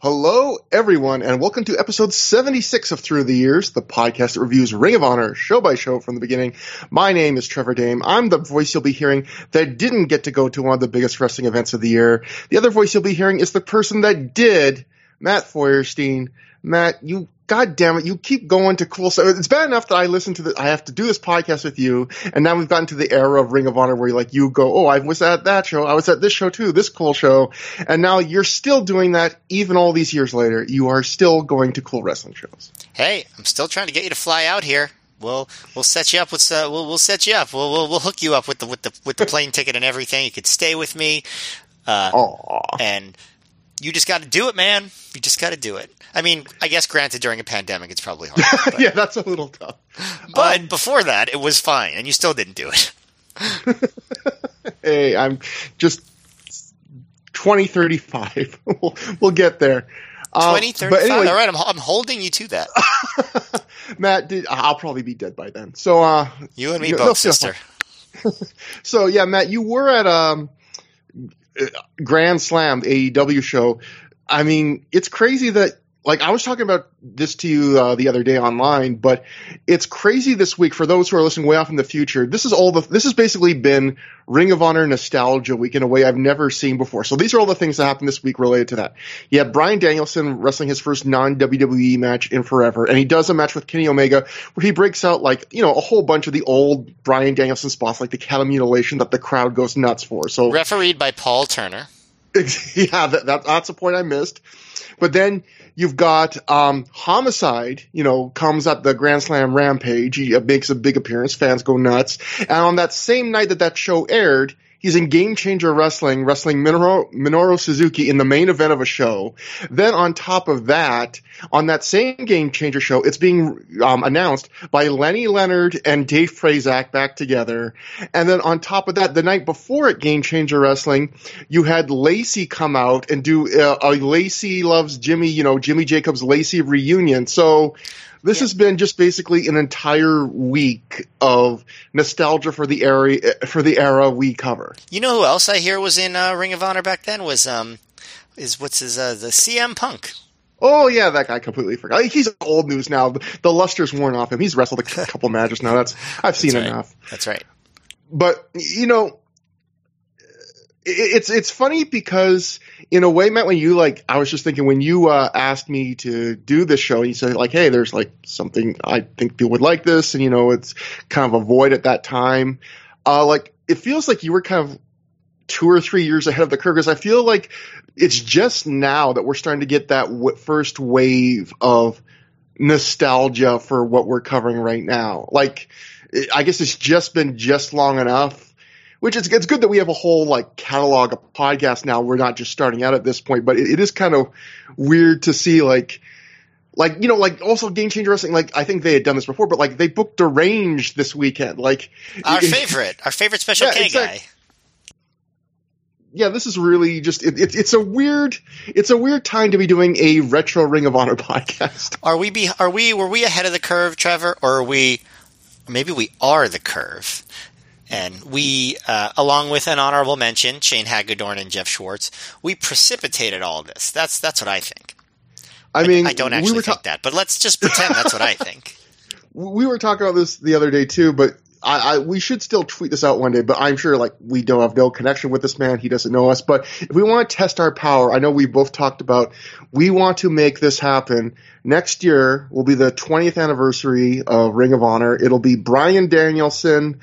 Hello, everyone, and welcome to episode 76 of Through the Years, the podcast that reviews Ring of Honor show by show from the beginning. My name is Trevor Dame. I'm the voice you'll be hearing that didn't get to go to one of the biggest wrestling events of the year. The other voice you'll be hearing is the person that did, Matt Feuerstein. Matt, you God damn it, you keep going to cool stuff. It's bad enough that I listen to the, I have to do this podcast with you, and now we've gotten to the era of Ring of Honor where like you go, oh, I was at that show, I was at this show too, this cool show, and now you're still doing that even all these years later. You are still going to cool wrestling shows. Hey, I'm still trying to get you to fly out here. We'll we'll set you up with uh, we'll we'll set you up. We'll we'll, we'll hook you up with the with the with the plane ticket and everything. You could stay with me. Uh, Aww. and you just got to do it, man. You just got to do it. I mean, I guess granted, during a pandemic, it's probably hard. But, yeah, that's a little tough. but before that, it was fine, and you still didn't do it. Hey, I'm just 2035. we'll, we'll get there. Twenty thirty but five. anyway, All right, I'm I'm holding you to that. Matt, did, I'll probably be dead by then. So, uh, You and me You- both, sister. So yeah, Matt, you were at um Grand Slam AEW show. I mean, it's crazy that like I was talking about this to you uh, the other day online, but it's crazy this week for those who are listening way off in the future. This is all the this has basically been Ring of Honor nostalgia week in a way I've never seen before. So these are all the things that happened this week related to that. You had Bryan Danielson wrestling his first non WWE match in forever, and he does a match with Kenny Omega where he breaks out like you know a whole bunch of the old Bryan Danielson spots, like the cattle mutilation that the crowd goes nuts for. So Refereed by Paul Turner. yeah, that, that, that's a point I missed. But then you've got um, Homicide, you know, comes at the Grand Slam Rampage. He makes a big appearance. Fans go nuts. And on that same night that that show aired, he's in Game Changer Wrestling, wrestling Minoru, Minoru Suzuki in the main event of a show. Then on top of that, on that same Game Changer show, it's being um, announced by Lenny Leonard and Dave Prazak back together. And then on top of that, the night before at Game Changer Wrestling, you had Lacey come out and do uh, a Lacey loves Jimmy, you know, Jimmy Jacobs Lacey reunion. So this has been just basically an entire week of nostalgia for the area for the era we cover. You know who else I hear was in uh, Ring of Honor back then was um is what's his uh, the CM Punk. Oh yeah, that guy completely forgot. He's old news now. The luster's worn off him. He's wrestled a couple matches now. That's I've seen That's right. enough. That's right. but you know it- it's it's funny because in a way Matt when you like I was just thinking when you uh, asked me to do this show you said like hey there's like something I think people would like this and you know it's kind of a void at that time. Uh like it feels like you were kind of two or three years ahead of the curve because I feel like it's just now that we're starting to get that w- first wave of nostalgia for what we're covering right now. Like I guess it's just been just long enough which is it's good that we have a whole like catalog of podcasts now. We're not just starting out at this point, but it, it is kind of weird to see like like you know like also Game Changer Wrestling. Like I think they had done this before, but like they booked Deranged this weekend. Like Our it- favorite, our favorite special Yeah, K guy. Yeah, this is really just it, it, it's a weird it's a weird time to be doing a retro Ring of Honor podcast. Are we be are we were we ahead of the curve, Trevor, or are we maybe we are the curve? And we, uh, along with an honorable mention, Shane Hagadorn and Jeff Schwartz, we precipitated all this. That's that's what I think. I mean, I don't we actually were think that, but let's just pretend that's what I think. we were talking about this the other day too, but I, I we should still tweet this out one day. But I'm sure like we don't have no connection with this man; he doesn't know us. But if we want to test our power, I know we both talked about we want to make this happen. Next year will be the 20th anniversary of Ring of Honor. It'll be Bryan Danielson.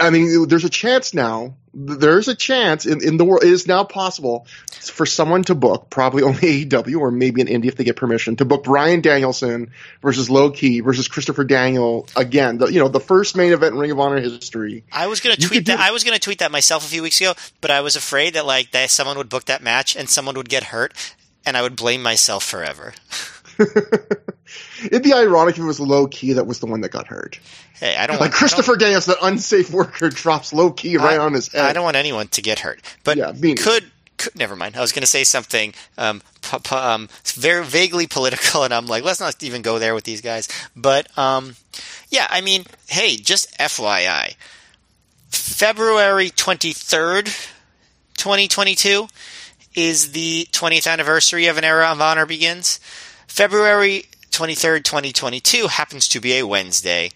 I mean, there's a chance now. There's a chance in, in the world. It is now possible for someone to book, probably only AEW or maybe an indie if they get permission, to book Bryan Danielson versus Low Ki versus Christopher Daniel again. The, you know, the first main event in Ring of Honor history. I was going to tweet do- that. I was going to tweet that myself a few weeks ago, but I was afraid that like that someone would book that match and someone would get hurt, and I would blame myself forever. It'd be ironic if it was Low Ki that was the one that got hurt. Hey, I don't Like want Christopher Danielson, that unsafe worker, drops Low Ki I right on his head. I don't want anyone to get hurt, but Yeah, could, could never mind. I was going to say something um, p- p- um, very vaguely political, and I'm like, let's not even go there with these guys. But um, yeah, I mean, hey, just FYI, February 23rd, 2022 is the 20th anniversary of an era of honor begins. February 23rd, 2022 happens to be a Wednesday,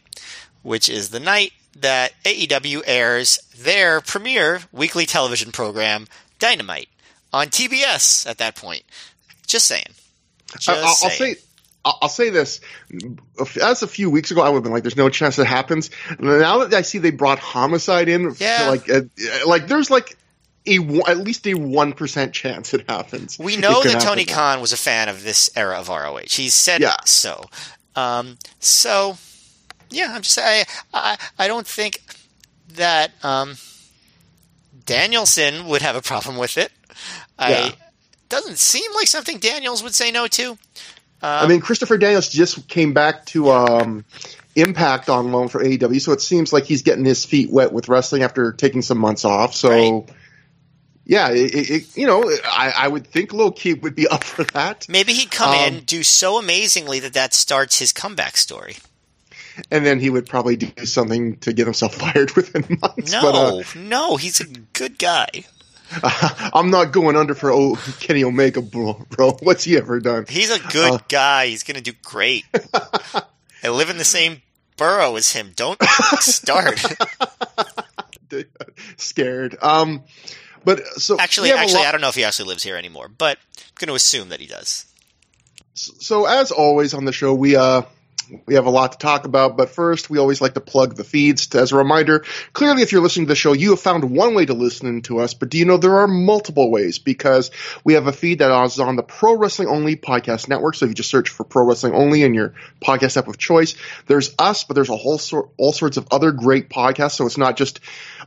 which is the night that AEW airs their premier weekly television program, Dynamite, on TBS at that point. Just saying. Just I'll, I'll saying. say. I'll say this. As a few weeks ago, I would have been like, "There's no chance it happens." Now that I see they brought homicide in, Yeah. like, uh, like there's like a at least a one percent chance it happens. We know that Tony happen. Khan was a fan of this era of ROH. He's said Yeah. so. Um, so, yeah, I'm just I, I I don't think that um, Danielson would have a problem with it. I Yeah. doesn't seem like something Daniels would say no to. I mean, Christopher Daniels just came back to um, Impact on loan for AEW, so it seems like he's getting his feet wet with wrestling after taking some months off. So, Right. Yeah, it, it, you know, I, I would think Ki would be up for that, Maybe he'd come Um, in, do so amazingly that that starts his comeback story. and then he would probably do something to get himself fired within months. No, But, uh, no, he's a good guy. I'm not going under for oh, Kenny Omega, bro, bro. What's he ever done? He's a good Uh. guy. He's going to do great. I live in the same borough as him. Don't start. Scared. Um, but so actually, we have a actually, lot- I don't know if he actually lives here anymore, but I'm going to assume that he does. so as always on the show, we uh we have a lot to talk about, but first we always like to plug the feeds. As a reminder, clearly if you're listening to the show, you have found one way to listen to us, but do you know there are multiple ways because we have a feed that is on the Pro Wrestling Only podcast network. So if you just search for Pro Wrestling Only in your podcast app of choice, there's us, but there's a whole sort all sorts of other great podcasts. So it's not just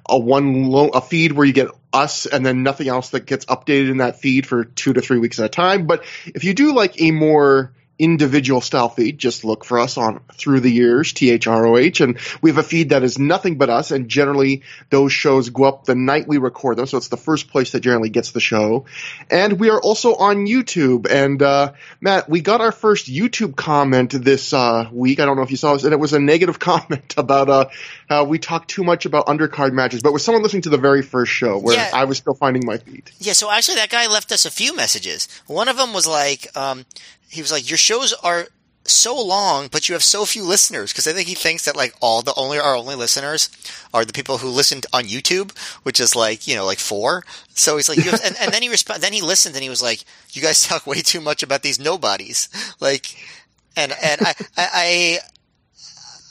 a one lo- a feed where you get us and then nothing else that gets updated in that feed for two to three weeks at a time. But if you do like a more individual style feed, just look for us on through the years, THROH, and we have a feed that is nothing but us, and generally those shows go up the night we record them, so it's the first place that generally gets the show. And we are also on YouTube, and uh, Matt, we got our first YouTube comment this uh, week. I don't know if you saw this, and it was a negative comment about uh, how we talk too much about undercard matches, but was someone listening to the very first show where Yeah. I was still finding my feet? Yeah, so actually, that guy left us a few messages. One of them was like, um, he was like, "Your shows are so long, but you have so few listeners." Because I think he thinks that like all the only our only listeners are the people who listened on YouTube, which is like you know like four. So he's like, you have, and, and then he resp- then he listened and he was like, "You guys talk way too much about these nobodies." Like, and and I I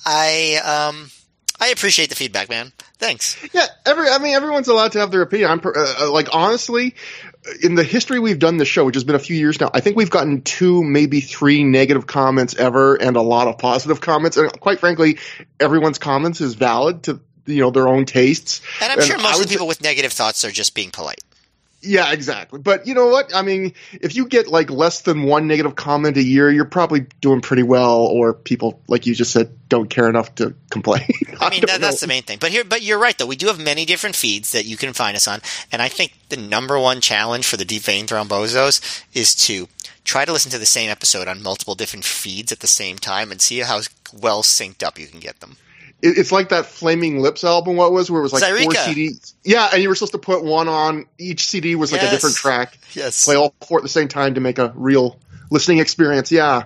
I, I um I appreciate the feedback, man. Thanks. Yeah, every I mean everyone's allowed to have their opinion. I'm uh, uh, like honestly, in the history we've done the show, which has been a few years now, I think we've gotten two, maybe three negative comments ever, and a lot of positive comments. And quite frankly, everyone's comments is valid to you know their own tastes. And I'm And sure most of the people with negative thoughts are just being polite. Yeah, exactly. But you know what? I mean, if you get like less than one negative comment a year, you're probably doing pretty well. Or people, like you just said, don't care enough to complain. I mean, that, that's the main thing. But here, but you're right though. We do have many different feeds that you can find us on, and I think the number one challenge for the deep vein thrombozos is to try to listen to the same episode on multiple different feeds at the same time and see how well synced up you can get them. It- it's like that Flaming Lips album. What was where it was like four CDs? Yeah, and you were supposed to put one on each CD was like a different track. Yes. Play all four at the same time to make a real listening experience. Yeah.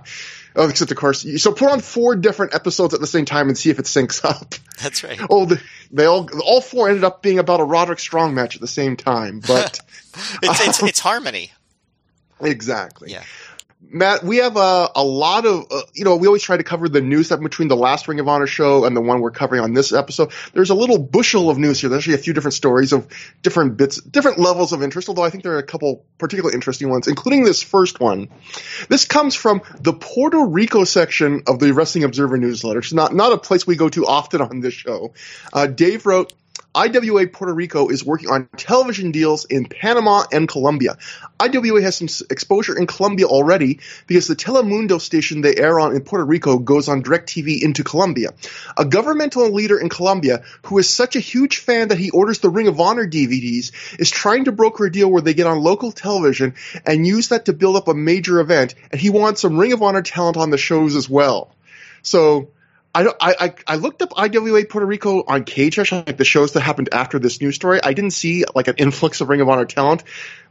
Oh, except of course, so put on four different episodes at the same time and see if it syncs up. That's right. Oh, the, they all all four ended up being about a Roderick Strong match at the same time, but It's it's, it's harmony. exactly. Yeah. Matt, we have a, a lot of, uh, you know, we always try to cover the news stuff between the last Ring of Honor show and the one we're covering on this episode. There's a little bushel of news here. There's actually a few different stories of different bits, different levels of interest, although I think there are a couple particularly interesting ones, including this first one. This comes from the Puerto Rico section of the Wrestling Observer newsletter. It's not, not a place we go to often on this show. Uh, Dave wrote, IWA Puerto Rico is working on television deals in Panama and Colombia. IWA has some exposure in Colombia already because the Telemundo station they air on in Puerto Rico goes on DirecTV into Colombia. A governmental leader in Colombia who is such a huge fan that he orders the Ring of Honor DVDs is trying to broker a deal where they get on local television and use that to build up a major event, and he wants some Ring of Honor talent on the shows as well. So I, I, I I looked up IWA Puerto Rico on Cage like the shows that happened after this news story. I didn't see like an influx of Ring of Honor talent,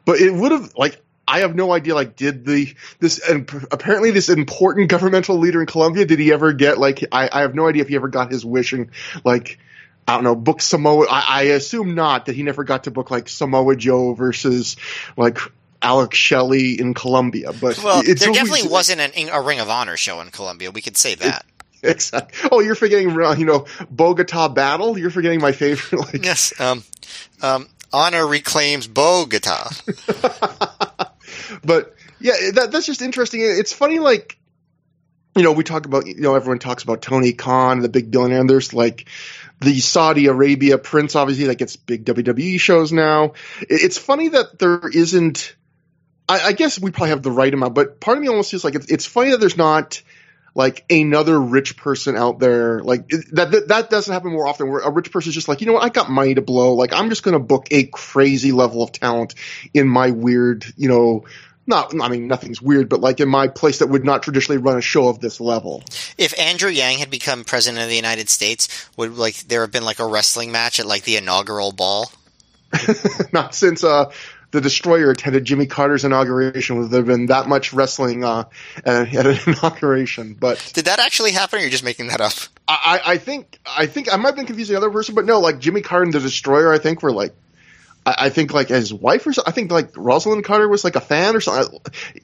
but it would have like I have no idea. Like, did the this and apparently this important governmental leader in Colombia did he ever get like I, I have no idea if he ever got his wish and like I don't know book Samoa. I, I assume not that he never got to book like Samoa Joe versus like Alex Shelley in Colombia. But well, there definitely wasn't an, a Ring of Honor show in Colombia. We could say that. Exactly. Oh, you're forgetting, uh, you know, Bogota Battle. You're forgetting my favorite. Like, yes. Um, um, honor reclaims Bogota. but yeah, that, that's just interesting. It's funny, like you know, we talk about you know everyone talks about Tony Khan, the big billionaire. And there's like the Saudi Arabia prince, obviously, that gets big WWE shows now. It's funny that there isn't. I, I guess we probably have the right amount, but part of me almost feels like it's, it's funny that there's not like another rich person out there like that that, that doesn't happen more often where a rich person is just like you know what i got money to blow like i'm just going to book a crazy level of talent in my weird you know not I mean nothing's weird, but like in my place that would not traditionally run a show of this level. If Andrew Yang had become president of the United States, would like there have been like a wrestling match at like the inaugural ball? not since uh the Destroyer attended Jimmy Carter's inauguration. Would there been that much wrestling uh, at an inauguration? But did that actually happen, or you're just making that up? I, I think I think I might have been confusing the other person, but no, like Jimmy Carter and the Destroyer, I think were like I, think like his wife or something. I think like Rosalynn Carter was like a fan or something.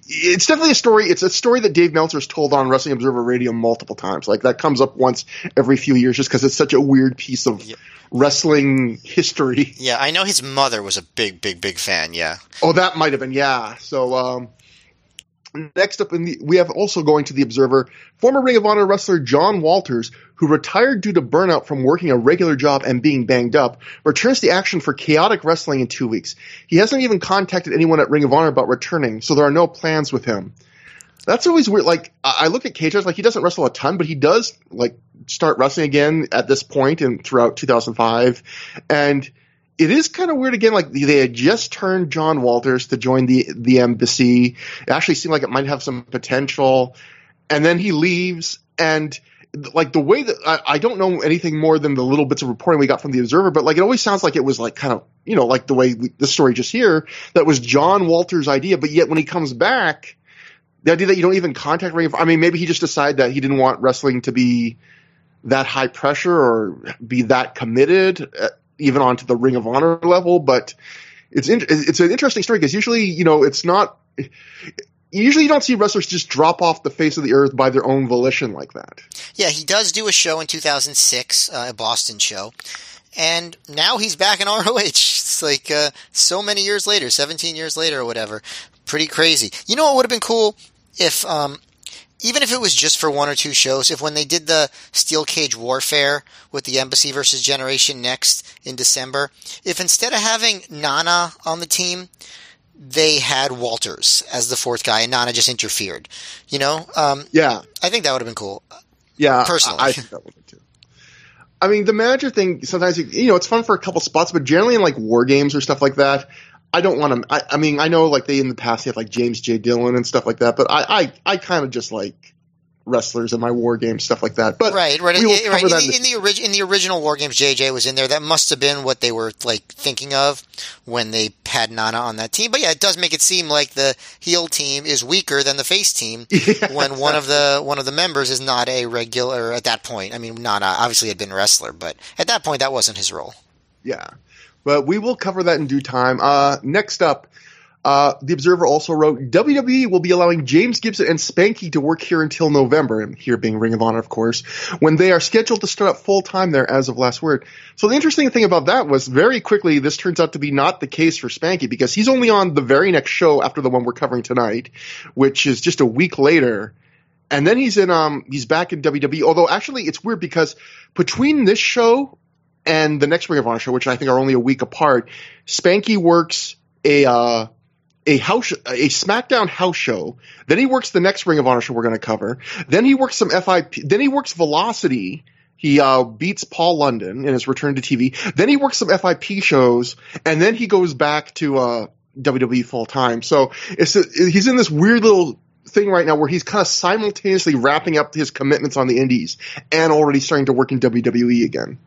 It's definitely a story. It's a story that Dave Meltzer's told on Wrestling Observer Radio multiple times. Like that comes up once every few years just because it's such a weird piece of yeah. wrestling history. Yeah, I know his mother was a big, big, big fan. Yeah. Oh, that might have been yeah. So um, Next up, in the, we have also going to the Observer, former Ring of Honor wrestler John Walters, who retired due to burnout from working a regular job and being banged up, returns to action for chaotic wrestling in two weeks. He hasn't even contacted anyone at Ring of Honor about returning, so there are no plans with him. That's always weird. Like I look at Cage, like he doesn't wrestle a ton, but he does like start wrestling again at this point and throughout 2005, and it is kind of weird again. Like they had just turned John Walters to join the the embassy. It actually seemed like it might have some potential, and then he leaves. And like the way that I, I, don't know anything more than the little bits of reporting we got from the Observer, but like it always sounds like it was like kind of you know like the way we, the story just here that was John Walters' idea. But yet when he comes back, the idea that you don't even contact Ring I mean maybe he just decided that he didn't want wrestling to be that high pressure or be that committed uh, even onto the Ring of Honor level. But it's in, it's an interesting story because usually you know it's not. Usually, you don't see wrestlers just drop off the face of the earth by their own volition like that. Yeah, he does do a show in 2006, uh, a Boston show, and now he's back in ROH. It's like uh, so many years later, 17 years later or whatever. Pretty crazy. You know what would have been cool if um, even if it was just for one or two shows, if when they did the Steel Cage Warfare with the Embassy versus Generation Next in December, if instead of having Nana on the team, they had Walters as the fourth guy and Nana just interfered, you know? Um, yeah. I think that would have been cool. Yeah. Personally. I, I think that would have been too. I mean, the manager thing, sometimes, you know, it's fun for a couple spots, but generally in like war games or stuff like that, I don't want to. I, I, mean, I know like they in the past they have like James J. Dillon and stuff like that, but I I, I kind of just like wrestlers in my war games stuff like that. But right, right, it, right. In, the, in, the in the original war games, JJ was in there. That must have been what they were like thinking of when they had Nana on that team. But yeah, it does make it seem like the heel team is weaker than the face team yeah, when one of the one of the members is not a regular at that point. I mean, Nana obviously had been a wrestler, but at that point that wasn't his role. Yeah. But we will cover that in due time. Uh, next up, uh, the Observer also wrote WWE will be allowing James Gibson and Spanky to work here until November, and here being Ring of Honor, of course, when they are scheduled to start up full time there as of last word. So the interesting thing about that was very quickly this turns out to be not the case for Spanky because he's only on the very next show after the one we're covering tonight, which is just a week later. And then he's in um he's back in WWE. Although actually it's weird because between this show and the next Ring of Honor show, which I think are only a week apart, Spanky works a uh, a house a SmackDown house show. Then he works the next Ring of Honor show we're going to cover. Then he works some FIP. Then he works Velocity. He uh, beats Paul London in his return to TV. Then he works some FIP shows, and then he goes back to uh, WWE full time. So it's a, he's in this weird little thing right now where he's kind of simultaneously wrapping up his commitments on the Indies and already starting to work in WWE again.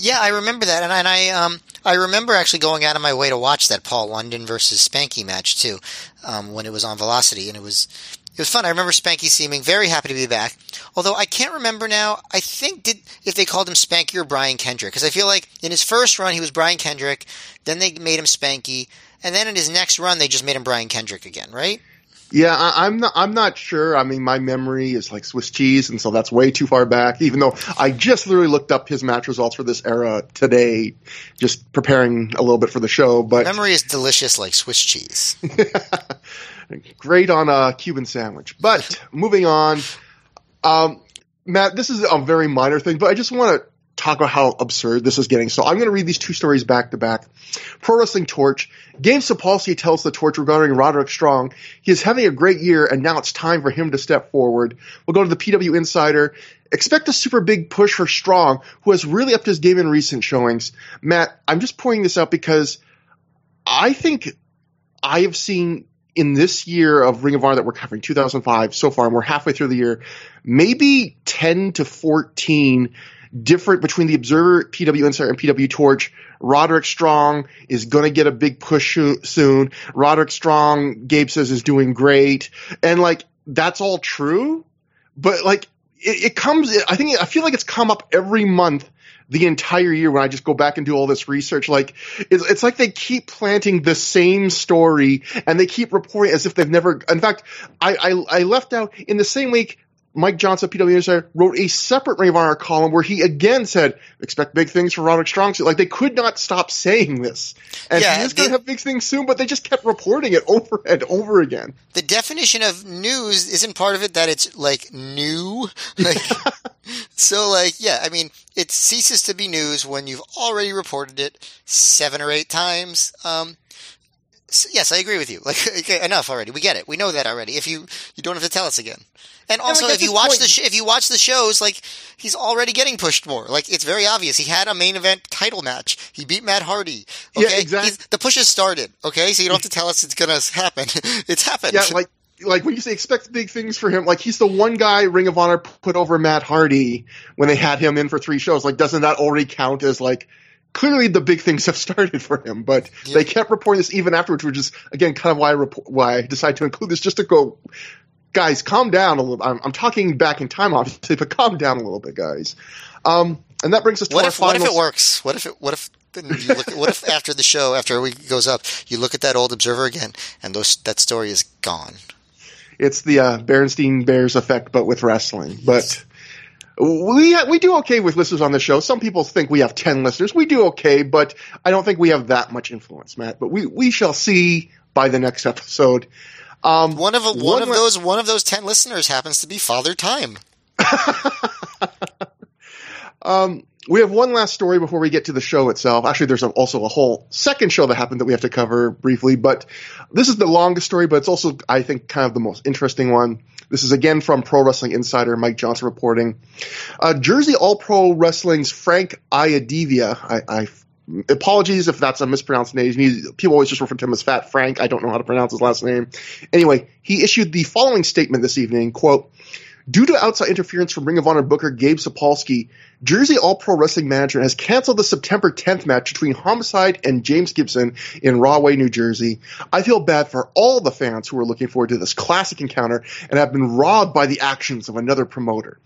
Yeah, I remember that, and I, and I um I remember actually going out of my way to watch that Paul London versus Spanky match too, um, when it was on Velocity, and it was it was fun. I remember Spanky seeming very happy to be back. Although I can't remember now. I think did if they called him Spanky or Brian Kendrick because I feel like in his first run he was Brian Kendrick, then they made him Spanky, and then in his next run they just made him Brian Kendrick again, right? Yeah, I, am not. I'm not sure. I mean, my memory is like Swiss cheese, and so that's way too far back. Even though I just literally looked up his match results for this era today, just preparing a little bit for the show. But memory is delicious like Swiss cheese. Great on a Cuban sandwich. But moving on, um, Matt, this is a very minor thing, but I just want to talk about how absurd this is getting. So I'm going to read these two stories back to back. Pro Wrestling Torch. Gabe Sapolsky tells the Torch regarding Roderick Strong. He is having a great year, and now it's time for him to step forward. We'll go to the PW Insider. Expect a super big push for Strong, who has really upped his game in recent showings. Matt, I'm just pointing this out because I think I have seen in this year of Ring of Honor that we're covering, 2005 so far, and we're halfway through the year, maybe 10 to 14 different between the Observer, PW Insider, and PW Torch. Roderick Strong is going to get a big push soon. Roderick Strong, Gabe says, is doing great. And like, that's all true. But like, it, it comes, I think, I feel like it's come up every month the entire year when I just go back and do all this research. Like it's, it's like they keep planting the same story and they keep reporting as if they've never. In fact, I, I, I left out in the same week Mike Johnson, PW Insider, wrote a separate Ring of Honor column where he again said, expect big things for Roderick Strong. Like they could not stop saying this. And yeah, he is going to have big things soon, but they just kept reporting it over and over again. The definition of news isn't part of it that it's like new. Like, so like, yeah, I mean, it ceases to be news when you've already reported it seven or eight times. Um, Yes, I agree with you. Like okay, enough already. We get it. We know that already. If you you don't have to tell us again. And also, if you watch point, the sh- if you watch the shows, like he's already getting pushed more. Like it's very obvious. He had a main event title match. He beat Matt Hardy. Okay? Yeah, exactly. He's, the push has started. Okay, so you don't have to tell us it's gonna happen. it's happened. Yeah, like like when you say expect big things for him, like he's the one guy Ring of Honor put over Matt Hardy when they had him in for three shows. Like, doesn't that already count as like clearly the big things have started for him, but yeah. they kept reporting this even afterwards, which is again kind of why I report, why I decided to include this just to go, guys, calm down a little. I'm, I'm talking back in time, obviously, but calm down a little bit, guys. Um, and that brings us to what our if, final. What if it works? What if it? What if? Then you look, what if after the show, after a week goes up, you look at that old Observer again, and those, that story is gone? It's the uh, Berenstein Bears effect, but with wrestling. But we we do okay with listeners on the show. Some people think we have ten listeners. We do okay, but I don't think we have that much influence, Matt. But we we shall see by the next episode. Um, one of a, one, one, of those one of those ten listeners happens to be Father Time. um, we have one last story before we get to the show itself. Actually, there's also a whole second show that happened that we have to cover briefly, but this is the longest story, but it's also, I think, kind of the most interesting one. This is again from Pro Wrestling Insider, Mike Johnson reporting. Uh, Jersey All Pro Wrestling's Frank Iadevaia, I, I apologies if that's a mispronounced name. people always just refer to him as Fat Frank. I don't know how to pronounce his last name. Anyway, he issued the following statement this evening, quote, Due to outside interference from Ring of Honor booker Gabe Sapolsky, Jersey All Pro Wrestling Management has canceled the September 10th match between Homicide and James Gibson in Rahway, New Jersey. I feel bad for all the fans who are looking forward to this classic encounter and have been robbed by the actions of another promoter.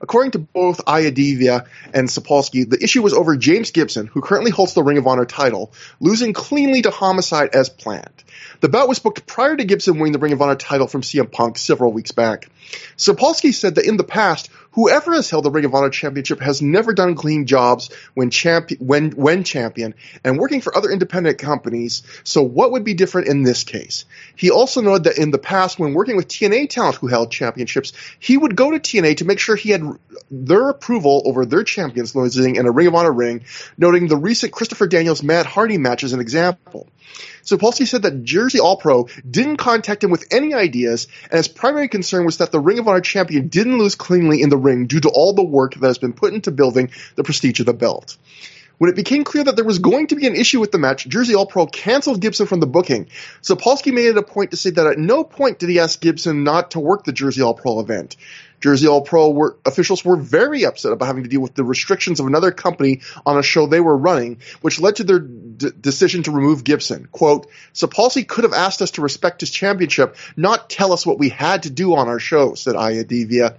According to both Iadevaia and Sapolsky, the issue was over James Gibson, who currently holds the Ring of Honor title, losing cleanly to Homicide as planned. The bout was booked prior to Gibson winning the Ring of Honor title from CM Punk several weeks back. Sapolsky said that in the past, whoever has held the Ring of Honor championship has never done clean jobs when, champion, when, when champion and working for other independent companies. So what would be different in this case? He also noted that in the past, when working with TNA talent who held championships, he would go to TNA to make sure he had their approval over their champions losing in a Ring of Honor ring, noting the recent Christopher Daniels Matt Hardy match as an example. So Sapolsky said that Jersey All Pro didn't contact him with any ideas, and his primary concern was that the Ring of Honor champion didn't lose cleanly in the ring due to all the work that has been put into building the prestige of the belt. When it became clear that there was going to be an issue with the match, Jersey All Pro canceled Gibson from the booking. Sapolsky made it a point to say that at no point did he ask Gibson not to work the Jersey All Pro event. Jersey All Pro were, officials were very upset about having to deal with the restrictions of another company on a show they were running, which led to their d- decision to remove Gibson. Quote, Sapolsky could have asked us to respect his championship, not tell us what we had to do on our show, said Iadevaia.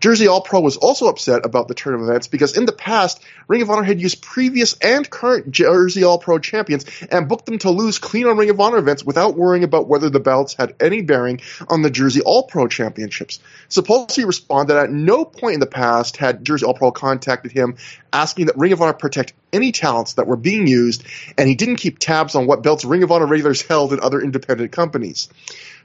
Jersey All Pro was also upset about the turn of events because in the past, Ring of Honor had used previous and current Jersey All Pro champions and booked them to lose clean on Ring of Honor events without worrying about whether the belts had any bearing on the Jersey All Pro championships. Sapolsky responded at no point in the past had Jersey All Pro contacted him asking that Ring of Honor protect any talents that were being used, and he didn't keep tabs on what belts Ring of Honor regulars held in other independent companies.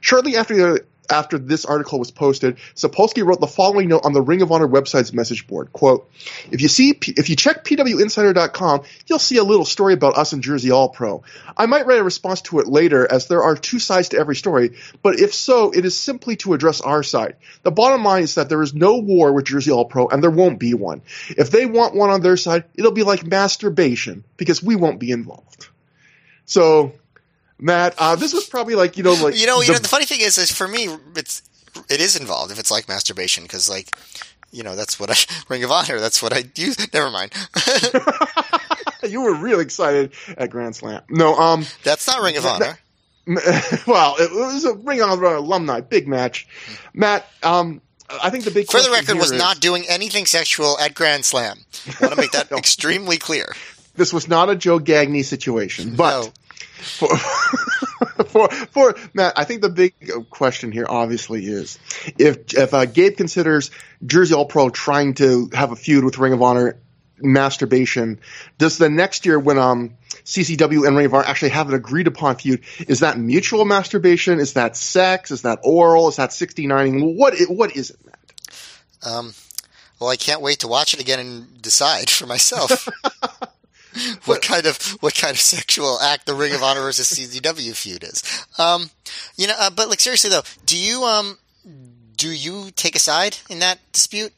Shortly after the after this article was posted, Sapolsky wrote the following note on the Ring of Honor website's message board. Quote, if you see, if you check pwinsider.com, you'll see a little story about us and Jersey All Pro. I might write a response to it later as there are two sides to every story, but if so, it is simply to address our side. The bottom line is that there is no war with Jersey All Pro and there won't be one. If they want one on their side, it'll be like masturbation because we won't be involved. So Matt, uh, this was probably like you know, like you know, you the, know. The funny thing is, is for me, it's it is involved if it's like masturbation because like you know that's what I Ring of Honor. That's what I use. Never mind. you were real excited at Grand Slam. No, um, that's not Ring of Honor. well, it was a Ring of Honor alumni big match. Matt, um, I think the big for the record was is, not doing anything sexual at Grand Slam. I want to make that no. extremely clear. This was not a Joe Gagne situation, but. For, for, for Matt, I think the big question here obviously is if if uh, Gabe considers Jersey All Pro trying to have a feud with Ring of Honor masturbation, does the next year when um CZW and Ring of Honor actually have an agreed upon feud, is that mutual masturbation? Is that sex? Is that oral? Is that 69? What what is it, Matt? Um, well, I can't wait to watch it again and decide for myself. what kind of what kind of sexual act the Ring of Honor versus CZW feud is. Um, you know, uh, but like seriously though, do you um do you take a side in that dispute?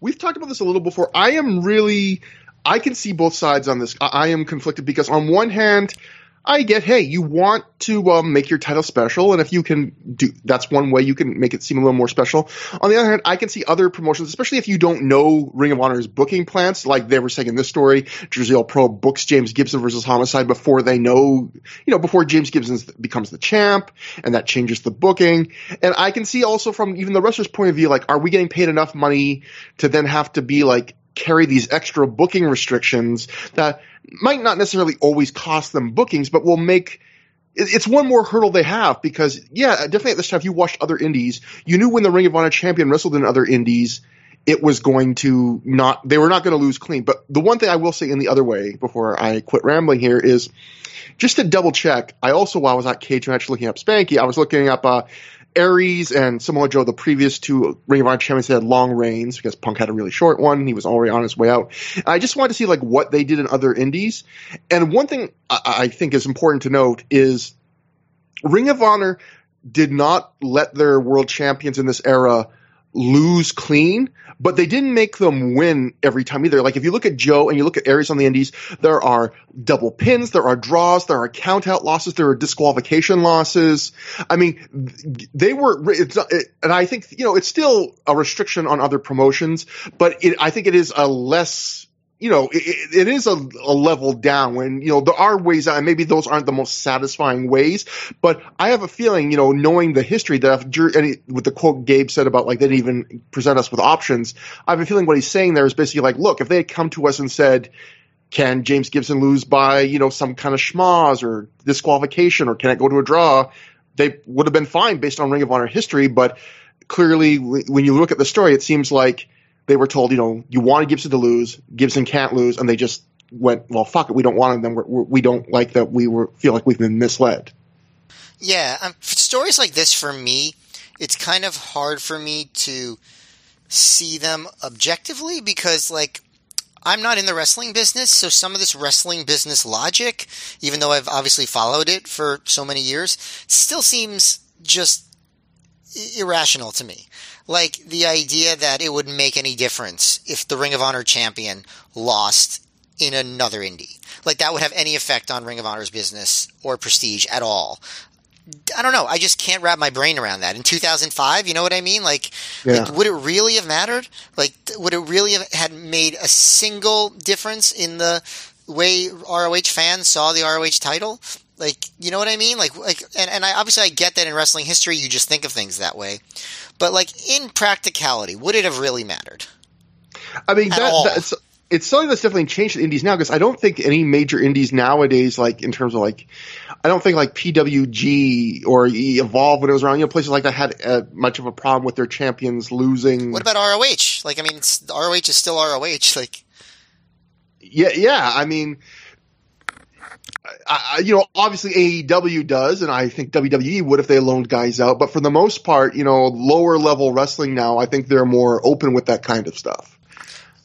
We've talked about this a little before. I am really I can see both sides on this. I, I am conflicted because on one hand, I get, hey, you want to um, make your title special, and if you can do, that's one way you can make it seem a little more special. On the other hand, I can see other promotions, especially if you don't know Ring of Honor's booking plans, like they were saying in this story, Jersey Pro books James Gibson versus Homicide before they know, you know, before James Gibson becomes the champ, and that changes the booking. And I can see also from even the wrestler's point of view, like, are we getting paid enough money to then have to be like carry these extra booking restrictions that might not necessarily always cost them bookings, but will make it's one more hurdle they have because yeah, definitely at this time, if you watched other indies, you knew when the Ring of Honor champion wrestled in other indies, it was going to not they were not going to lose clean. But the one thing I will say in the other way before I quit rambling here is just to double check. I also while I was at Cage Match looking up Spanky, I was looking up uh, Aries and Samoa Joe, the previous two Ring of Honor champions, had long reigns because Punk had a really short one. He was already on his way out. I just wanted to see like what they did in other indies. And one thing I, I think is important to note is Ring of Honor did not let their world champions in this era lose clean, but they didn't make them win every time either. Like if you look at Joe and you look at Aries on the Indies, there are double pins, there are draws, there are count out losses, there are disqualification losses. I mean, they were, it, and I think, you know, it's still a restriction on other promotions, but it, I think it is a less you know, it, it is a, a, level down when, you know, there are ways and maybe those aren't the most satisfying ways, but I have a feeling, you know, knowing the history that any, with the quote Gabe said about like they didn't even present us with options, I have a feeling what he's saying there is basically like, look, if they had come to us and said, can James Gibson lose by, you know, some kind of schmoz or disqualification or can it go to a draw? They would have been fine based on Ring of Honor history, but clearly when you look at the story, it seems like they were told, you know, you wanted Gibson to lose, Gibson can't lose, and they just went, well, fuck it, we don't want them. We're, we're, we do not like that. We were feel like we've been misled. Yeah, um, stories like this for me, it's kind of hard for me to see them objectively because, like, I'm not in the wrestling business, so some of this wrestling business logic, even though I've obviously followed it for so many years, still seems just irrational to me. Like the idea that it wouldn't make any difference if the Ring of Honor champion lost in another indie. Like that would have any effect on Ring of Honor's business or prestige at all. I don't know. I just can't wrap my brain around that. In 2005, you know what I mean? Like, Yeah. like, would it really have mattered? Like, would it really have had made a single difference in the way ROH fans saw the ROH title? Like, you know what I mean? Like, like, and, and I obviously I get that in wrestling history you just think of things that way, but like in practicality, would it have really mattered? I mean, that, that's it's something that's definitely changed in indies now because I don't think any major indies nowadays, like in terms of like, I don't think like PWG or Evolve when it was around, you know, places like that had uh, much of a problem with their champions losing. What about ROH? Like, I mean, ROH is still ROH. Like, Yeah, yeah. I mean, I, I, you know, obviously AEW does, and I think WWE would if they loaned guys out. But for the most part, you know, lower level wrestling now, I think they're more open with that kind of stuff.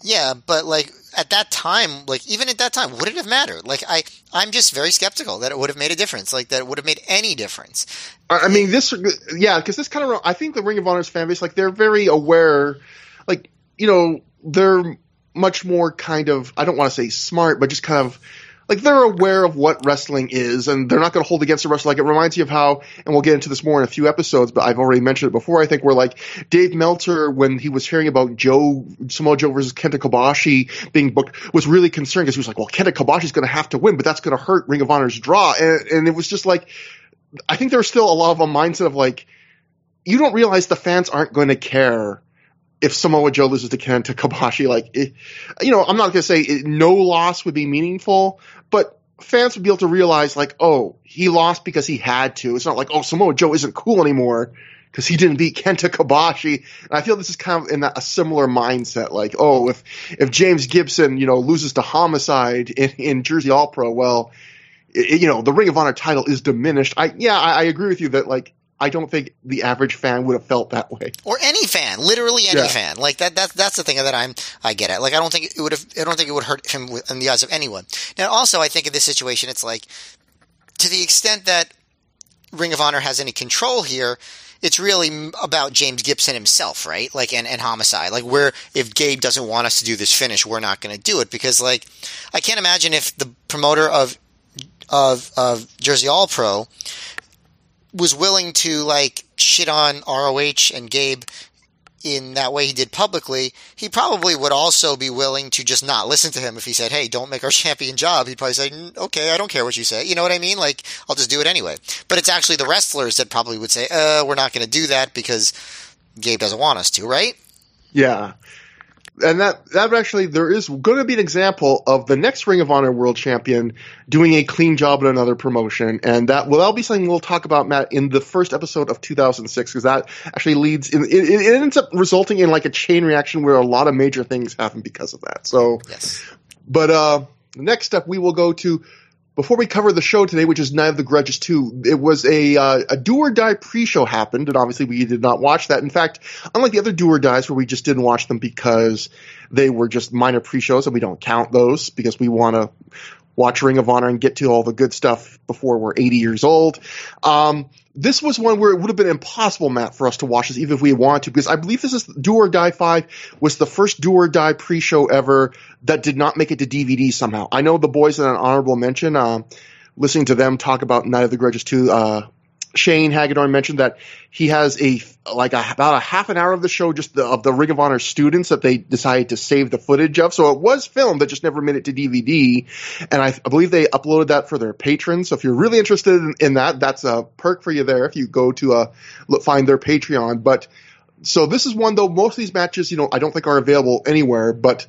Yeah, but like at that time, like even at that time, would it have mattered? Like I, I'm just very skeptical that it would have made a difference. Like that it would have made any difference. I I mean, this, yeah, because this kind of, I think the Ring of Honor's fan base, like, they're very aware, like, you know, they're much more kind of, I don't want to say smart, but just kind of, like, they're aware of what wrestling is, and they're not going to hold against a wrestler. Like, it reminds you of how, and we'll get into this more in a few episodes, but I've already mentioned it before, I think, where, like, Dave Meltzer, when he was hearing about Joe, Samoa Joe versus Kenta Kobashi being booked, was really concerned because he was like, well, Kenta Kobashi's going to have to win, but that's going to hurt Ring of Honor's draw. And, and it was just like, I think there's still a lot of a mindset of like, you don't realize the fans aren't going to care if Samoa Joe loses to Kenta Kobashi. Like, it, you know, I'm not going to say it, no loss would be meaningful, but fans would be able to realize like, oh, he lost because he had to. It's not like, oh, Samoa Joe isn't cool anymore because he didn't beat Kenta Kobashi. And I feel this is kind of in a similar mindset. Like, oh, if if James Gibson, you know, loses to Homicide in, in Jersey All Pro, well, i- you know, the Ring of Honor title is diminished. I yeah, I, I agree with you that like I don't think the average fan would have felt that way. or any fan, literally any Yeah. fan. Like that, that that's the thing that I'm I get it. Like I don't think it would have I don't think it would hurt him in the eyes of anyone. Now also I think in this situation it's like to the extent that Ring of Honor has any control here, it's really about James Gibson himself, right? Like and, and homicide. Like where if Gabe doesn't want us to do this finish, we're not going to do it because like I can't imagine if the promoter of of of Jersey All Pro was willing to like shit on ROH and Gabe in that way he did publicly, he probably would also be willing to just not listen to him if he said, "Hey, don't make our champion job." He'd probably say, "Mm, "Okay, I don't care what you say." You know what I mean? Like, I'll just do it anyway. But it's actually the wrestlers that probably would say, "Uh, we're not going to do that because Gabe doesn't want us to." Right? Yeah. And that that actually there is going to be an example of the next Ring of Honor World Champion doing a clean job at another promotion, and that will that'll be something we'll talk about, Matt, in the first episode of 2006, because that actually leads in it, it ends up resulting in like a chain reaction where a lot of major things happen because of that. So Yes. But uh, next up, we will go to before we cover the show today, which is Night of the Grudges 2. It was a uh, a do or die pre-show happened, and obviously we did not watch that. In fact, unlike the other do or dies where we just didn't watch them because they were just minor pre-shows, and we don't count those because we want to watch Ring of Honor and get to all the good stuff before we're 80 years old. Um, this was one where it would have been impossible, Matt, for us to watch this, even if we wanted to, because I believe this is Do or Die 5 was the first Do or Die pre-show ever that did not make it to DVD somehow. I know the boys in an honorable mention, um, listening to them talk about Night of the Grudges 2, uh, Shane Hagadorn mentioned that he has a like a, about a half an hour of the show just the, of the Ring of Honor students that they decided to save the footage of. So it was filmed, that just never made it to DVD. And I, I believe they uploaded that for their patrons. So if you're really interested in, in that, that's a perk for you there if you go to uh, look, find their Patreon. But so this is one though. Most of these matches, you know, I don't think are available anywhere, but.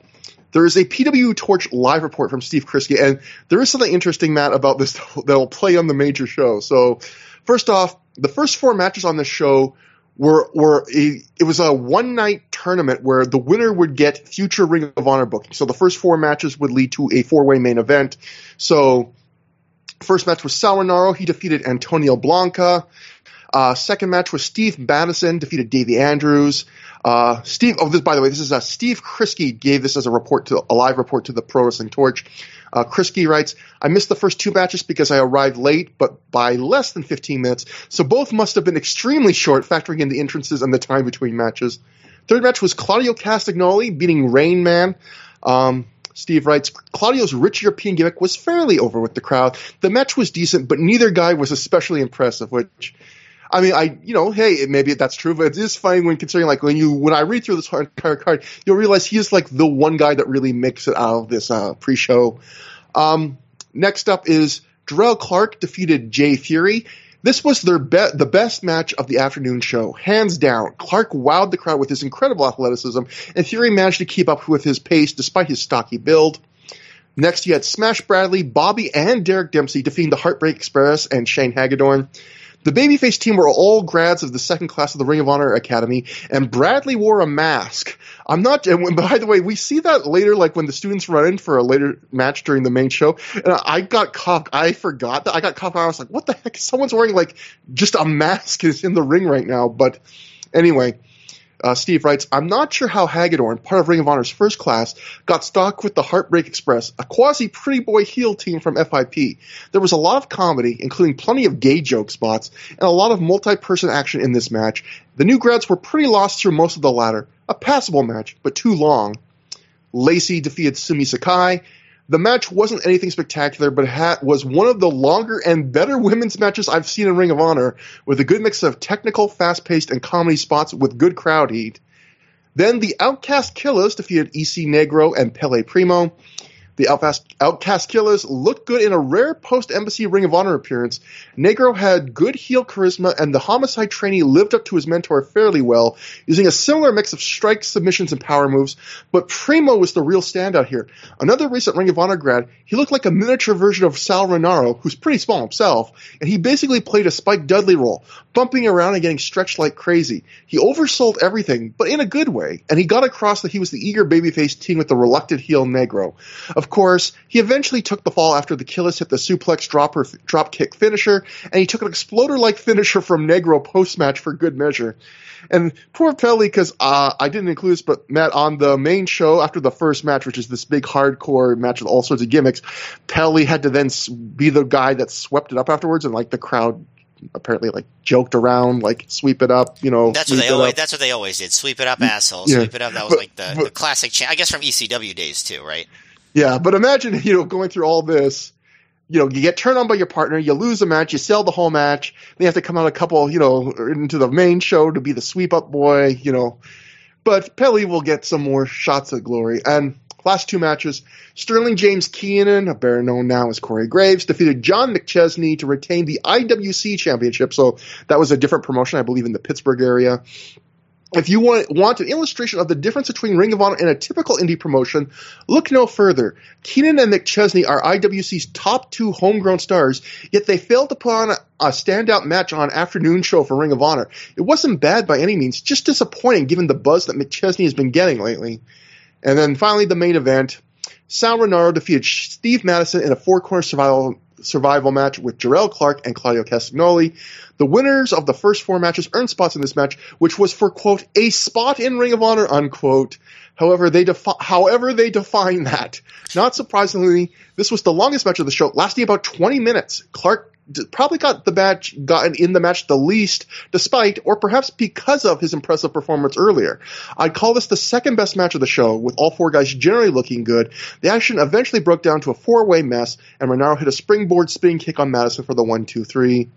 There is a PW Torch live report from Steve Krisky, and there is something interesting, Matt, about this that will play on the major show. So, first off, the first four matches on the show were were a it was a one night tournament where the winner would get future Ring of Honor booking. So the first four matches would lead to a four way main event. So first match was Sal Rinauro. He defeated Antonio Blanca. Uh, second match was Steve Madison defeated Davey Andrews. Uh, Steve, oh, this by the way, this is uh, Steve Krisky gave this as a report to a live report to the Pro Wrestling Torch. Uh, Krisky writes, I missed the first two matches because I arrived late, but by less than 15 minutes, so both must have been extremely short, factoring in the entrances and the time between matches. Third match was Claudio Castagnoli beating Rain Man. Um, Steve writes, Claudio's rich European gimmick was fairly over with the crowd. The match was decent, but neither guy was especially impressive, which I mean, I, you know, hey, maybe that's true, but it is funny when considering, like, when you, when I read through this entire card, you'll realize he is like the one guy that really makes it out of this, uh, pre-show. Um, next up is Jerrelle Clark defeated Jay Fury. This was their be- the best match of the afternoon show, hands down. Clark wowed the crowd with his incredible athleticism, and Fury managed to keep up with his pace despite his stocky build. Next, you had Smash Bradley, Bobby, and Derek Dempsey defeating the Heartbreak Express and Shane Hagadorn. The babyface team were all grads of the second class of the Ring of Honor Academy, and Bradley wore a mask. I'm not. And by the way, we see that later, like when the students run in for a later match during the main show. And I got caught. I forgot that I got caught. I was like, "What the heck? Someone's wearing like just a mask is in the ring right now." But anyway, uh, Steve writes, I'm not sure how Hagadorn, part of Ring of Honor's first class, got stuck with the Heartbreak Express, a quasi pretty boy heel team from FIP. There was a lot of comedy, including plenty of gay joke spots, and a lot of multi person action in this match. The new grads were pretty lost through most of the latter. A passable match, but too long. Lacey defeated Sumi Sakai. The match wasn't anything spectacular, but it was one of the longer and better women's matches I've seen in Ring of Honor, with a good mix of technical, fast-paced, and comedy spots with good crowd heat. Then the Outcast Killers defeated EC Negro and Pele Primo. The Outcast, Outcast Killers looked good in a rare post-Embassy Ring of Honor appearance. Negro had good heel charisma, and the Homicide trainee lived up to his mentor fairly well, using a similar mix of strikes, submissions, and power moves. But Primo was the real standout here. Another recent Ring of Honor grad, he looked like a miniature version of Sal Rinauro, who's pretty small himself, and he basically played a Spike Dudley role, bumping around and getting stretched like crazy. He oversold everything, but in a good way, and he got across that he was the eager babyface team with the reluctant heel Negro. Of course, he eventually took the fall after the Killers hit the suplex dropper, drop kick finisher, and he took an exploder like finisher from Negro post match for good measure. And poor Pele, because uh, I didn't include this, but Matt, on the main show after the first match, which is this big hardcore match with all sorts of gimmicks, Pele had to then be the guy that swept it up afterwards, and like the crowd apparently like joked around, like sweep it up, you know. That's what they always. Up. That's what they always did. Sweep it up, asshole. Yeah. Sweep it up. That was but, like the, but, the classic. Cha- I guess from ECW days too, right? Yeah, but imagine you know going through all this. You know, you get turned on by your partner, you lose a match, you sell the whole match, then you have to come out a couple, you know, into the main show to be the sweep up boy, you know. But Pele will get some more shots of glory. And last two matches, Sterling James Keenan, a better known now as Corey Graves, defeated John McChesney to retain the IWC championship. So that was a different promotion, I believe, in the Pittsburgh area. If you want, want an illustration of the difference between Ring of Honor and a typical indie promotion, look no further. Keenan and McChesney are IWC's top two homegrown stars, yet they failed to put on a, standout match on afternoon show for Ring of Honor. It wasn't bad by any means, just disappointing given the buzz that McChesney has been getting lately. And then finally, the main event. Sal Rinauro defeated Steve Madison in a four-corner survival survival match with Jerrelle Clark and Claudio Castagnoli. The winners of the first four matches earned spots in this match, which was for quote a spot in Ring of Honor unquote. However, they defi- however they define that. Not surprisingly, this was the longest match of the show, lasting about 20 minutes. Clark probably got the match gotten in the match the least, despite or perhaps because of his impressive performance earlier. I'd call this the second best match of the show, with all four guys generally looking good. The action eventually broke down to a four way mess, and Rinauro hit a springboard spinning kick on Madison for the one two three.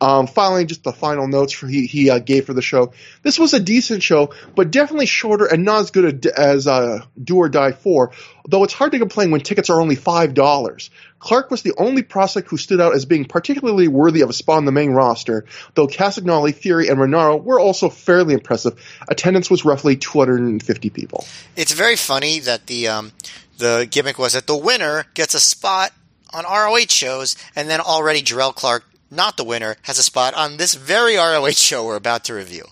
Um, finally, just the final notes for he, he uh, gave for the show. This was a decent show, but definitely shorter and not as good as uh, Do or Die 4, though it's hard to complain when tickets are only $5. Clark was the only prospect who stood out as being particularly worthy of a spot on the main roster, though Castagnoli, Fury, and Rinauro were also fairly impressive. Attendance was roughly 250 people. It's very funny that the um, the gimmick was that the winner gets a spot on ROH shows, and then already Jerrelle Clark not the winner, has a spot on this very ROH show we're about to review.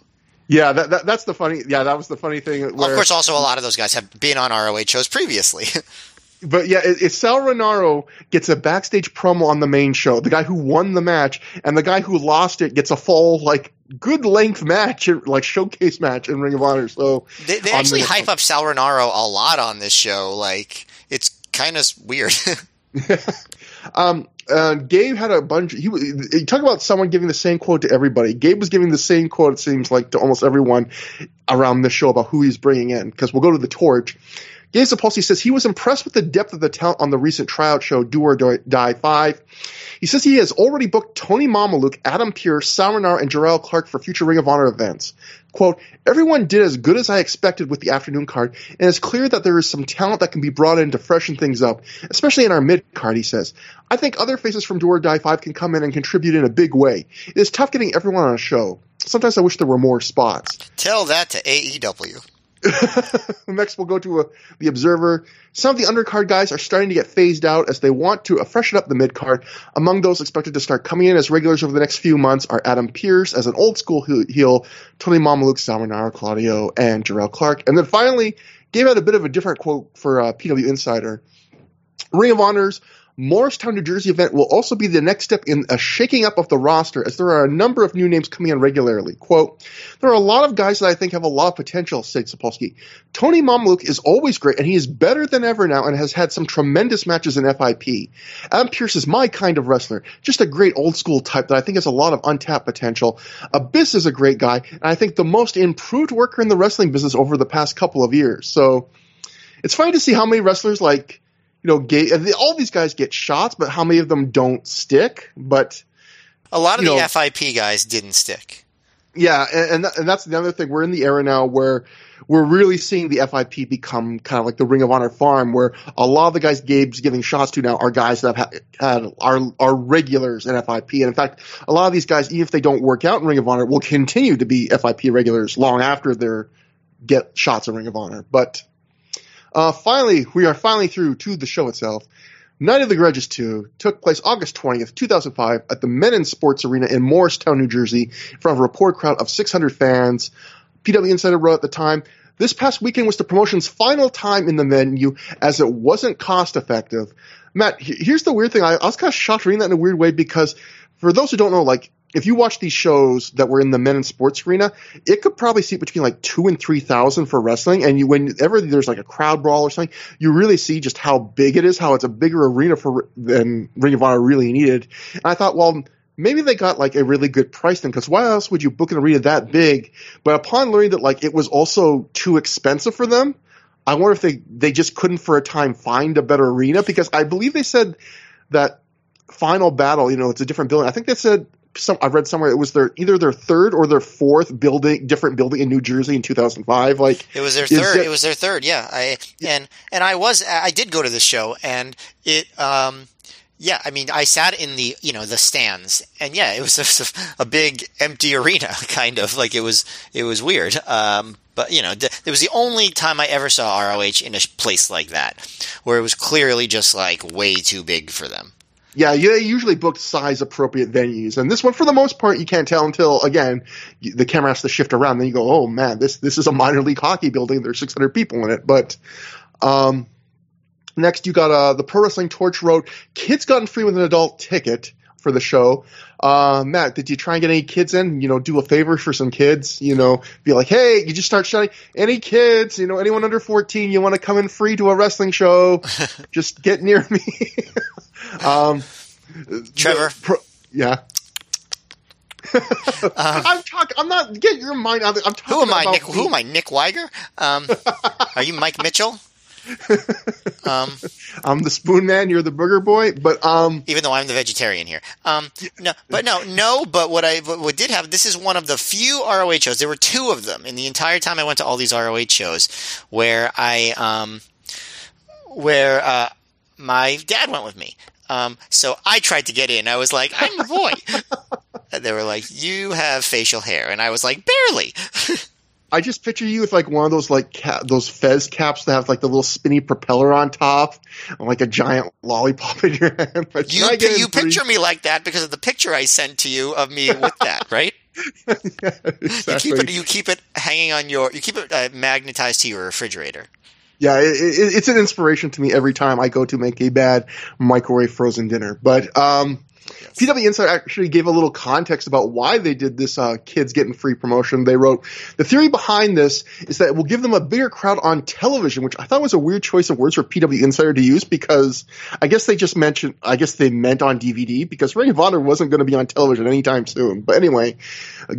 Yeah, that, that, that's the funny. Yeah, that was the funny thing. Where, well, of course, also a lot of those guys have been on ROH shows previously. but yeah, if Sal Rinauro gets a backstage promo on the main show, the guy who won the match and the guy who lost it gets a full like good length match, like showcase match in Ring of Honor. So they, they actually the, hype up Sal Rinauro a lot on this show. Like it's kind of weird. um, uh, Gabe had a bunch. He, he talked about someone giving the same quote to everybody. Gabe was giving the same quote. It seems like to almost everyone around the show about who he's bringing in. Because we'll go to the torch. Gabe Sapolsky says he was impressed with the depth of the talent on the recent tryout show Do or Die 5. He says he has already booked Tony Mamaluke, Adam Pearce, Sal Rinauro, and Jerrelle Clark for future Ring of Honor events. Quote, everyone did as good as I expected with the afternoon card, and it's clear that there is some talent that can be brought in to freshen things up, especially in our mid card, he says. I think other faces from Do or Die 5 can come in and contribute in a big way. It is tough getting everyone on a show. Sometimes I wish there were more spots. Tell that to AEW. Next, we'll go to a, the Observer. Some of the undercard guys are starting to get phased out as they want to uh, freshen up the mid card. Among those expected to start coming in as regulars over the next few months are Adam Pearce as an old school heel, Tony Mamaluke, Sal Rinauro, Claudio, and Jerrelle Clark. And then finally, gave out a bit of a different quote for uh, PW Insider. Ring of Honor's Morristown, New Jersey event will also be the next step in a shaking up of the roster as there are a number of new names coming in regularly. Quote, there are a lot of guys that I think have a lot of potential, said Sapolsky. Tony Mamaluke is always great and he is better than ever now and has had some tremendous matches in FIP. Adam Pearce is my kind of wrestler, just a great old school type that I think has a lot of untapped potential. Abyss is a great guy and I think the most improved worker in the wrestling business over the past couple of years. So it's funny to see how many wrestlers like you know, gay, all these guys get shots, but how many of them don't stick? But a lot of the know, FIP guys didn't stick. Yeah, and, and that's the other thing. We're in the era now where we're really seeing the FIP become kind of like the Ring of Honor farm, where a lot of the guys Gabe's giving shots to now are guys that have had are are regulars in FIP, and in fact, a lot of these guys, even if they don't work out in Ring of Honor, will continue to be FIP regulars long after they're get shots in Ring of Honor. But uh, finally, we are finally through to the show itself. Night of the Grudges 2 took place August 20th, 2005 at the Mennen Sports Arena in Morristown, New Jersey, in front of a report crowd of 600 fans. PW Insider wrote at the time, this past weekend was the promotion's final time in the venue as it wasn't cost effective. Matt, here's the weird thing. I, I was kind of shocked reading that in a weird way because for those who don't know, like if you watch these shows that were in the Mennen Sports Arena, it could probably seat between like two and three thousand for wrestling. And you, whenever there's like a crowd brawl or something, you really see just how big it is, how it's a bigger arena for than Ring of Honor really needed. And I thought, well, maybe they got like a really good price then, because why else would you book an arena that big? But upon learning that like it was also too expensive for them, I wonder if they they just couldn't for a time find a better arena because I believe they said that final battle, you know, it's a different building. I think they said some I've read somewhere it was their either their third or their fourth building different building in New Jersey in 2005 like it was their third it was their third yeah I and and I was I did go to the show and it um yeah, I mean, I sat in the you know the stands, and yeah, it was a, a big empty arena, kind of like it was it was weird. Um, but you know, it was the only time I ever saw ROH in a place like that, where it was clearly just like way too big for them. Yeah, you usually booked size appropriate venues, and this one, for the most part, you can't tell until again the camera has to shift around. Then you go, "Oh man, this this is a minor league hockey building. There's 600 people in it." But um, next, you got uh, the Pro Wrestling Torch Road. Kids gotten free with an adult ticket for the show. Uh, Matt, did you try and get any kids in? You know, do a favor for some kids. You know, be like, hey, you just start shouting, any kids, you know, anyone under 14, you want to come in free to a wrestling show? just get near me. Um, Trevor. Pro, yeah. um, I'm talking. I'm not. Get your mind out. Of, I'm talking. Who am I? Nick, who am I? Nick Wiger? Um, are you Mike Mitchell? um, I'm the spoon man. You're the burger boy. But um, even though I'm the vegetarian here, um, no, but no, no. But what I what did have this is one of the few ROH shows. There were two of them in the entire time I went to all these ROH shows where I um, where uh, my dad went with me. Um, so I tried to get in. I was like, I'm a boy. they were like, you have facial hair. And I was like, barely. I just picture you with like one of those like ca- those fez caps that have like the little spinny propeller on top, and like a giant lollipop in your hand. But you you picture me like that because of the picture I sent to you of me with that, right? yeah, exactly. You keep it you keep it hanging on your you keep it uh, magnetized to your refrigerator yeah, it, it, it's an inspiration to me every time I go to make a bad microwave frozen dinner. But um, PW Insider actually gave a little context about why they did this uh, kids getting free promotion. They wrote, the theory behind this is that it will give them a bigger crowd on television, which I thought was a weird choice of words for PW Insider to use because I guess they just mentioned, I guess they meant on DVD because Ring of Honor wasn't going to be on television anytime soon. But anyway,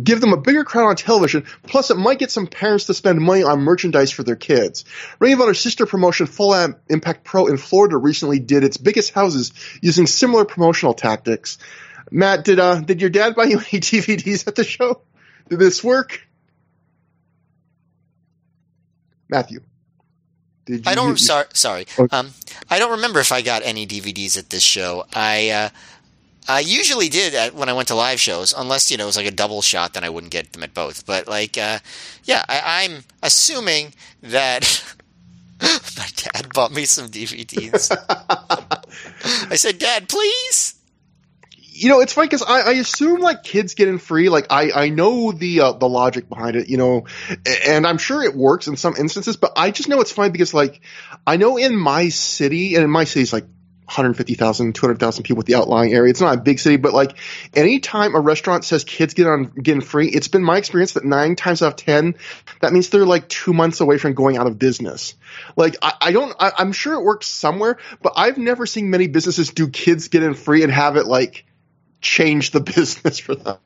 give them a bigger crowd on television, plus it might get some parents to spend money on merchandise for their kids. Ring of Honor's sister promotion, Full Impact Pro in Florida recently did its biggest houses using similar promotional tactics. Matt, did uh did your dad buy you any DVDs at the show? Did this work? Matthew. Did you, I don't. You, sorry, sorry. Okay. Um, I don't remember if I got any DVDs at this show. I uh, I usually did at, when I went to live shows, unless you know it was like a double shot, then I wouldn't get them at both. But like, uh, yeah, I, I'm assuming that my dad bought me some DVDs. I said, "Dad, please." You know, it's funny because I, I, assume like kids getting free. Like I, I know the uh, the logic behind it, you know, and I'm sure it works in some instances. But I just know it's funny because like I know in my city and in my city it's like 150,000, 200,000 people with the outlying area. It's not a big city, but like anytime a restaurant says kids get on getting free, it's been my experience that nine times out of 10, that means they're like two months away from going out of business. Like I, I don't, I, I'm sure it works somewhere, but I've never seen many businesses do kids get in free and have it like change the business for them.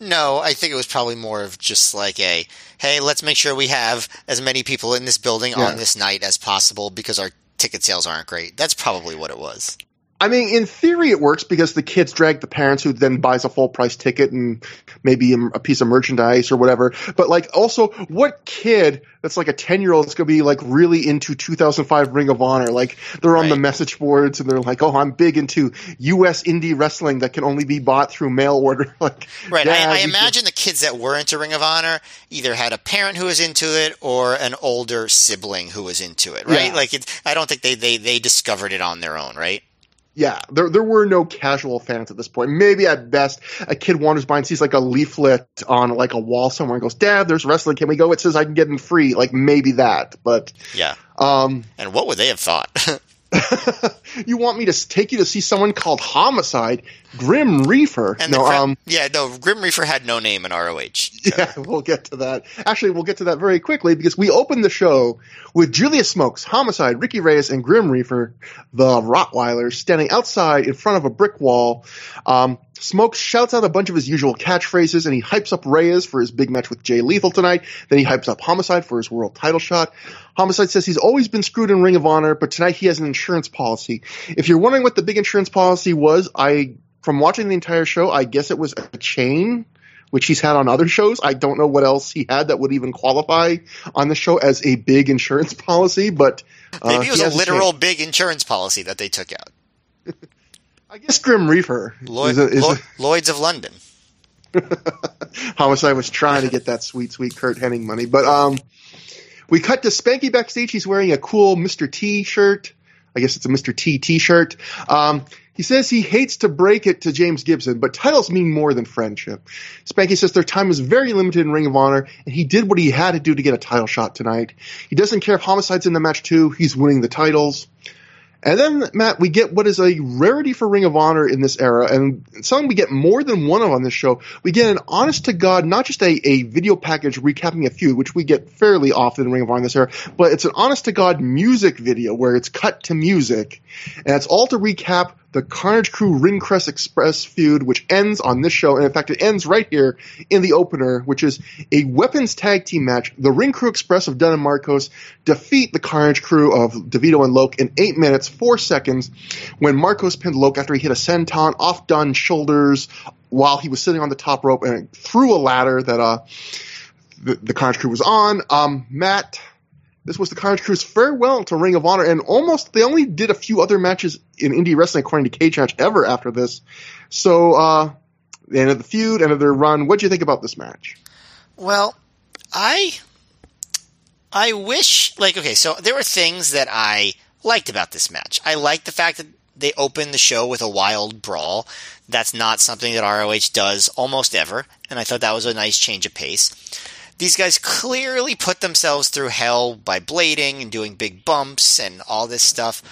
No, I think it was probably more of just like a, hey, let's make sure we have as many people in this building yeah. on this night as possible because our ticket sales aren't great. That's probably what it was. I mean, in theory, it works because the kids drag the parents who then buys a full price ticket and maybe a piece of merchandise or whatever. But like, also, what kid that's like a 10 year old is going to be like really into 2005 Ring of Honor? Like, they're on right. the message boards and they're like, oh, I'm big into U.S. indie wrestling that can only be bought through mail order. like, right. I, I imagine the kids that were into Ring of Honor either had a parent who was into it or an older sibling who was into it, right? Yeah. Like, it, I don't think they, they, they discovered it on their own, right? Yeah, there there were no casual fans at this point. Maybe at best, a kid wanders by and sees like a leaflet on like a wall somewhere and goes, "Dad, there's wrestling. Can we go?" It says I can get in free. Like maybe that, but yeah. Um, and what would they have thought? you want me to take you to see someone called Homicide, Grim Reefer? And no, um, yeah, no, Grim Reefer had no name in ROH. Yeah, we'll get to that. Actually, we'll get to that very quickly because we opened the show with Julius Smokes, Homicide, Ricky Reyes, and Grim Reefer, the Rottweilers, standing outside in front of a brick wall. Um, Smokes shouts out a bunch of his usual catchphrases and he hypes up Reyes for his big match with Jay Lethal tonight. Then he hypes up Homicide for his world title shot. Homicide says he's always been screwed in Ring of Honor, but tonight he has an insurance policy. If you're wondering what the big insurance policy was, I, from watching the entire show, I guess it was a chain which he's had on other shows. I don't know what else he had that would even qualify on the show as a big insurance policy, but uh, maybe it was a literal a big insurance policy that they took out. I guess Grim Reaper. Lloyd, is a, is a, Lloyd's of London. Homicide was trying to get that sweet, sweet Curt Hennig money, but um, we cut to Spanky backstage. He's wearing a cool Mr. T shirt. I guess it's a Mr. T t-shirt. Um, he says he hates to break it to James Gibson, but titles mean more than friendship. Spanky says their time is very limited in Ring of Honor, and he did what he had to do to get a title shot tonight. He doesn't care if Homicide's in the match too. He's winning the titles. And then, Matt, we get what is a rarity for Ring of Honor in this era, and something we get more than one of on this show. We get an honest to God, not just a, a video package recapping a feud, which we get fairly often in Ring of Honor in this era, but it's an honest to God music video where it's cut to music, and it's all to recap the Carnage Crew Ring Crew Express feud, which ends on this show. And in fact, it ends right here in the opener, which is a weapons tag team match. The Ring Crew Express of Dunn and Marcos defeat the Carnage Crew of DeVito and Loc in eight minutes, four seconds, when Marcos pinned Loc after he hit a senton off Dunn's shoulders while he was sitting on the top rope and threw a ladder that, uh, the, the Carnage Crew was on. Um, Matt, this was the Carnage Crew's farewell to Ring of Honor, and almost they only did a few other matches in indie wrestling according to Cage Match ever after this. So, uh, the end of the feud, end of their run. What do you think about this match? Well, I I wish like okay, so there were things that I liked about this match. I liked the fact that they opened the show with a wild brawl. That's not something that ROH does almost ever, and I thought that was a nice change of pace these guys clearly put themselves through hell by blading and doing big bumps and all this stuff.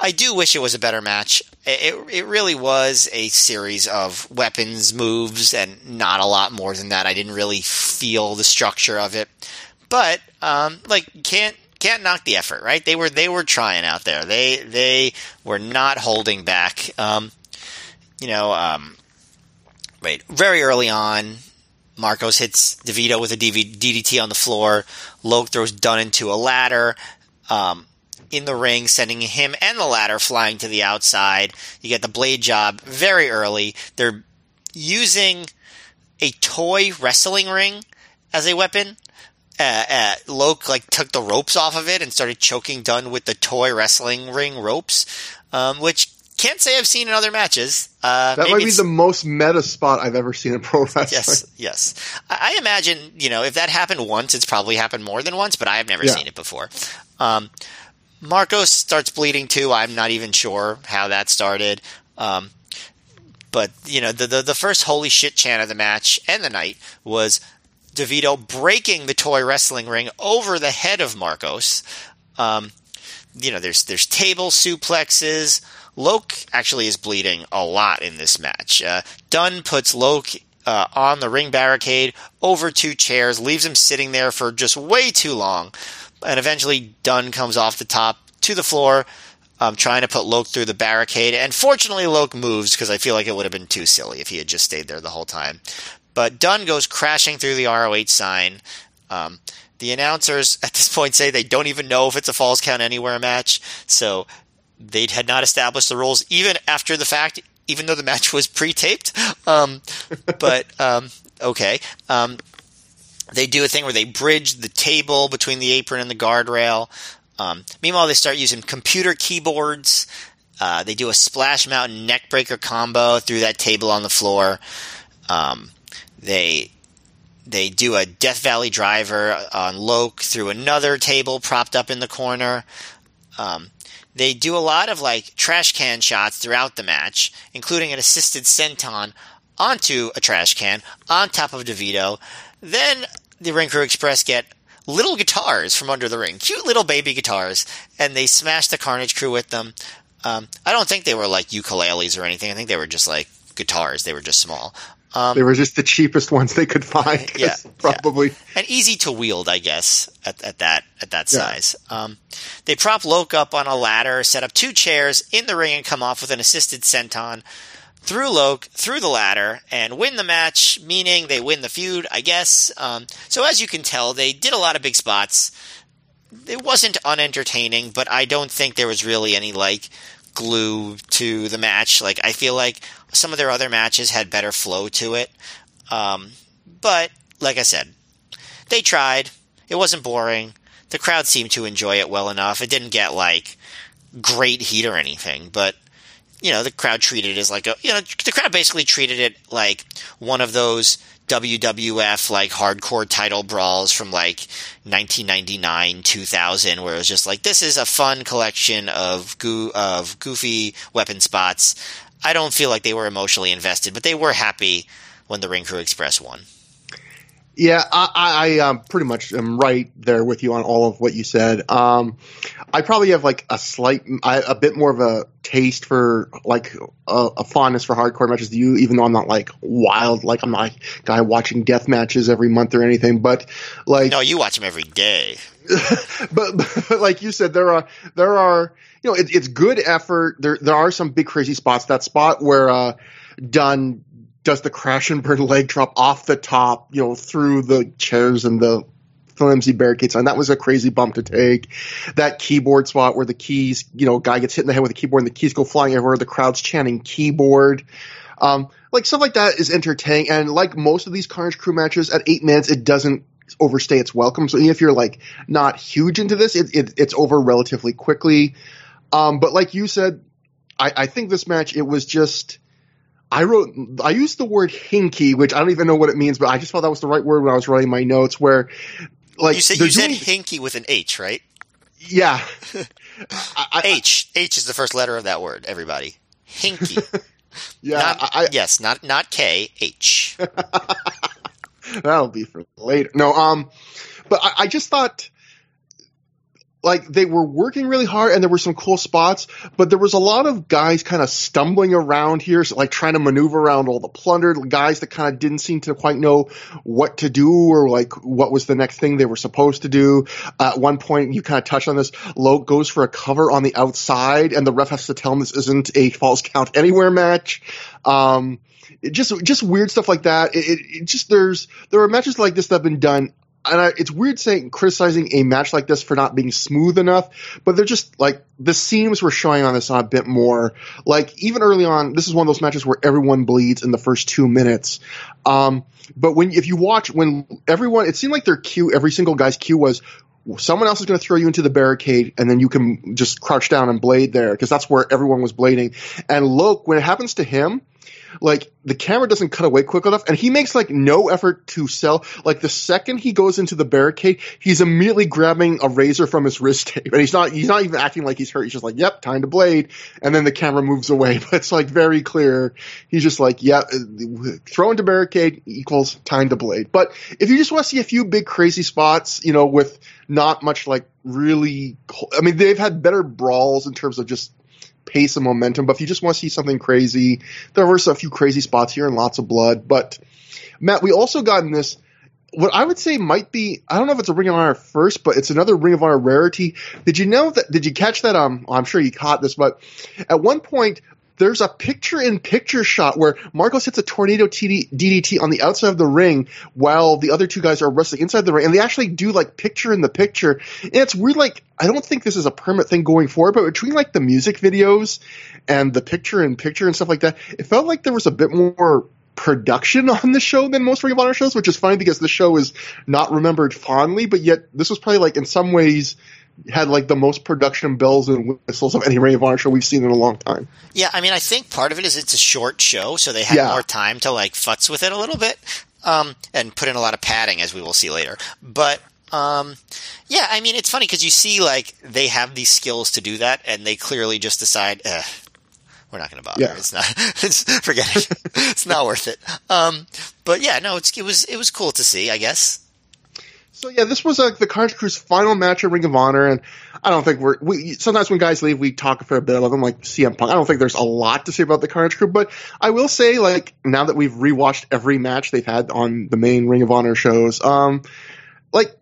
I do wish it was a better match. It, it really was a series of weapons moves and not a lot more than that. I didn't really feel the structure of it, but um, like can't can't knock the effort, right? They were they were trying out there. They they were not holding back. Um, you know, um, wait, very early on, Marcos hits DeVito with a DDT on the floor. Loc throws Dunn into a ladder. Um, in the ring, sending him and the ladder flying to the outside. You get the blade job very early. They're using a toy wrestling ring as a weapon. Uh, uh, Loc like took the ropes off of it and started choking Dunn with the toy wrestling ring ropes, um, which can't say I've seen in other matches. Uh, that might be the most meta spot I've ever seen in pro wrestling. Yes, yes. I, I, imagine you know if that happened once, it's probably happened more than once, but I have never yeah. seen it before. Um, Marcos starts bleeding too. I'm not even sure how that started. Um, but you know, the, the, the first holy shit chant of the match and the night was DeVito breaking the toy wrestling ring over the head of Marcos. Um, you know, there's there's table suplexes. Loc actually is bleeding a lot in this match. Uh, Dunn puts Loc uh, on the ring barricade over two chairs, leaves him sitting there for just way too long and eventually Dunn comes off the top to the floor, um, trying to put Loc through the barricade. And fortunately, Loc moves because I feel like it would have been too silly if he had just stayed there the whole time. But Dunn goes crashing through the ROH sign. Um, the announcers at this point say they don't even know if it's a Falls Count Anywhere match, so they had not established the rules even after the fact, even though the match was pre-taped. Um, but um, okay, um, they do a thing where they bridge the table between the apron and the guardrail. Um, meanwhile, they start using computer keyboards. Uh, they do a Splash Mountain neckbreaker combo through that table on the floor. Um, they they do a Death Valley driver on Loc through another table propped up in the corner. Um, they do a lot of like trash can shots throughout the match, including an assisted senton onto a trash can on top of DeVito. Then the Ring Crew Express get little guitars from under the ring, cute little baby guitars, and they smash the Carnage Crew with them. Um, I don't think they were like ukuleles or anything. I think they were just like guitars. They were just small. Um, they were just the cheapest ones they could find. Yeah, probably yeah. and easy to wield, I guess, at, at that at that yeah. size. Um, they prop Loc up on a ladder, set up two chairs in the ring, and come off with an assisted senton through Loc, through the ladder, and win the match, meaning they win the feud, I guess. Um, so as you can tell, they did a lot of big spots. It wasn't unentertaining, but I don't think there was really any like glue to the match. Like I feel like some of their other matches had better flow to it. Um, but like I said, they tried. It wasn't boring. The crowd seemed to enjoy it well enough. It didn't get like great heat or anything, but you know, the crowd treated it as like a, you know, the crowd basically treated it like one of those WWF like hardcore title brawls from like 1999, 2000, where it was just like, this is a fun collection of goo, of goofy weapon spots. I don't feel like they were emotionally invested, but they were happy when the Ring Crew Express won. Yeah, I, I um, pretty much am right there with you on all of what you said. Um, I probably have like a slight, a bit more of a taste for like a, a, fondness for hardcore matches than you, even though I'm not like wild, like I'm not a guy watching death matches every month or anything. But like, no, you watch them every day. but, but, like you said, there are there are you know it, it's good effort. There there are some big crazy spots. That spot where uh, Dunn does the crash and burn leg drop off the top, you know, through the chairs and the flimsy barricades, and that was a crazy bump to take. That keyboard spot where the keys, you know, guy gets hit in the head with a keyboard and the keys go flying everywhere, the crowd's chanting keyboard. Um, like stuff like that is entertaining, and like most of these Carnage Crew matches, at eight minutes, it doesn't overstay its welcome. So even if you're like not huge into this, it, it, it's over relatively quickly. Um, but like you said, I, I think this match, it was just I wrote, I used the word hinky, which I don't even know what it means, but I just thought that was the right word when I was writing my notes. Where, like, you said, you said hinky with an H, right? Yeah. I, H H is the first letter of that word. Everybody, hinky. yeah. Not, I, yes, not not K H. That'll be for later. No, um, but I, I just thought like they were working really hard and there were some cool spots, but there was a lot of guys kind of stumbling around here, like trying to maneuver around all the plunder, guys that kind of didn't seem to quite know what to do or like what was the next thing they were supposed to do. Uh, at one point, you kind of touched on this. Loc goes for a cover on the outside and the ref has to tell him this isn't a falls count anywhere match. Um, just just weird stuff like that. It, it, it, just there's there are matches like this that have been done and I, it's weird saying criticizing a match like this for not being smooth enough, but they're just like the seams were showing on this a bit more. Like even early on, this is one of those matches where everyone bleeds in the first two minutes. Um, but when if you watch when everyone, it seemed like their cue, every single guy's cue was someone else is going to throw you into the barricade and then you can just crouch down and blade there because that's where everyone was blading. And look, when it happens to him, like the camera doesn't cut away quick enough and he makes like no effort to sell. Like the second he goes into the barricade he's immediately grabbing a razor from his wrist tape and he's not he's not even acting like he's hurt. He's just like yep time to blade. And then the camera moves away but it's like very clear. He's just like yeah uh, throw into barricade equals time to blade. But if you just want to see a few big crazy spots you know with not much like really i mean they've had better brawls in terms of just pace and momentum. But if you just want to see something crazy, there were a few crazy spots here and lots of blood. But Matt, we also got in this what I would say might be I don't know if it's a Ring of Honor first, but it's another Ring of Honor rarity. Did you know that? Did you catch that? Um, I'm sure you caught this, but at one point there's a picture in picture shot where Marcos hits a tornado TD, DDT on the outside of the ring while the other two guys are wrestling inside the ring. And they actually do like picture in the picture. And it's weird. Like, I don't think this is a permanent thing going forward, but between like the music videos and the picture in picture and stuff like that, it felt like there was a bit more production on the show than most Ring of Honor shows, which is funny because the show is not remembered fondly, but yet this was probably like in some ways had like the most production bells and whistles of any Ring of Honor show we've seen in a long time. Yeah, I mean, I think part of it is it's a short show, so they had yeah. more time to like futz with it a little bit, um, and put in a lot of padding, as we will see later. But um, yeah, I mean, it's funny because you see like they have these skills to do that, and they clearly just decide. we're not going to bother. Yeah. It's not. It's, forget it. it's not worth it. Um, but yeah, no, it was it was cool to see. I guess. So yeah, this was like the Carnage Crew's final match at Ring of Honor, and I don't think we're we sometimes when guys leave we talk a fair bit about them, like CM Punk. I don't think there's a lot to say about the Carnage Crew, but I will say like now that we've rewatched every match they've had on the main Ring of Honor shows, um, like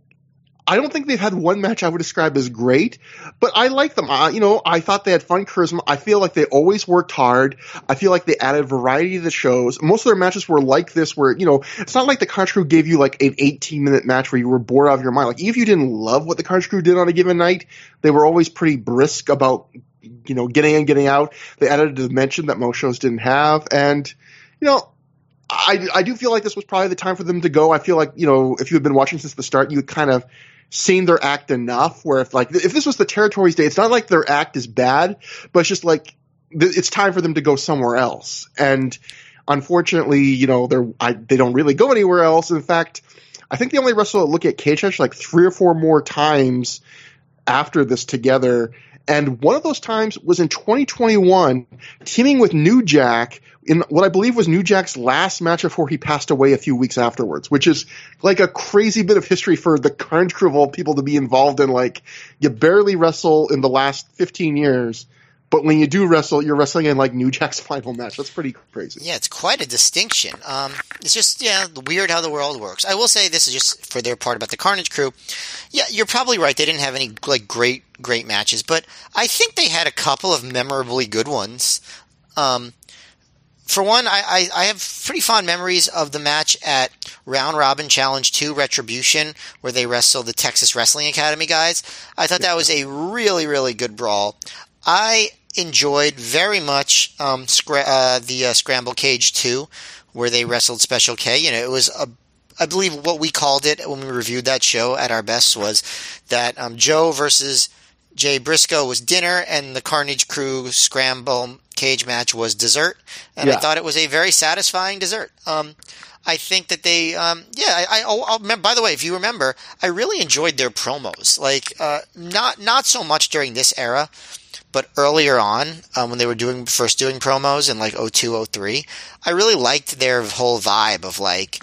I don't think they've had one match I would describe as great, but I like them. Uh, you know, I thought they had fun charisma. I feel like they always worked hard. I feel like they added variety to the shows. Most of their matches were like this, where you know, it's not like the Carnage Crew gave you like an 18 minute match where you were bored out of your mind. Like even if you didn't love what the Carnage Crew did on a given night, they were always pretty brisk about you know getting in, getting out. They added a dimension that most shows didn't have, and you know, I, I do feel like this was probably the time for them to go. I feel like, you know, if you had been watching since the start, you kind of seen their act enough where if like if this was the territories day, it's not like their act is bad, but it's just like it's time for them to go somewhere else. And unfortunately, you know, they're I, they don't really go anywhere else. In fact, I think they only wrestle look at Cage like three or four more times after this together. And one of those times was in 2021, teaming with New Jack in what I believe was New Jack's last match before he passed away a few weeks afterwards, which is like a crazy bit of history for the Carnage Crew of all people to be involved in. Like, you barely wrestle in the last 15 years, but when you do wrestle, you're wrestling in like New Jack's final match. That's pretty crazy. Yeah, it's quite a distinction. Um, it's just yeah, weird how the world works. I will say this is just for their part about the Carnage Crew. Yeah, you're probably right. They didn't have any like great great matches, but I think they had a couple of memorably good ones. Um, for one, I, I, I, have pretty fond memories of the match at Round Robin Challenge 2 Retribution, where they wrestled the Texas Wrestling Academy guys. I thought that was a really, really good brawl. I enjoyed very much um, scra- uh, the uh, Scramble Cage 2, where they wrestled Special K. You know, it was a I believe what we called it when we reviewed that show at our best was that um, Joe versus Jay Briscoe was dinner, and the Carnage Crew Scramble cage match was dessert, and yeah. I thought it was a very satisfying dessert. Um, I think that they, um, yeah, I, I I'll, I'll by the way, if you remember, I really enjoyed their promos. Like, uh, not not so much during this era, but earlier on um, when they were doing first doing promos in like 02, 03, I really liked their whole vibe of like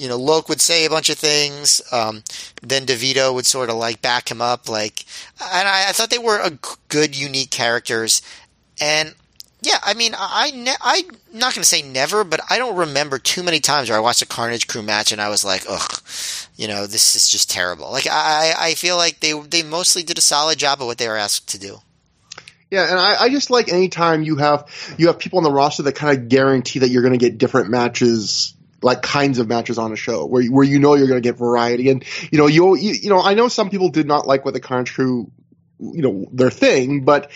you know, Loc would say a bunch of things. Um, then DeVito would sort of like back him up. Like, and I, I thought they were a good, unique characters. And yeah, I mean, I, ne- I'm not going to say never, but I don't remember too many times where I watched a Carnage Crew match and I was like, ugh, you know, this is just terrible. Like, I, I feel like they, they mostly did a solid job of what they were asked to do. Yeah, and I, I just like anytime you have you have people on the roster that kind of guarantee that you're going to get different matches like kinds of matches on a show where where you know you're going to get variety. And you know you you know I know some people did not like what the Carnage Crew you know their thing but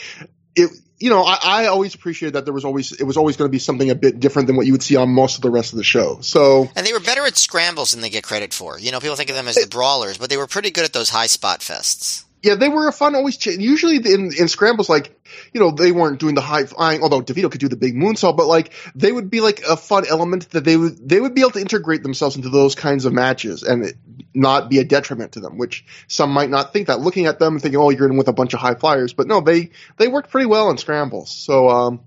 it you know I, I always appreciated that there was always it was always going to be something a bit different than what you would see on most of the rest of the show. So and they were better at scrambles than they get credit for. You know people think of them as the brawlers but they were pretty good at those high spot fests yeah, they were a fun always. Ch- usually in in scrambles, like you know, they weren't doing the high flying. Although Devito could do the big moonsault, but like they would be like a fun element that they would they would be able to integrate themselves into those kinds of matches and it not be a detriment to them. Which some might not think that looking at them and thinking, oh, you're in with a bunch of high flyers, but no, they they worked pretty well in scrambles. So um,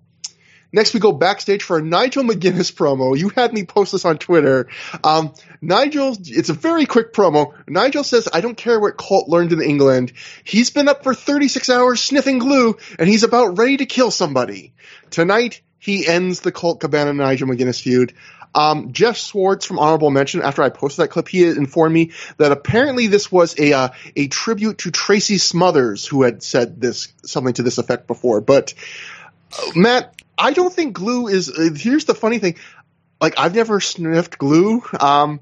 Next, we go backstage for a Nigel McGuinness promo. You had me post this on Twitter. Um, Nigel, it's a very quick promo. Nigel says, I don't care what Colt learned in England. He's been up for 36 hours sniffing glue, and he's about ready to kill somebody. Tonight, he ends the Colt Cabana Nigel McGuinness feud. Um, Jeff Swartz from Honorable Mention, after I posted that clip, he informed me that apparently this was a uh, a tribute to Tracy Smothers, who had said this something to this effect before. But uh, Matt, I don't think glue is. Uh, here's the funny thing: like I've never sniffed glue. Um,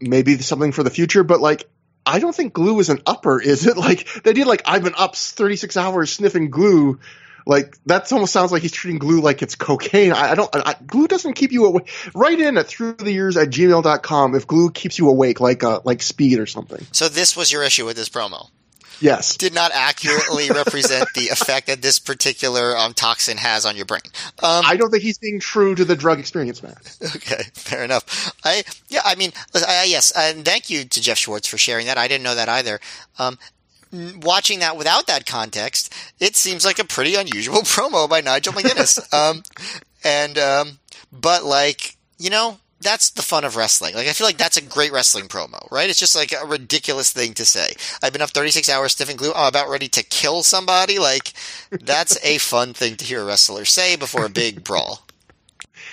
maybe something for the future, but like I don't think glue is an upper, is it? Like they did like I've been up 36 hours sniffing glue. Like that almost sounds like he's treating glue like it's cocaine. I, I don't. I, glue doesn't keep you awake. Write in at through the years at gmail.com if glue keeps you awake like uh, like speed or something. So this was your issue with this promo. Yes. Did not accurately represent the effect that this particular um, toxin has on your brain. Um, I don't think he's being true to the drug experience, man. Okay, fair enough. I yeah, I mean, I, yes, and thank you to Jeff Schwartz for sharing that. I didn't know that either. Um, watching that without that context, it seems like a pretty unusual promo by Nigel McGuinness. um, and um, but like you know, that's the fun of wrestling. Like I feel like that's a great wrestling promo, right? It's just like a ridiculous thing to say. I've been up 36 hours stiff and glue. I'm about ready to kill somebody. Like that's a fun thing to hear a wrestler say before a big brawl.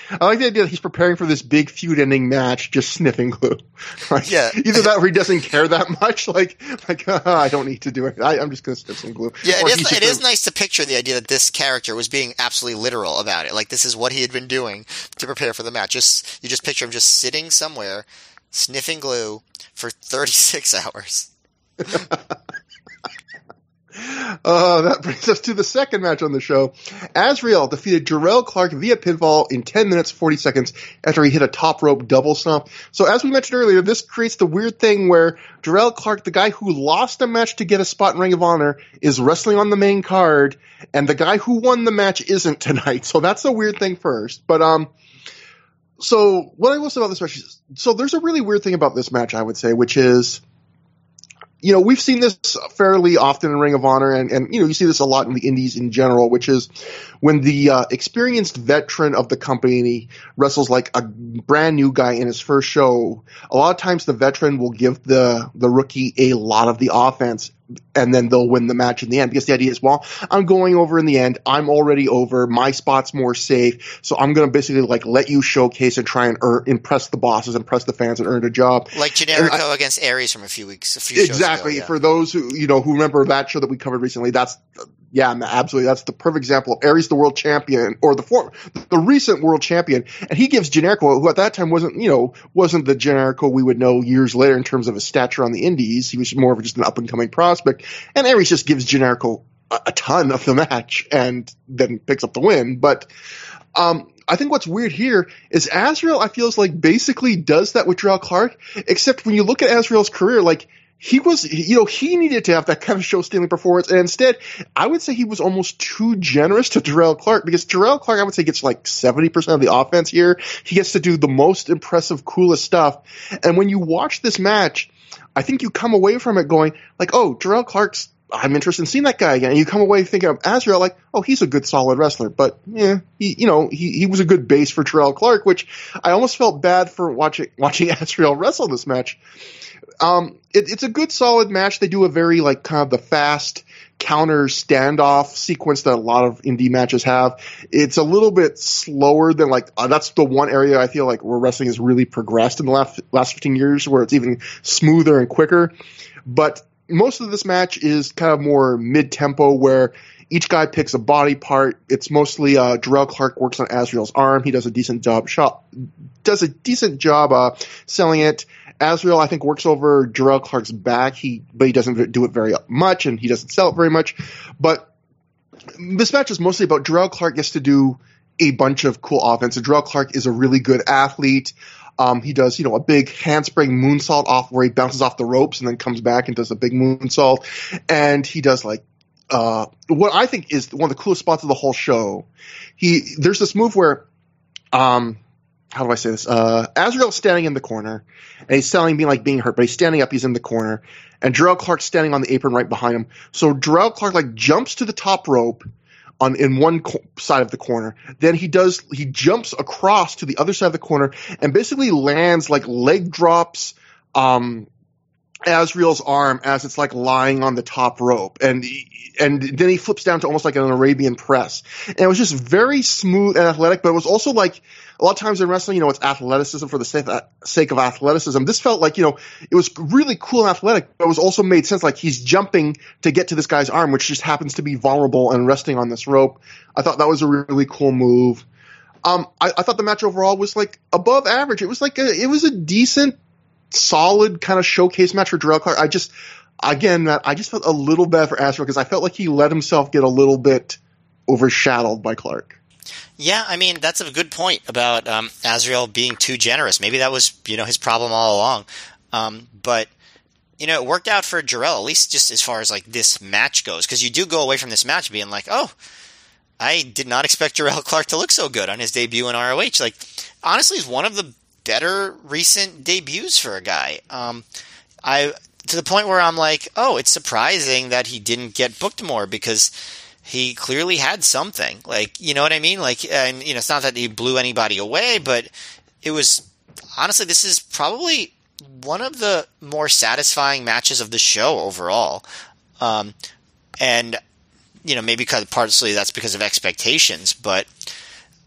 I like the idea that he's preparing for this big feud-ending match, just sniffing glue. Like, yeah, either that or he doesn't care that much. Like, like uh, I don't need to do it. I, am just going to sniff some glue. Yeah, it is, it is nice to picture the idea that this character was being absolutely literal about it. Like, this is what he had been doing to prepare for the match. Just you just picture him just sitting somewhere, sniffing glue for 36 hours. Uh, that brings us to the second match on the show. Azrael defeated Jerrelle Clark via pinfall in 10 minutes 40 seconds after he hit a top rope double stomp. So as we mentioned earlier, this creates the weird thing where Jerrelle Clark, the guy who lost a match to get a spot in Ring of Honor, is wrestling on the main card, and the guy who won the match isn't tonight. So that's a weird thing first. But um, so what I will say about this match is, so there's a really weird thing about this match, I would say, which is you know, we've seen this fairly often in Ring of Honor, and, and you know, you see this a lot in the Indies in general, which is when the uh, experienced veteran of the company wrestles like a brand new guy in his first show. A lot of times, the veteran will give the the rookie a lot of the offense, and then they'll win the match in the end because the idea is, well, I'm going over in the end. I'm already over. My spot's more safe. So I'm going to basically like let you showcase and try and earn, impress the bosses, impress the fans and earn a job. Like Generico I, against Aries from a few weeks, a few Exactly. Ago, yeah. For those who, you know, who remember that show that we covered recently, that's, yeah, absolutely. That's the perfect example of Aries, the world champion, or the form, the recent world champion, and he gives Generico, who at that time wasn't, you know, wasn't the Generico we would know years later in terms of his stature on the Indies. He was more of just an up and coming prospect, and Aries just gives Generico a, a ton of the match and then picks up the win. But um, I think what's weird here is Azrael. I feel is like basically does that with Jerrelle Clark, except when you look at Azrael's career, like he was, you know, he needed to have that kind of show stealing performance. And instead, I would say he was almost too generous to Jerrelle Clark because Jerrelle Clark, I would say, gets like 70% of the offense here. He gets to do the most impressive, coolest stuff. And when you watch this match, I think you come away from it going like, oh, Jerrelle Clark's I'm interested in seeing that guy again. And you come away thinking of Azrael like, oh, he's a good, solid wrestler. But yeah, he, you know, he, he was a good base for Jerrelle Clark, which I almost felt bad for watching watching Azrael wrestle this match. Um, it, it's a good, solid match. They do a very like kind of the fast counter standoff sequence that a lot of indie matches have. It's a little bit slower than like uh, that's the one area I feel like where wrestling has really progressed in the last last 15 years, where it's even smoother and quicker. But most of this match is kind of more mid tempo where each guy picks a body part. It's mostly uh, Jerrelle Clark works on Azrael's arm. He does a decent job does a decent job uh, selling it. Azrael, I think, works over Jerrelle Clark's back. He, but he doesn't do it very much, and he doesn't sell it very much. But this match is mostly about Jerrelle Clark gets to do a bunch of cool offense. Jerrelle Clark is a really good athlete. Um, he does, you know, a big handspring moonsault off where he bounces off the ropes and then comes back and does a big moonsault. And he does like, uh, what I think is one of the coolest spots of the whole show. He, there's this move where, um, how do I say this? Uh, Azrael's standing in the corner and he's selling being like being hurt, but he's standing up, he's in the corner, and Jerrelle Clark's standing on the apron right behind him. So Jerrelle Clark like jumps to the top rope on in one co- side of the corner. Then he does he jumps across to the other side of the corner and basically lands like leg drops um Azrael's arm as it's like lying on the top rope, and and then he flips down to almost like an Arabian press, and it was just very smooth and athletic. But it was also like a lot of times in wrestling, you know, it's athleticism for the sake of athleticism. This felt like you know it was really cool and athletic, but it was also made sense. Like he's jumping to get to this guy's arm, which just happens to be vulnerable and resting on this rope. I thought that was a really cool move. Um, I, I thought the match overall was like above average. It was like a, it was a decent solid kind of showcase match for Jerrelle Clark. I just, again, I just felt a little bad for Astro because I felt like he let himself get a little bit overshadowed by Clark. Yeah, I mean that's a good point about um, Azrael being too generous. Maybe that was you know his problem all along. Um, but you know it worked out for Jerrelle at least just as far as like this match goes because you do go away from this match being like, oh, I did not expect Jerrelle Clark to look so good on his debut in ROH. Like honestly, he's one of the better recent debuts for a guy. Um, I to the point where I'm like, oh, it's surprising that he didn't get booked more because he clearly had something. Like, you know what I mean? Like, and you know, it's not that he blew anybody away, but it was honestly, this is probably one of the more satisfying matches of the show overall. Um, and you know, maybe because partially that's because of expectations, but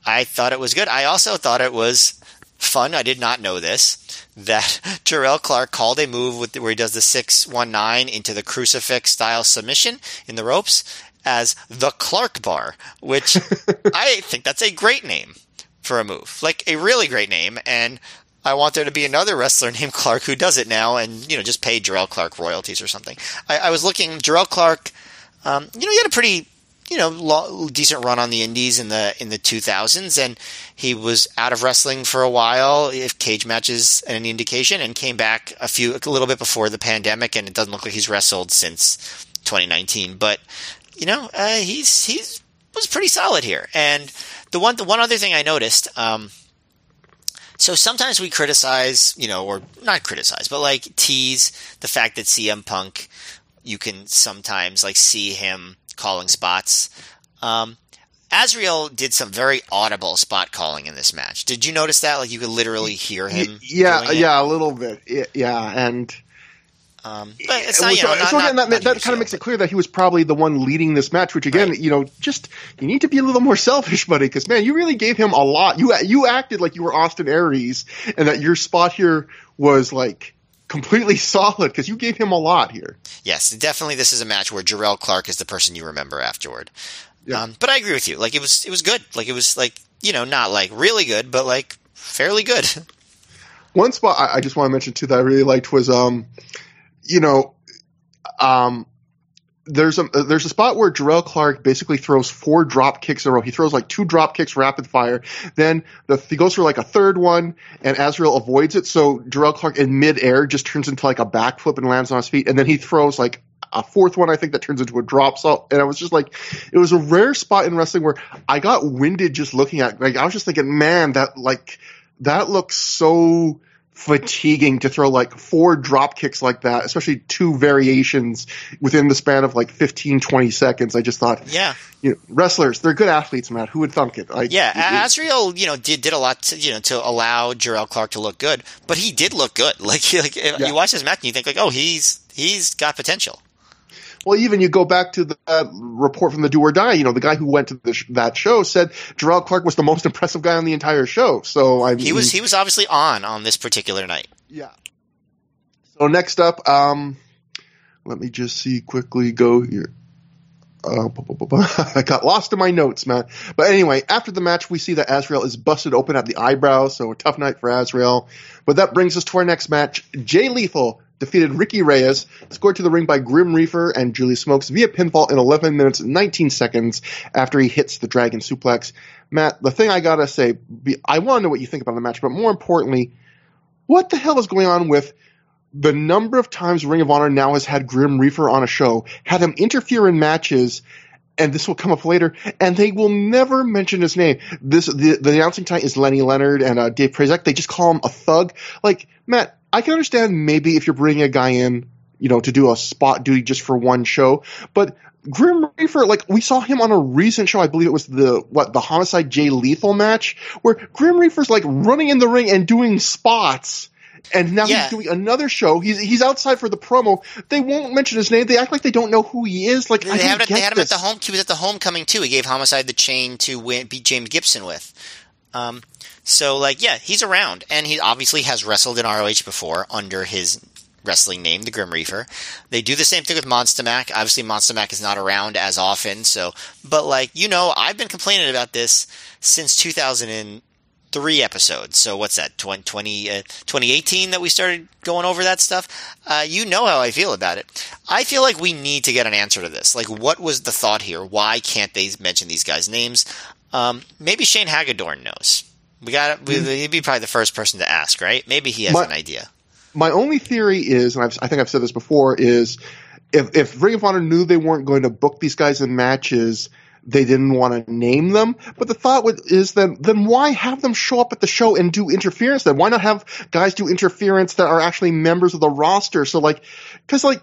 I thought it was good. I also thought it was fun. I did not know this. That Jerrelle Clark called a move with, where he does the six one nine into the crucifix style submission in the ropes as the Clark Bar, which I think that's a great name for a move, like a really great name. And I want there to be another wrestler named Clark who does it now, and you know just pay Jerrelle Clark royalties or something. I, I was looking Jerrelle Clark. Um, you know, he had a pretty you know decent run on the indies in the in the 2000s and he was out of wrestling for a while if Cagematch's any indication and came back a few a little bit before the pandemic and it doesn't look like he's wrestled since 2019 but you know uh, he's he's was pretty solid here and the one the one other thing I noticed um, so sometimes we criticize, you know, or not criticize, but like tease the fact that CM Punk, you can sometimes like see him calling spots. Um, Azrael did some very audible spot calling in this match. Did you notice that? Like you could literally hear him. Yeah, yeah, a little bit. Yeah, and um, but it's not, you know, not, so again, not, that, that kind of makes it clear that he was probably the one leading this match. Which again, right. you know, just you need to be a little more selfish, buddy, because man, you really gave him a lot. You you acted like you were Austin Aries, and that your spot here was like completely solid because you gave him a lot here. Yes, definitely. This is a match where Jerrelle Clark is the person you remember afterward. Yeah. Um, but I agree with you. Like it was, it was good. Like it was like you know not like really good, but like fairly good. One spot I, I just want to mention too that I really liked was um, you know, um, there's a there's a spot where Jerrelle Clark basically throws four drop kicks in a row. He throws like two drop kicks rapid fire. Then the, he goes for like a third one, and Azrael avoids it. So Jerrelle Clark in midair just turns into like a backflip and lands on his feet. And then he throws like a fourth one, I think, that turns into a drop. So, and I was just like, it was a rare spot in wrestling where I got winded just looking at. Like I was just thinking, man, that like that looks so fatiguing to throw like four drop kicks like that, especially two variations within the span of like 15, 20 seconds. I just thought, Yeah. you know, wrestlers, they're good athletes, man. Who would thunk it? Like, Yeah, it- Azrael, you know, did did a lot to you know to allow Jerrelle Clark to look good, but he did look good. Like, like you watch this match and you think like, oh, he's he's got potential. Well, even you go back to the uh, report from the Do or Die. You know, the guy who went to the sh- that show said Jerrelle Clark was the most impressive guy on the entire show. So I mean, He was he was obviously on on this particular night. yeah. So next up, um, let me just see quickly. Go here. Uh, I got lost in my notes, man. But anyway, after the match, we see that Azrael is busted open at the eyebrow, so a tough night for Azrael. But that brings us to our next match. Jay Lethal defeated Ricky Reyes, scored to the ring by Grim Reaper and Julius Smokes via pinfall in 11 minutes and 19 seconds after he hits the Dragon Suplex. Matt, the thing I gotta say, I want to know what you think about the match, but more importantly, what the hell is going on with the number of times Ring of Honor now has had Grim Reaper on a show, had him interfere in matches, and this will come up later, and they will never mention his name. This the, the announcing time is Lenny Leonard and uh, Dave Prazak. They just call him a thug. Like Matt, I can understand maybe if you're bringing a guy in, you know, to do a spot duty just for one show, but Grim Reaper, like we saw him on a recent show, I believe it was the what the Homicide Jay Lethal match, where Grim Reaper's like running in the ring and doing spots. And now Yeah. he's doing another show. He's he's outside for the promo. They won't mention his name. They act like they don't know who he is. Like They I had, it, they had him at the home. He was at the homecoming too. He gave Homicide the chain to win, beat James Gibson with. Um, so like, yeah, he's around, and he obviously has wrestled in ROH before under his wrestling name, the Grim Reaper. They do the same thing with Monsta Mack. Obviously, Monsta Mack is not around as often. So, but like you know, I've been complaining about this since 2003 episodes. So what's that? 20, 20, uh, 2018 that we started going over that stuff. Uh, you know how I feel about it. I feel like we need to get an answer to this. Like, what was the thought here? Why can't they mention these guys' names? Um, maybe Shane Hagadorn knows. We got. to He'd be probably the first person to ask, right? Maybe he has My- an idea. My only theory is, and I've, I think I've said this before, is if if Ring of Honor knew they weren't going to book these guys in matches, they didn't want to name them. But the thought would, is then then why have them show up at the show and do interference? Then why not have guys do interference that are actually members of the roster? So like, because like.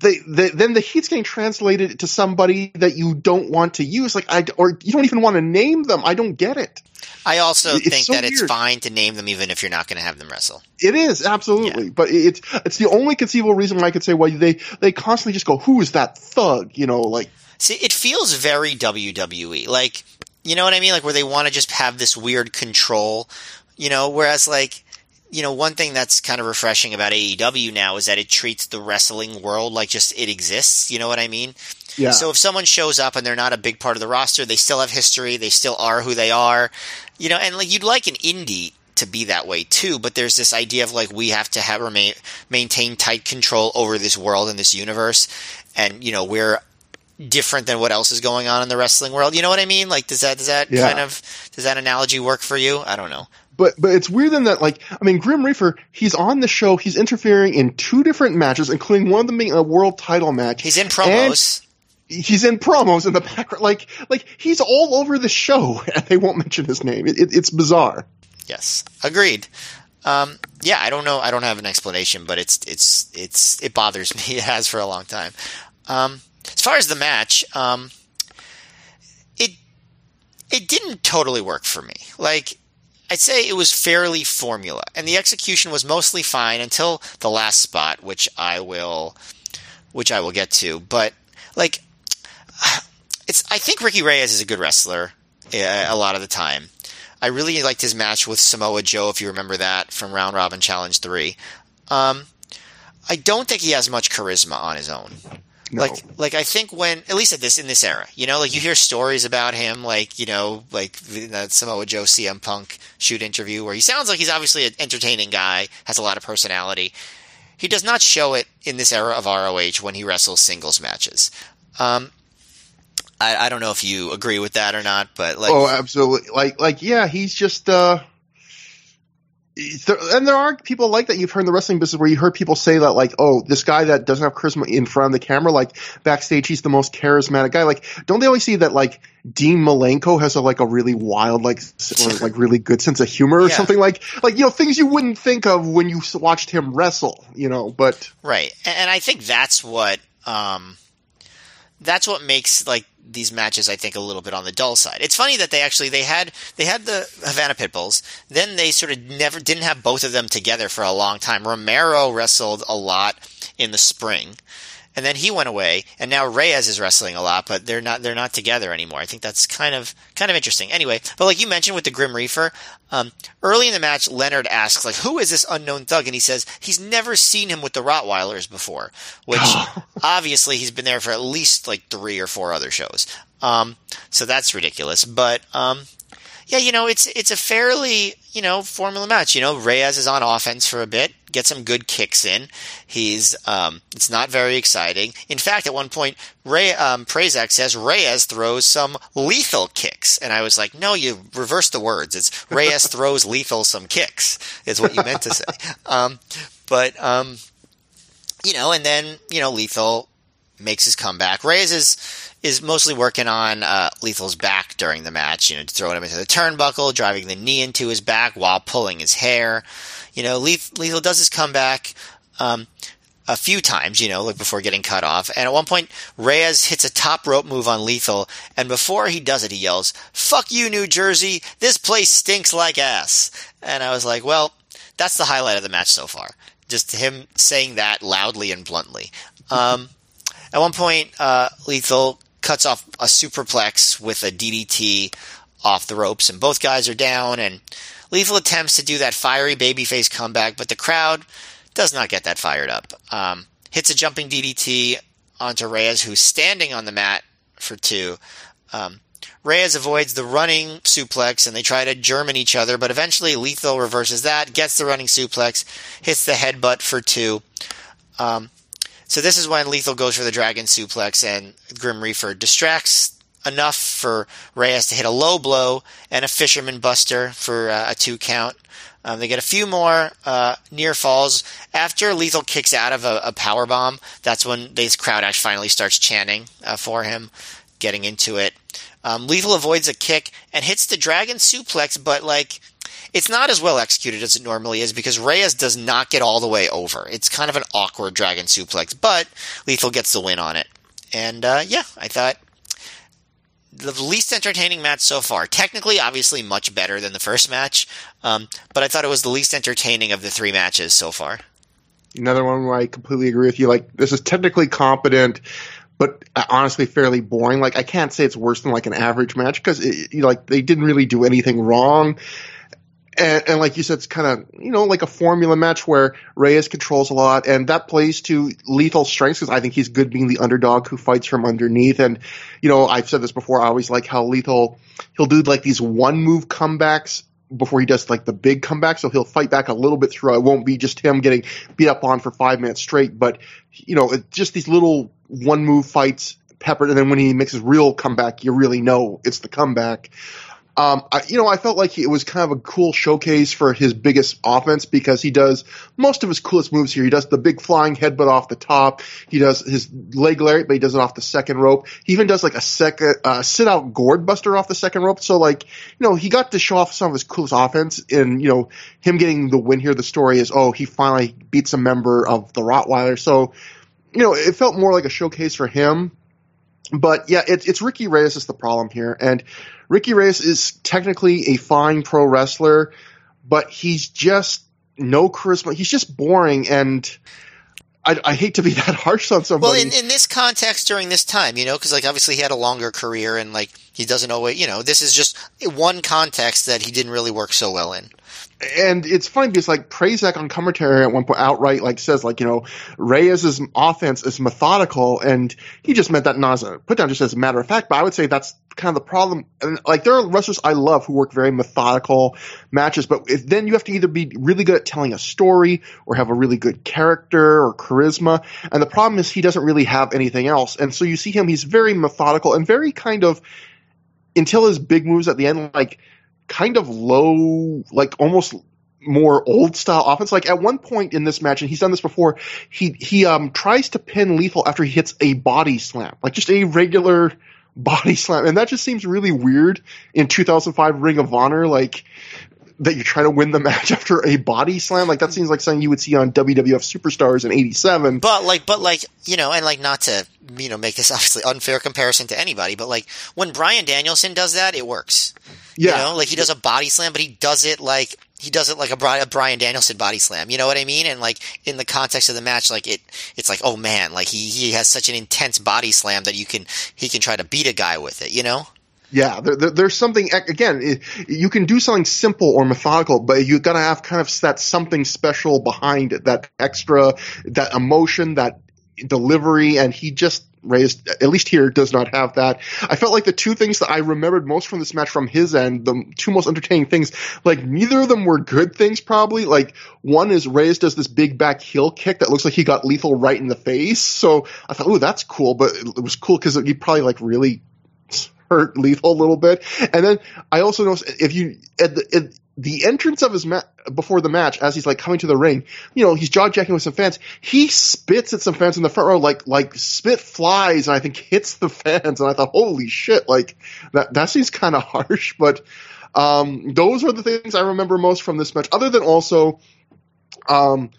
Then the heat's getting translated to somebody that you don't want to use, like I, or you don't even want to name them. I don't get it. I also It's think so that it's fine to name them even if you're not going to have them wrestle. It is absolutely, but it's it's the only conceivable reason why I could say why they they constantly just go, "Who is that thug?" You know, like See, it feels very WWE. Like, you know what I mean? Like where they want to just have this weird control, you know, whereas like, you know, one thing that's kind of refreshing about AEW now is that it treats the wrestling world like just it exists. You know what I mean? yeah, So if someone shows up and they're not a big part of the roster, they still have history, they still are who they are. You know, and like you'd like an indie to be that way too, but there's this idea of like we have to have remain maintain tight control over this world and this universe and you know, we're different than what else is going on in the wrestling world. You know what I mean? Like does that does that Yeah. kind of does that analogy work for you? I don't know. But but it's weird then that like I mean, Grim Reaper, he's on the show, he's interfering in two different matches, including one of them being a world title match. He's in promos. he's in promos in the background, like like he's all over the show, and they won't mention his name. It, it, it's bizarre. Yes, agreed. Um, yeah, I don't know. I don't have an explanation, but it's it's it's it bothers me. It has for a long time. Um, as far as the match, um, it it didn't totally work for me. Like I'd say it was fairly formula, and the execution was mostly fine until the last spot, which I will which I will get to. But like, it's I think Ricky Reyes is a good wrestler uh, a lot of the time. I really liked his match with Samoa Joe, if you remember that from Round Robin Challenge Three. Um, I don't think he has much charisma on his own. No. Like, like I think when at least at this in this era, you know, like you hear stories about him, like you know, like the the Samoa Joe CM Punk shoot interview where he sounds like he's obviously an entertaining guy, has a lot of personality. He does not show it in this era of ROH when he wrestles singles matches. Um, I, I don't know if you agree with that or not, but like, oh, absolutely. Like like yeah, he's just uh and there are people like that you've heard in the wrestling business where you heard people say that like, oh, this guy that doesn't have charisma in front of the camera, like backstage, he's the most charismatic guy. Like, don't they always see that like Dean Malenko has a like a really wild, like, or, like really good sense of humor or Yeah. something like, like you know things you wouldn't think of when you watched him wrestle, you know. But Right, and, and I think that's what um, that's what makes like these matches I think a little bit on the dull side. It's funny that they actually they had they had the Havana Pitbulls, then they sort of never didn't have both of them together for a long time. Romero wrestled a lot in the spring. And then he went away, and now Reyes is wrestling a lot, but they're not they're not together anymore. I think that's kind of kind of interesting. Anyway, but like you mentioned with the Grim Reaper, um, early in the match, Leonard asks like, "Who is this unknown thug?" And he says he's never seen him with the Rottweilers before, which obviously he's been there for at least like three or four other shows. Um, so that's ridiculous. But um, yeah, you know, it's it's a fairly you know formula match. You know, Reyes is on offense for a bit, get some good kicks in. He's um, it's not very exciting. In fact, at one point, Ray um, Prazak says Reyes throws some lethal kicks, and I was like, no, you reverse the words. It's Reyes throws lethal some kicks is what you meant to say. Um, but um, you know, and then you know, lethal makes his comeback. Reyes is is mostly working on uh, Lethal's back during the match, you know, throwing him into the turnbuckle, driving the knee into his back while pulling his hair. You know, Lethal does his comeback um, a few times, you know, like before getting cut off. And at one point, Reyes hits a top rope move on Lethal, and before he does it, he yells, "Fuck you, New Jersey! This place stinks like ass." And I was like, well, that's the highlight of the match so far. Just him saying that loudly and bluntly. Um, at one point, uh, Lethal cuts off a superplex with a DDT off the ropes, and both guys are down. And Lethal attempts to do that fiery babyface comeback, but the crowd does not get that fired up. Um, hits a jumping DDT onto Reyes, who's standing on the mat for two. Um, Reyes avoids the running suplex, and they try to German each other, but eventually Lethal reverses that, gets the running suplex, hits the headbutt for two. Um, so this is when Lethal goes for the Dragon Suplex, and Grim Reaper distracts enough for Reyes to hit a low blow and a Fisherman Buster for uh, a two count. Um, they get a few more uh, near falls after Lethal kicks out of a, a power bomb. That's when this crowd actually finally starts chanting uh, for him, getting into it. Um, Lethal avoids a kick and hits the Dragon Suplex, but like it's not as well executed as it normally is because Reyes does not get all the way over. It's kind of an awkward dragon suplex, but Lethal gets the win on it. And uh, yeah, I thought the least entertaining match so far. Technically, obviously, much better than the first match, um, but I thought it was the least entertaining of the three matches so far. another one where I completely agree with you. Like this is technically competent, but uh, honestly fairly boring. Like I can't say it's worse than like an average match because like they didn't really do anything wrong. And, and like you said, it's kind of you know like a formula match where Reyes controls a lot, and that plays to Lethal's strengths because I think he's good being the underdog who fights from underneath. And you know I've said this before. I always like how Lethal he'll do like these one move comebacks before he does like the big comeback. So he'll fight back a little bit through. It won't be just him getting beat up on for five minutes straight, but you know, it's just these little one move fights peppered. And then when he makes his real comeback, you really know it's the comeback. Um, I, you know, I felt like it was kind of a cool showcase for his biggest offense because he does most of his coolest moves here. He does the big flying headbutt off the top. He does his leg lariat, but he does it off the second rope. He even does like a second, uh, sit out gourd buster off the second rope. So like, you know, he got to show off some of his coolest offense and, you know, him getting the win here. The story is, oh, he finally beats a member of the Rottweiler. So, you know, it felt more like a showcase for him. But yeah, it's it's Ricky Reyes is the problem here, and Ricky Reyes is technically a fine pro wrestler, but he's just no charisma. He's just boring, and I, I hate to be that harsh on somebody. Well, in, in this context during this time, you know, because like obviously he had a longer career and like he doesn't always, you know, this is just one context that he didn't really work so well in. And it's funny because like Prazak on commentary at one point outright like says like you know Reyes' offense is methodical and he just meant that not as a put down just as a matter of fact but I would say that's kind of the problem. And like there are wrestlers I love who work very methodical matches but if, then you have to either be really good at telling a story or have a really good character or charisma and the problem is he doesn't really have anything else. And so you see him he's very methodical and very kind of until his big moves at the end like kind of low, like almost more old style offense. Like at one point in this match, and he's done this before, he he um tries to pin Lethal after he hits a body slam, like just a regular body slam, and that just seems really weird in 2005 Ring of Honor. Like that you're trying to win the match after a body slam. Like that seems like something you would see on WWF Superstars in '87. But like, but like, you know, and like, not to you know make this obviously unfair comparison to anybody, but like when Bryan Danielson does that, it works. Yeah, you know, like he does a body slam, but he does it like he does it like a, Bryan Danielson body slam. You know what I mean? And like in the context of the match, like it, it's like, oh man, like he he has such an intense body slam that you can he can try to beat a guy with it. You know? Yeah, there, there, there's something again. It, you can do something simple or methodical, but you got to have kind of that something special behind it, that extra, that emotion, that delivery, and he just raised at least here does not have that. I felt like the two things that I remembered most from this match from his end, the two most entertaining things, like neither of them were good things probably. Like one is Reyes does this big back heel kick that looks like he got lethal right in the face. So I thought, oh, that's cool, but it was cool because he probably like really hurt Lethal a little bit. And then I also noticed if you at the, at the entrance of his ma- before the match, as he's like coming to the ring, you know, he's jaw jacking with some fans. He spits at some fans in the front row, like like spit flies, and I think hits the fans. And I thought, holy shit, like that that seems kind of harsh. But um, those are the things I remember most from this match. Other than also, um,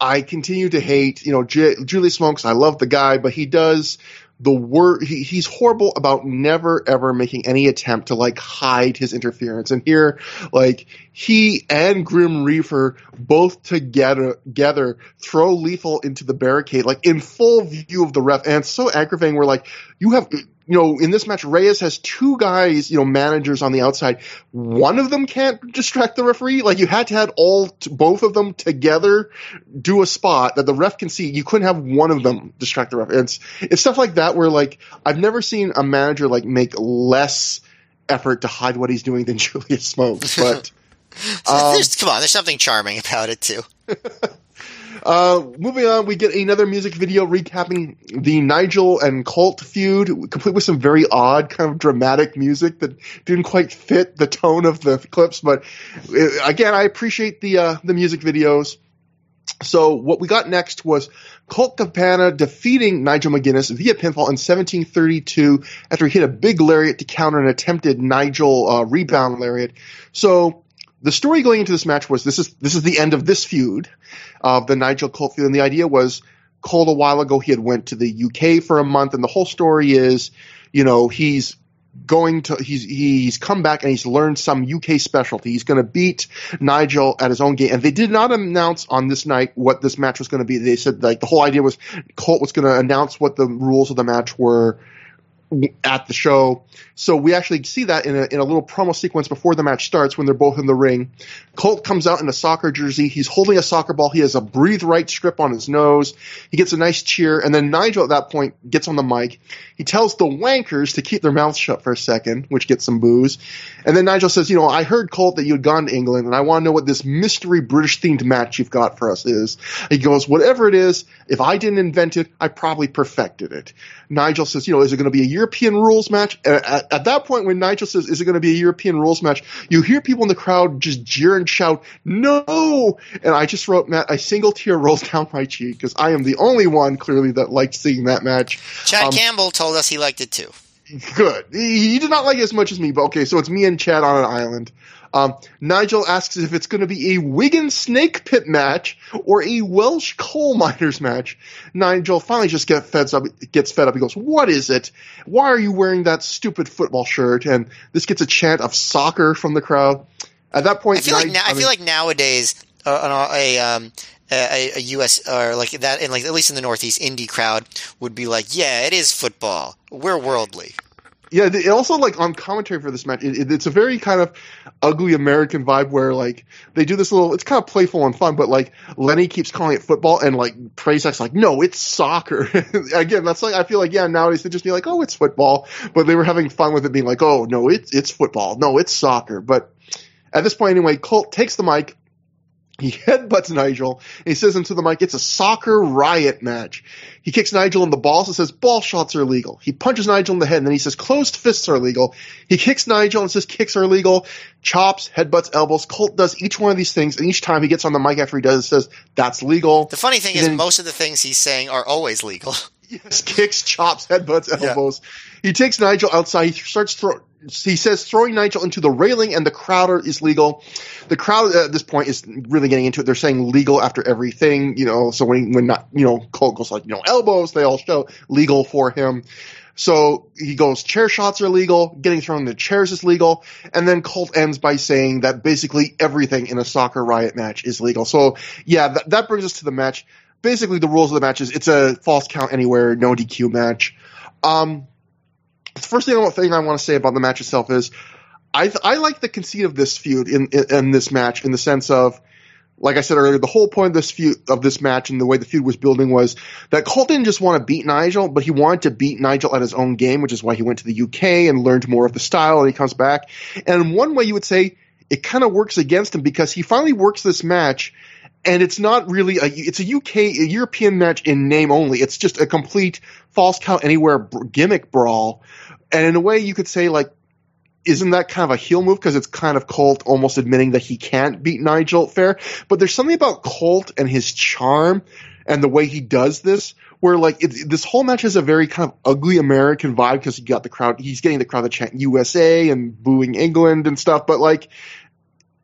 I continue to hate, you know, J- Julius Smokes. I love the guy, but he does the word he, he's horrible about never ever making any attempt to like hide his interference. And here like he and grim reaper both together together throw lethal into the barricade like in full view of the ref. And it's so aggravating we're like you have you know, in this match, Reyes has two guys, you know, managers on the outside. One of them can't distract the referee. Like you had to have all, both of them together do a spot that the ref can see. You couldn't have one of them distract the ref. It's, it's stuff like that where like, I've never seen a manager like make less effort to hide what he's doing than Julius Smokes, but. um, come on, there's something charming about it too. Uh, moving on, we get another music video recapping the Nigel and Colt feud, complete with some very odd, kind of dramatic music that didn't quite fit the tone of the clips. But uh, again, I appreciate the uh, the music videos. So what we got next was Colt Cabana defeating Nigel McGuinness via pinfall in 1732 after he hit a big lariat to counter an attempted Nigel uh, rebound lariat. So the story going into this match was this is this is the end of this feud of the Nigel Colt feud, and the idea was Colt a while ago he had went to the UK for a month, and the whole story is, you know, he's going to he's he's come back and he's learned some UK specialty. He's going to beat Nigel at his own game, and they did not announce on this night what this match was going to be. They said like the whole idea was Colt was going to announce what the rules of the match were at the show. So we actually see that in a, in a little promo sequence before the match starts when they're both in the ring. Colt comes out in a soccer jersey. He's holding a soccer ball. He has a breathe right strip on his nose. He gets a nice cheer. And then Nigel at that point gets on the mic. He tells the wankers to keep their mouths shut for a second, which gets some boos. And then Nigel says, you know, I heard Colt that you had gone to England and I want to know what this mystery British themed match you've got for us is. He goes, whatever it is, if I didn't invent it, I probably perfected it. Nigel says, you know, is it going to be a European rules match? At, at that point, when Nigel says, is it going to be a European rules match? You hear people in the crowd just jeer and shout, no! And I just wrote, Matt, a single tear rolls down my cheek because I am the only one clearly that liked seeing that match. Chad um, Campbell told us he liked it too. Good. He, he, did not like it as much as me, but okay, so it's me and Chad on an island. Um, Nigel asks if it's going to be a Wigan Snake Pit match or a Welsh coal miners match. Nigel finally just get fed up, gets fed up. He goes, "What is it? Why are you wearing that stupid football shirt?" And this gets a chant of soccer from the crowd. At that point, I feel, Nigel, like, na- I, I feel like nowadays uh, a, um, a, a, U.S. or like that, and like at least in the Northeast, indie crowd would be like, "Yeah, it is football. We're worldly." Yeah, it also like on commentary for this match, it, it, it's a very kind of ugly American vibe where like they do this little. It's kind of playful and fun, but like Lenny keeps calling it football, and like Prazak's like, no, it's soccer. Again, that's like I feel like yeah nowadays they just be like, oh, it's football, but they were having fun with it being like, oh no, it's it's football, no, it's soccer. But at this point anyway, Colt takes the mic He headbutts Nigel. And he says into the mic, it's a soccer riot match. He kicks Nigel in the balls and says ball shots are illegal. He punches Nigel in the head and then he says closed fists are illegal. He kicks Nigel and says kicks are illegal. Chops, headbutts, elbows. Colt does each one of these things and each time he gets on the mic after he does it says that's legal. The funny thing And is, most of the things he's saying are always legal. Yes, kicks, chops, headbutts, Yeah. He takes Nigel outside. He starts throw. He says throwing Nigel into the railing and the crowd is legal. The crowd at this point is really getting into it. They're saying legal after everything, you know. So when when not, you know, Colt goes like, you know, elbows, they all show legal for him. So he goes, chair shots are legal, getting thrown into chairs is legal, and then Colt ends by saying that basically everything in a soccer riot match is legal. So yeah, that, that brings us to the match. Basically, the rules of the match is it's a falls count anywhere, no DQ match. Um, the first thing I, thing I want to say about the match itself is I th- I like the conceit of this feud in, in in this match in the sense of like I said earlier, the whole point of this feud of this match and the way the feud was building was that Colt didn't just want to beat Nigel, but he wanted to beat Nigel at his own game, which is why he went to the UK and learned more of the style, and he comes back. And one way you would say it kind of works against him because he finally works this match, and it's not really a it's a UK a European match in name only. It's just a complete falls count anywhere gimmick brawl, and in a way you could say like isn't that kind of a heel move because it's kind of Colt almost admitting that he can't beat Nigel fair? But there's something about Colt and his charm and the way he does this where like it, this whole match has a very kind of ugly American vibe because he got the crowd, he's getting the crowd to chant USA and booing England and stuff. But like,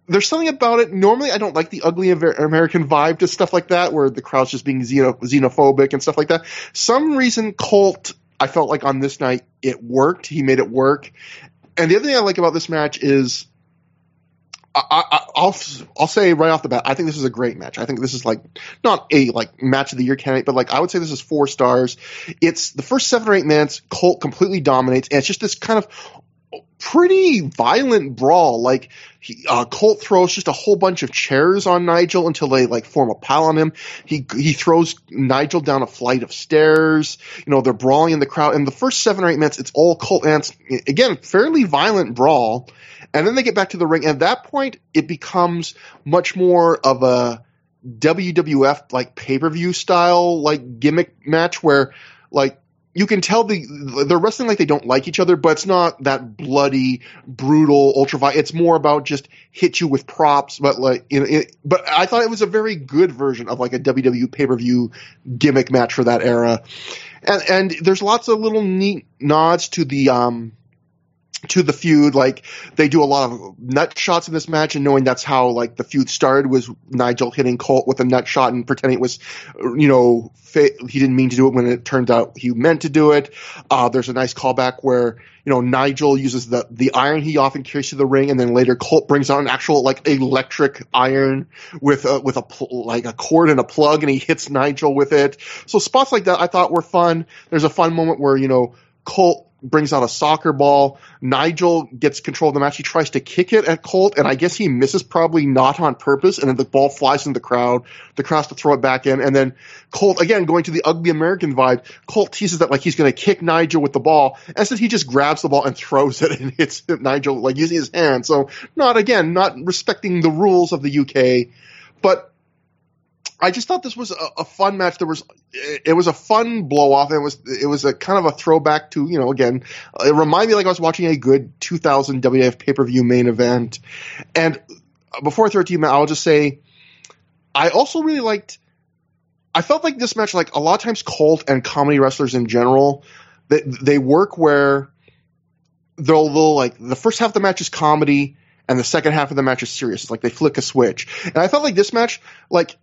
there's something about it. Normally, I don't like the ugly American vibe to stuff like that, where the crowd's just being xenophobic and stuff like that. Some reason Colt, I felt like on this night it worked. He made it work. And the other thing I like about this match is, I, I, I'll I'll say right off the bat, I think this is a great match. I think this is like not a like match of the year candidate, but like I would say this is four stars. It's the first seven or eight minutes, Colt completely dominates, and it's just this kind of pretty violent brawl. Like he, uh, Colt throws just a whole bunch of chairs on Nigel until they like form a pile on him. He he throws Nigel down a flight of stairs. You know they're brawling in the crowd. And the first seven or eight minutes, it's all Colt and it's, again fairly violent brawl. And then they get back to the ring. And at that point, it becomes much more of a WWF like pay per view style like gimmick match where like you can tell the they're wrestling like they don't like each other, but it's not that bloody, brutal, ultra violent. It's more about just hit you with props, but like, you know, it, but I thought it was a very good version of like a WWE pay per view gimmick match for that era, and and there's lots of little neat nods to the um to the feud. Like they do a lot of nut shots in this match, and knowing that's how like the feud started was Nigel hitting Colt with a nut shot and pretending it was, you know, fa- he didn't mean to do it when it turned out he meant to do it. Uh, there's a nice callback where you know Nigel uses the the iron he often carries to the ring, and then later Colt brings out an actual like electric iron with a, with a pl- like a cord and a plug, and he hits Nigel with it. So spots like that I thought were fun. There's a fun moment where you know Colt brings out a soccer ball. Nigel gets control of the match. He tries to kick it at Colt, and I guess he misses probably not on purpose, and then the ball flies in the crowd. The crowd has to throw it back in, and then Colt, again, going to the ugly American vibe, Colt teases that like he's going to kick Nigel with the ball, and instead he just grabs the ball and throws it and hits Nigel like using his hand. So not, again, not respecting the rules of the UK, but I just thought this was a, a fun match. There was, it was a fun blow off. It was, it was a kind of a throwback to, you know, again, it reminded me like I was watching a good 2000 WWF pay per view main event. And before I throw it to you, Matt, I'll just say, I also really liked. I felt like this match, like a lot of times, Colt and comedy wrestlers in general, they they work where they'll, they'll like the first half of the match is comedy and the second half of the match is serious. It's like they flick a switch. And I felt like this match, like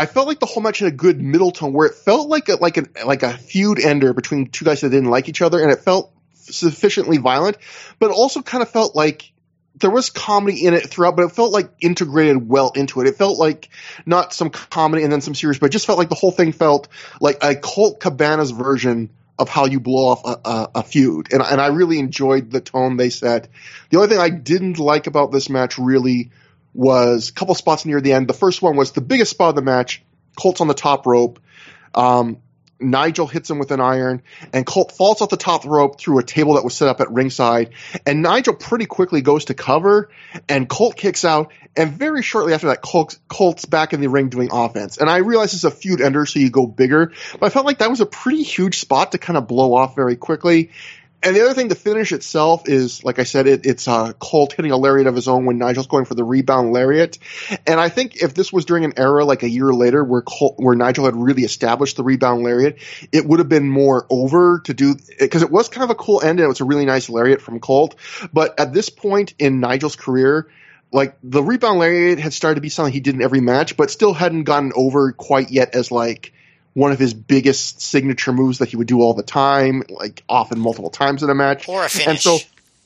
I felt like the whole match had a good middle tone where it felt like a like a like a feud ender between two guys that didn't like each other, and it felt sufficiently violent, but also kind of felt like there was comedy in it throughout, but it felt like integrated well into it. It felt like not some comedy and then some serious, but it just felt like the whole thing felt like a Colt Cabana's version of how you blow off a, a, a feud, and and I really enjoyed the tone they set. The only thing I didn't like about this match really was a couple spots near the end. The first one was the biggest spot of the match. Colt's on the top rope. Um, Nigel hits him with an iron, and Colt falls off the top rope through a table that was set up at ringside. And Nigel pretty quickly goes to cover, and Colt kicks out. And very shortly after that, Colt, Colt's back in the ring doing offense. And I realize it's a feud ender, so you go bigger. But I felt like that was a pretty huge spot to kind of blow off very quickly. And the other thing, the finish itself is, like I said, it, it's uh, Colt hitting a lariat of his own when Nigel's going for the rebound lariat. And I think if this was during an era like a year later where Colt, where Nigel had really established the rebound lariat, it would have been more over to do because it was kind of a cool end and it was a really nice lariat from Colt. But at this point in Nigel's career, like the rebound lariat had started to be something he did in every match, but still hadn't gotten over quite yet as like one of his biggest signature moves that he would do all the time, like often multiple times in a match. Or a finish. And so,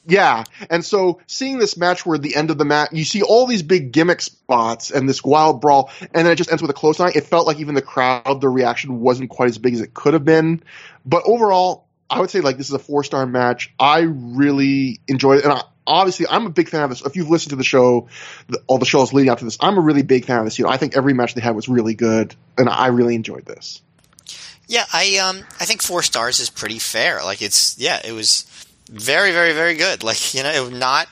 yeah. And so seeing this match where at the end of the match, you see all these big gimmick spots and this wild brawl, and then it just ends with a close line. It felt like even the crowd, the reaction wasn't quite as big as it could have been. But overall, I would say like this is a four star match. I really enjoyed it. And I, obviously I'm a big fan of this. If you've listened to the show, the, all the shows leading up to this, I'm a really big fan of this. You know, I think every match they had was really good, and I really enjoyed this. Yeah, I um I think four stars is pretty fair. Like it's yeah, it was very very very good. Like you know, it was not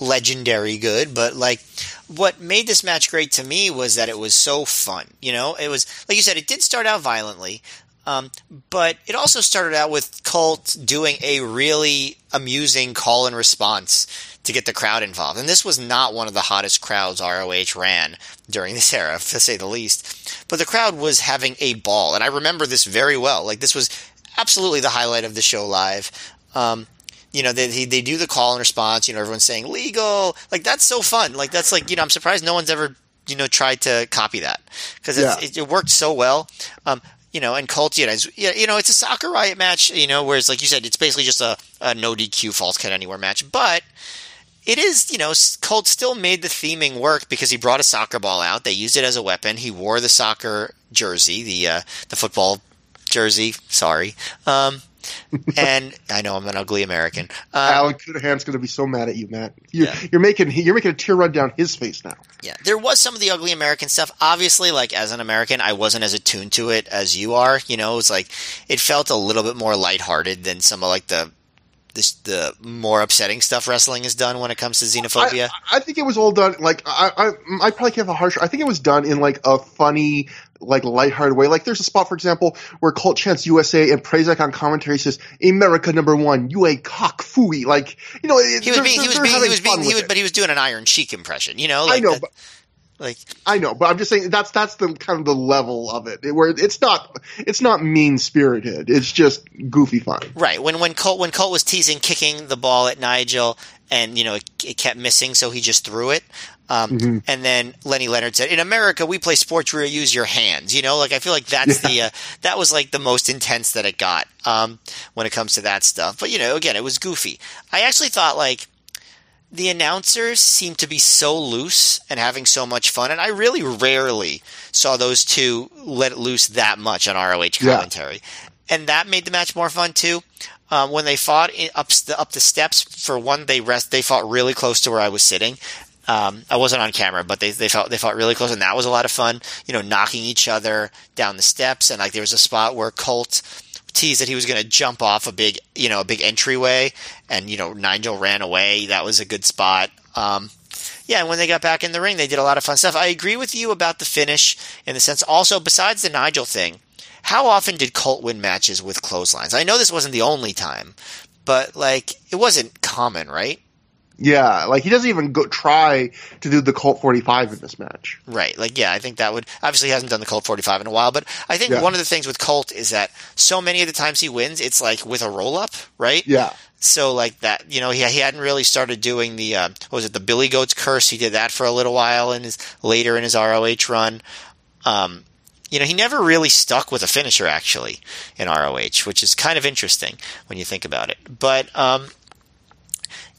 legendary good, but like what made this match great to me was that it was so fun. You know, it was like you said, it did start out violently, um, but it also started out with Colt doing a really amusing call and response to get the crowd involved. And this was not one of the hottest crowds ROH ran during this era, to say the least. But the crowd was having a ball. And I remember this very well. Like, this was absolutely the highlight of the show live. Um, you know, they, they do the call and response. You know, everyone's saying legal. Like, that's so fun. Like, that's like, you know, I'm surprised no one's ever you know tried to copy that because yeah. it, it, worked so well. Um, you know, and Colt, you know, you know, it's a soccer riot match, you know, whereas like you said, it's basically just a, a no DQ falls count anywhere match, but it is, you know, Colt still made the theming work because he brought a soccer ball out. They used it as a weapon. He wore the soccer jersey, the uh, the football jersey. Sorry, um, and I know I'm an ugly American. Um, Alan Cudahan's going to be so mad at you, Matt. You're, yeah. you're, making you're making a tear run down his face now. Yeah, there was some of the ugly American stuff. Obviously, like as an American, I wasn't as attuned to it as you are. You know, it's like it felt a little bit more lighthearted than some of like the this, the more upsetting stuff wrestling has done when it comes to xenophobia? I, I think it was all done like I, I I probably can't have a harsh. I think it was done in like a funny, like lighthearted way. Like there's a spot, for example, where Colt chants USA and Prazak on commentary says "America number one, you a cock fooey." Like you know, he was being, he was being, he was being, he was, but he was doing an Iron Cheek impression. You know, like I know, but like I know, but I'm just saying that's that's the kind of the level of it where it's not it's not mean spirited. It's just goofy fun. Right. When when Colt when Colt was teasing kicking the ball at Nigel and you know it, it kept missing, so he just threw it. Um, mm-hmm. And then Lenny Leonard said, "In America, we play sports where you use your hands." You know, like I feel like that's yeah. the uh, that was like the most intense that it got um, when it comes to that stuff. But you know, again, it was goofy. I actually thought like the announcers seem to be so loose and having so much fun, and I really rarely saw those two let it loose that much on ROH commentary, yeah. and that made the match more fun too. Um, when they fought up the, up the steps, for one, they rest they fought really close to where I was sitting. Um, I wasn't on camera, but they they fought they fought really close, and that was a lot of fun. You know, knocking each other down the steps, and like there was a spot where Colt teased that he was going to jump off a big, you know, a big entryway, and you know, Nigel ran away. That was a good spot. Um, yeah, and when they got back in the ring, they did a lot of fun stuff. I agree with you about the finish in the sense. Also, besides the Nigel thing, how often did Colt win matches with clotheslines? I know this wasn't the only time, but like it wasn't common, right? Yeah, like he doesn't even go try to do the Colt 45 in this match. Right. Like, yeah, I think that would obviously he hasn't done the Colt 45 in a while, but I think yeah. one of the things with Colt is that so many of the times he wins, it's like with a roll up, right? Yeah. So like that, you know, he he hadn't really started doing the uh, what was it the Billy Goats curse? He did that for a little while in his later in his ROH run. Um, you know, he never really stuck with a finisher actually in ROH, which is kind of interesting when you think about it. But um,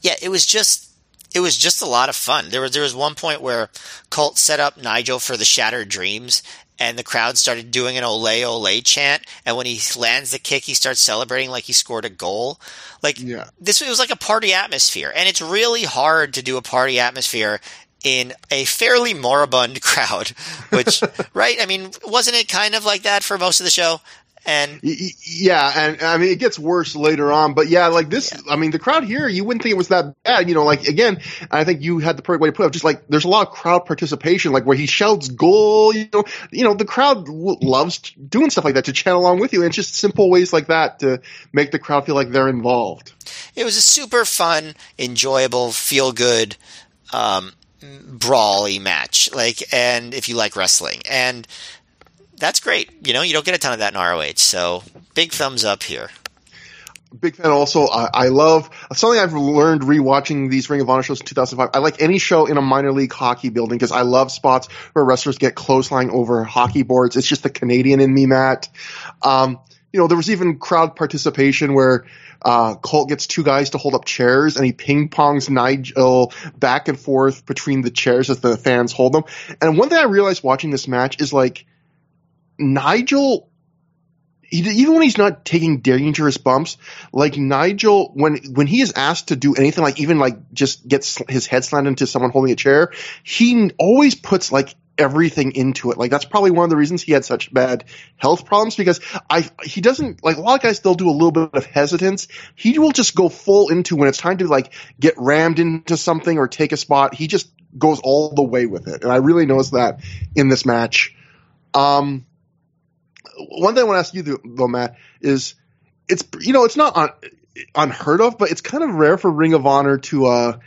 yeah, it was just it was just a lot of fun. There was there was one point where Colt set up Nigel for the Shattered Dreams, and the crowd started doing an "Ole Ole" chant. And when he lands the kick, he starts celebrating like he scored a goal. Like yeah. this, it was like a party atmosphere, and it's really hard to do a party atmosphere in a fairly moribund crowd. Which, right? I mean, wasn't it kind of like that for most of the show? And yeah, and I mean it gets worse later on, but yeah, like this, yeah. I mean the crowd here, you wouldn't think it was that bad, you know. Like again, I think you had the perfect way to put it. Just like there's a lot of crowd participation, like where he shouts "goal," you know, you know the crowd loves doing stuff like that to chant along with you, and it's just simple ways like that to make the crowd feel like they're involved. It was a super fun, enjoyable, feel good. Um, brawly match like and if you like wrestling and that's great. You know, you don't get a ton of that in ROH. So big thumbs up here. Big fan. Also, I, I love something I've learned rewatching these Ring of Honor shows in 2005. I like any show in a minor league hockey building because I love spots where wrestlers get clothesline over hockey boards. It's just the Canadian in me, Matt. Um, you know, there was even crowd participation where uh, Colt gets two guys to hold up chairs and he ping pongs Nigel back and forth between the chairs as the fans hold them. And one thing I realized watching this match is like Nigel, even when he's not taking dangerous bumps, like Nigel, when when he is asked to do anything, like even like just gets his head slammed into someone holding a chair, he always puts like everything into it. Like that's probably one of the reasons he had such bad health problems because I he doesn't like a lot of guys still do a little bit of hesitance. He will just go full into when it's time to like get rammed into something or take a spot. He just goes all the way with it, and I really noticed that in this match. Um, one thing I want to ask you though, Matt, is it's you know it's not un, unheard of, but it's kind of rare for Ring of Honor to uh,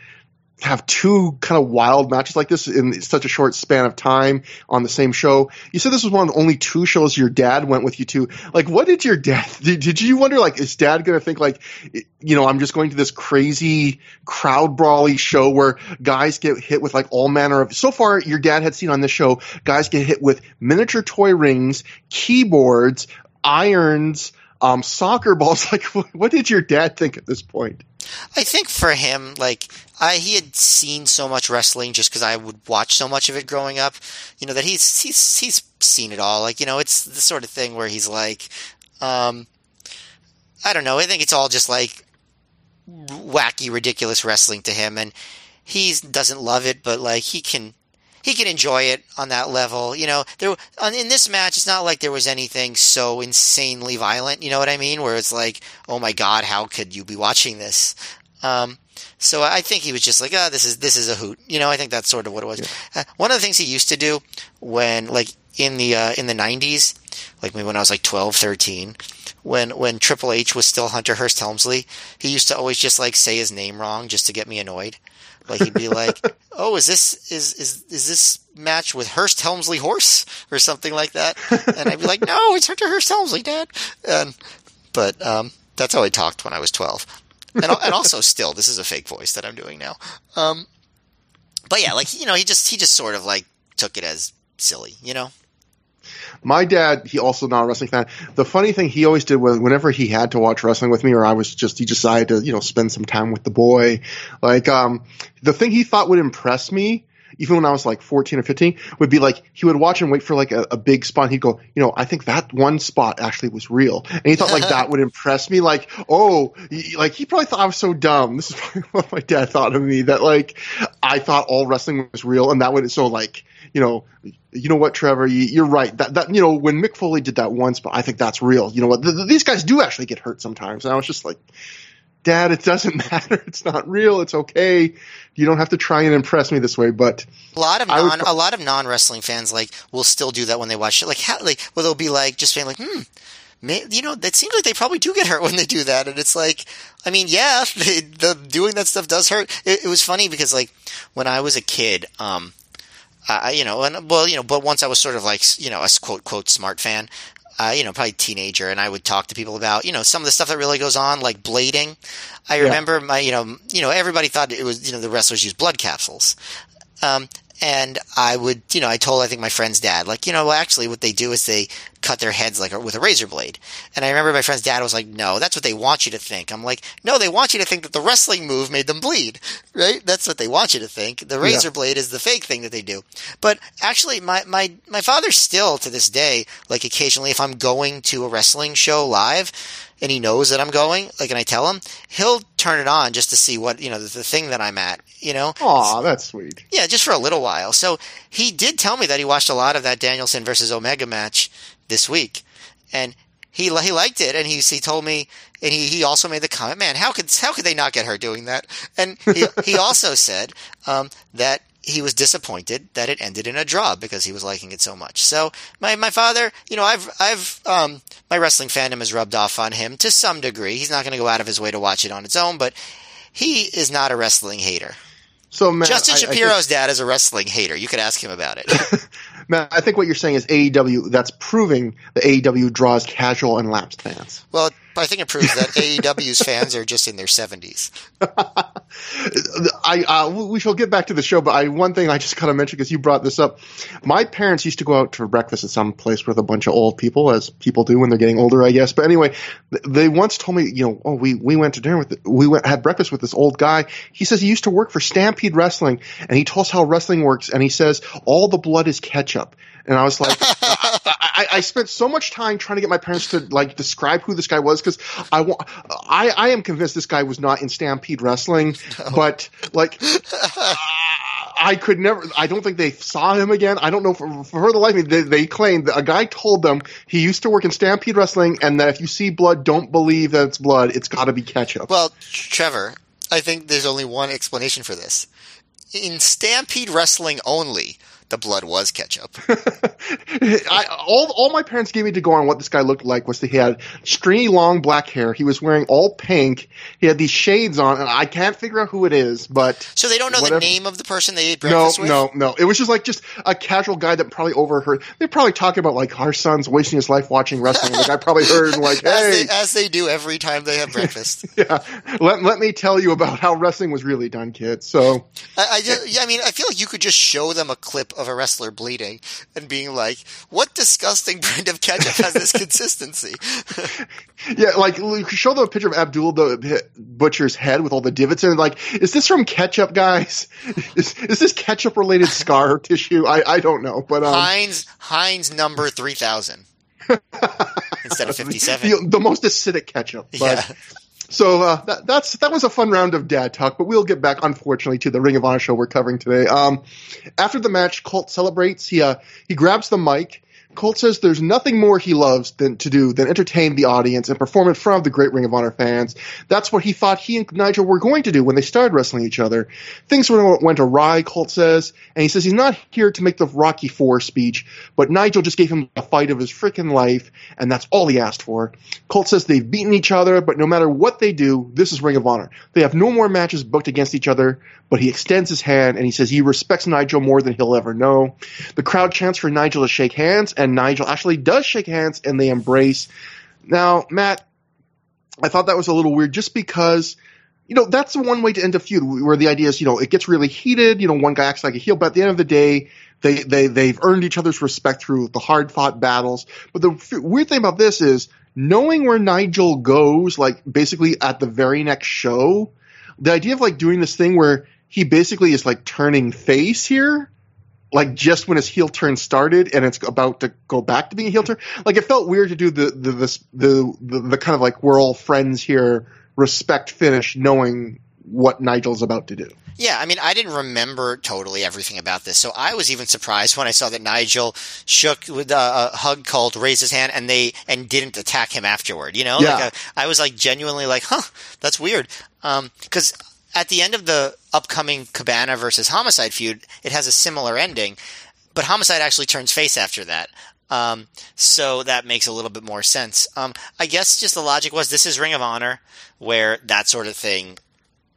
have two kind of wild matches like this in such a short span of time on the same show. You said this was one of the only two shows your dad went with you to. Like, what did your dad? Did, did you wonder like is dad going to think like, you know, I'm just going to this crazy crowd brawly show where guys get hit with like all manner of. So far, your dad had seen on this show guys get hit with miniature toy rings, keyboards, irons. Um, soccer balls. Like, what did your dad think at this point? I think for him, like I, he had seen so much wrestling just because I would watch so much of it growing up. You know that he's he's he's seen it all. Like you know, it's the sort of thing where he's like, um, I don't know. I think it's all just like wacky, ridiculous wrestling to him, and he doesn't love it, but like he can he can enjoy it on that level. You know, there in this match, it's not like there was anything so insanely violent. You know what I mean? Where it's like, oh my god, how could you be watching this? Um, so I think he was just like, oh, this is this is a hoot. You know, I think that's sort of what it was. Yeah. Uh, one of the things he used to do when, like, in the uh, in the '90s, like maybe when I was like 12, 13, when when Triple H was still Hunter Hearst Helmsley, he used to always just like say his name wrong just to get me annoyed. Like he'd be like, "Oh, is this is is is this match with Hurst Helmsley Horse or something like that?" And I'd be like, "No, it's Hunter Hearst Helmsley, Dad." And but um, that's how I talked when I was twelve and, and also still, this is a fake voice that I'm doing now. Um, but yeah, like you know, he just he just sort of like took it as silly, you know. My dad, he also not a wrestling fan. The funny thing he always did was whenever he had to watch wrestling with me, or I was just he decided to you know spend some time with the boy. Like um, the thing he thought would impress me even when I was like 14 or 15, would be like, he would watch and wait for like a, a big spot. he'd go, you know, I think that one spot actually was real. And he thought like that would impress me. Like, oh, he, like he probably thought I was so dumb. This is probably what my dad thought of me that like, I thought all wrestling was real. And that would, so like, you know, you know what, Trevor, you, are right. That, that, you know, when Mick Foley did that once, but I think that's real. You know what? these guys do actually get hurt sometimes. And I was just like, Dad, it doesn't matter. It's not real. It's okay. You don't have to try and impress me this way. But a lot of non, would, a lot of non wrestling fans like will still do that when they watch it. Like how, like, well, they'll be like just being like, hmm, may, you know, it seems like they probably do get hurt when they do that. And it's like, I mean, yeah, they, the doing that stuff does hurt. It, it, was funny because like when I was a kid, um, I, you know, and well, you know, but once I was sort of like, you know, a quote quote smart fan, uh, you know, probably teenager, and I would talk to people about, you know, some of the stuff that really goes on, like blading. I yeah. remember my, you know, you know, everybody thought it was, you know, the wrestlers use blood capsules. Um, and I would, you know, I told I think my friend's dad, like, you know, well, actually, what they do is they cut their heads like with a razor blade. And I remember my friend's dad was like, "No, that's what they want you to think." I'm like, "No, they want you to think that the wrestling move made them bleed, right? That's what they want you to think. The razor yeah. blade is the fake thing that they do." But actually, my my my father still to this day, like occasionally, if I'm going to a wrestling show live and he knows that I'm going, like, and I tell him, he'll turn it on just to see what, you know, the, the thing that I'm at, you know? Aw, that's sweet. Yeah, just for a little while. So he did tell me that he watched a lot of that Danielson versus Omega match this week. And he he liked it, and he he told me, and he, he also made the comment, man, how could how could they not get her doing that? And he he also said um, that he was disappointed that it ended in a draw because he was liking it so much. So my my father, you know, I've I've um, my wrestling fandom has rubbed off on him to some degree. He's not going to go out of his way to watch it on its own, but he is not a wrestling hater. So Justin I- I Shapiro's dad is a wrestling hater. You could ask him about it. Matt, I think what you're saying is AEW. That's proving that AEW draws casual and lapsed fans. well, I think it proves that AEW's fans are just in their seventies. I uh, we shall get back to the show, but I one thing I just gotta mention because you brought this up. My parents used to go out for breakfast at some place with a bunch of old people, as people do when they're getting older, I guess. But anyway, they once told me, you know, oh, we we went to dinner with we went had breakfast with this old guy. He says he used to work for Stampede Wrestling, and he told us how wrestling works. And he says all the blood is ketchup. And I was like, I, I, I spent so much time trying to get my parents to like describe who this guy was because I want. I, I am convinced this guy was not in Stampede Wrestling, but like I could never. I don't think they saw him again. I don't know for, for the life of me. They, they claimed that a guy told them he used to work in Stampede Wrestling, and that if you see blood, don't believe that it's blood. It's got to be ketchup. Well, Trevor, I think there's only one explanation for this. In Stampede Wrestling only, the blood was ketchup. I, all all my parents gave me to go on what this guy looked like was that he had stringy long black hair. He was wearing all pink. He had these shades on, and I can't figure out who it is, but So they don't know Whatever. the name of the person they ate no, breakfast with? no, no. no. It was just like just a casual guy that probably overheard. They're probably talking about like our son's wasting his life watching wrestling. like I probably heard like, As, hey, they, as they do every time they have breakfast. yeah, let let me tell you about how wrestling was really done, kids. So I, I, just, yeah, I mean, I feel like you could just show them a clip of a wrestler bleeding and being like, "What disgusting brand of ketchup has this consistency?" yeah, like show them a picture of Abdullah the Butcher's head with all the divots in. it. Like, is this from ketchup, guys? Is is this ketchup related scar tissue? I I don't know, but um, Heinz Heinz number three thousand instead of fifty seven. the, the most acidic ketchup. But, Yeah. So uh, that, that's that was a fun round of dad talk, but we'll get back, unfortunately, to the Ring of Honor show we're covering today. Um, after the match, Colt celebrates. He uh, he grabs the mic. Colt says there's nothing more he loves than to do than entertain the audience and perform in front of the great Ring of Honor fans. That's what he thought he and Nigel were going to do when they started wrestling each other. Things went awry, Colt says, and he says he's not here to make the Rocky Four speech, but Nigel just gave him a fight of his freaking life, and that's all he asked for. Colt says they've beaten each other, but no matter what they do, this is Ring of Honor. They have no more matches booked against each other, but he extends his hand and he says he respects Nigel more than he'll ever know. The crowd chants for Nigel to shake hands, and Nigel actually does shake hands and they embrace. Now, Matt, I thought that was a little weird just because, you know, that's the one way to end a feud where the idea is, you know, it gets really heated, you know, one guy acts like a heel, but at the end of the day, they, they, they've earned each other's respect through the hard fought battles. But the weird thing about this is knowing where Nigel goes, like basically at the very next show, the idea of like doing this thing where he basically is like turning face here, like just when his heel turn started and it's about to go back to being a heel turn. Like it felt weird to do the the this, the, the the kind of like we're all friends here respect finish, knowing what Nigel's about to do. Yeah, I mean, I didn't remember totally everything about this, so I was even surprised when I saw that Nigel shook with uh, a hug called, raised his hand, and they and didn't attack him afterward. You know, Yeah. like I, I was like genuinely like, huh, that's weird. Because at the end of the upcoming Cabana versus Homicide feud, it has a similar ending, but Homicide actually turns face after that. Um, so that makes a little bit more sense. Um, I guess just the logic was this is Ring of Honor, where that sort of thing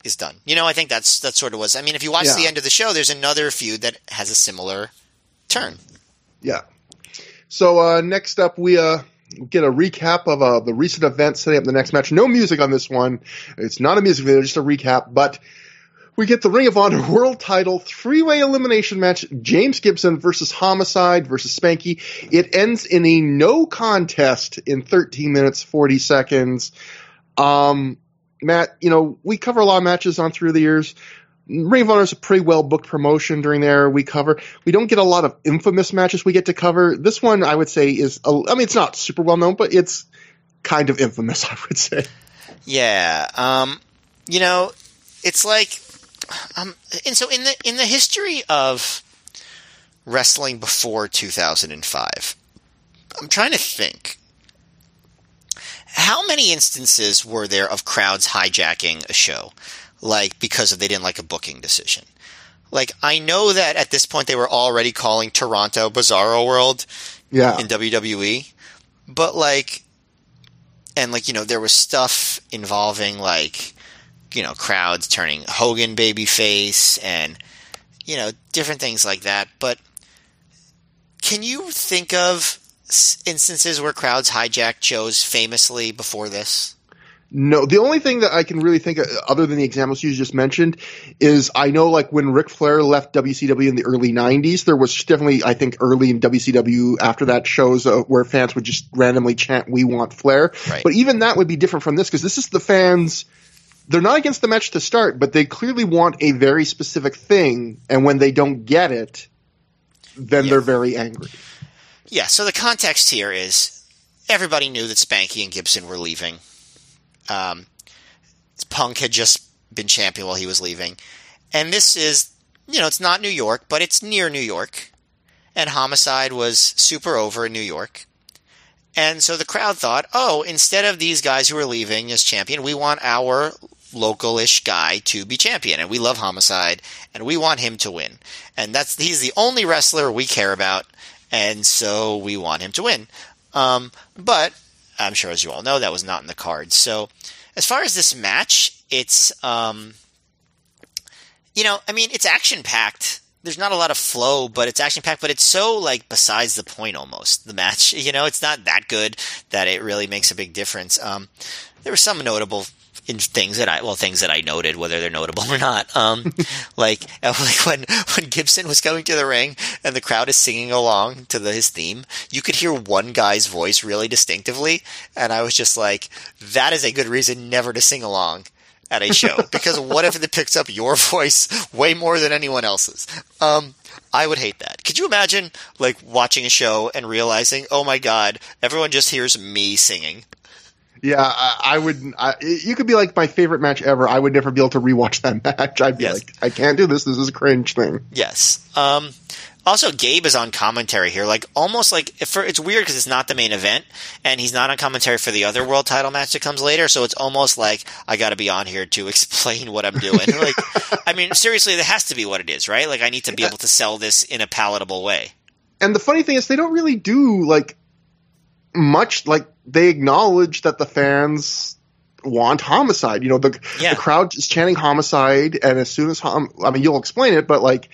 is done. You know, I think that's that sort of was. I mean, if you watch Yeah. the end of the show, there's another feud that has a similar turn. Yeah. So uh, next up, we uh, get a recap of uh, the recent events setting up the next match. No music on this one. It's not a music video, just a recap. But we get the Ring of Honor World Title three-way elimination match: James Gibson versus Homicide versus Spanky. It ends in a no contest in 13 minutes 40 seconds. Um, Matt, you know we cover a lot of matches on through the years. Ring of Honor is a pretty well booked promotion during there. We cover, we don't get a lot of infamous matches we get to cover. This one, I would say, is, a, I mean, it's not super well known, but it's kind of infamous, I would say. Yeah. Um, you know, it's like, um, and so in the in the history of wrestling before 2005, I'm trying to think. how many instances were there of crowds hijacking a show, like because of they didn't like a booking decision? Like I know that at this point they were already calling Toronto Bizarro World Yeah. in WWE, but like, and like you know there was stuff involving like you know crowds turning Hogan babyface and you know different things like that. But can you think of instances where crowds hijacked shows famously before this? No, the only thing that I can really think of, other than the examples you just mentioned, is I know like when Ric Flair left WCW in the early '90s, there was definitely, I think, early in WCW after that shows uh, where fans would just randomly chant "We want Flair," Right. but even that would be different from this because this is the fans. They're not against the match to start, but they clearly want a very specific thing, and when they don't get it, then Yeah. they're very angry. Yeah. So the context here is everybody knew that Spanky and Gibson were leaving. Um, Punk had just been champion while he was leaving, and this is you know it's not New York, but it's near New York, and Homicide was super over in New York. And so the crowd thought, oh, instead of these guys who are leaving as champion, we want our localish guy to be champion. And we love Homicide, and we want him to win. And that's he's the only wrestler we care about, and so we want him to win. Um, but I'm sure, as you all know, that was not in the cards. So as far as this match, it's um, you know, I mean, it's action packed. There's not a lot of flow, but it's action packed. But it's so like besides the point almost. The match, you know, it's not that good that it really makes a big difference. Um, there were some notable in things that I well things that I noted, whether they're notable or not. Um, like like when when Gibson was coming to the ring and the crowd is singing along to the, his theme, you could hear one guy's voice really distinctively, and I was just like, that is a good reason never to sing along at a show because what if it picks up your voice way more than anyone else's? Um, I would hate that. Could you imagine like watching a show and realizing, oh my god, everyone just hears me singing? Yeah, I, I would. I, you could be like my favorite match ever. I would never be able to rewatch that match. I'd be Yes. like, I can't do this. This is a cringe thing. Yes. Um, also, Gabe is on commentary here, like almost like for, it's weird because it's not the main event, and he's not on commentary for the other world title match that comes later. So it's almost like I got to be on here to explain what I'm doing. like, I mean, seriously, that has to be what it is, right? Like, I need to be able to sell this in a palatable way. And the funny thing is, they don't really do like much. Like they acknowledge that the fans want homicide. You know, the Yeah. the crowd is chanting homicide, and as soon as hom- I mean, you'll explain it, but like.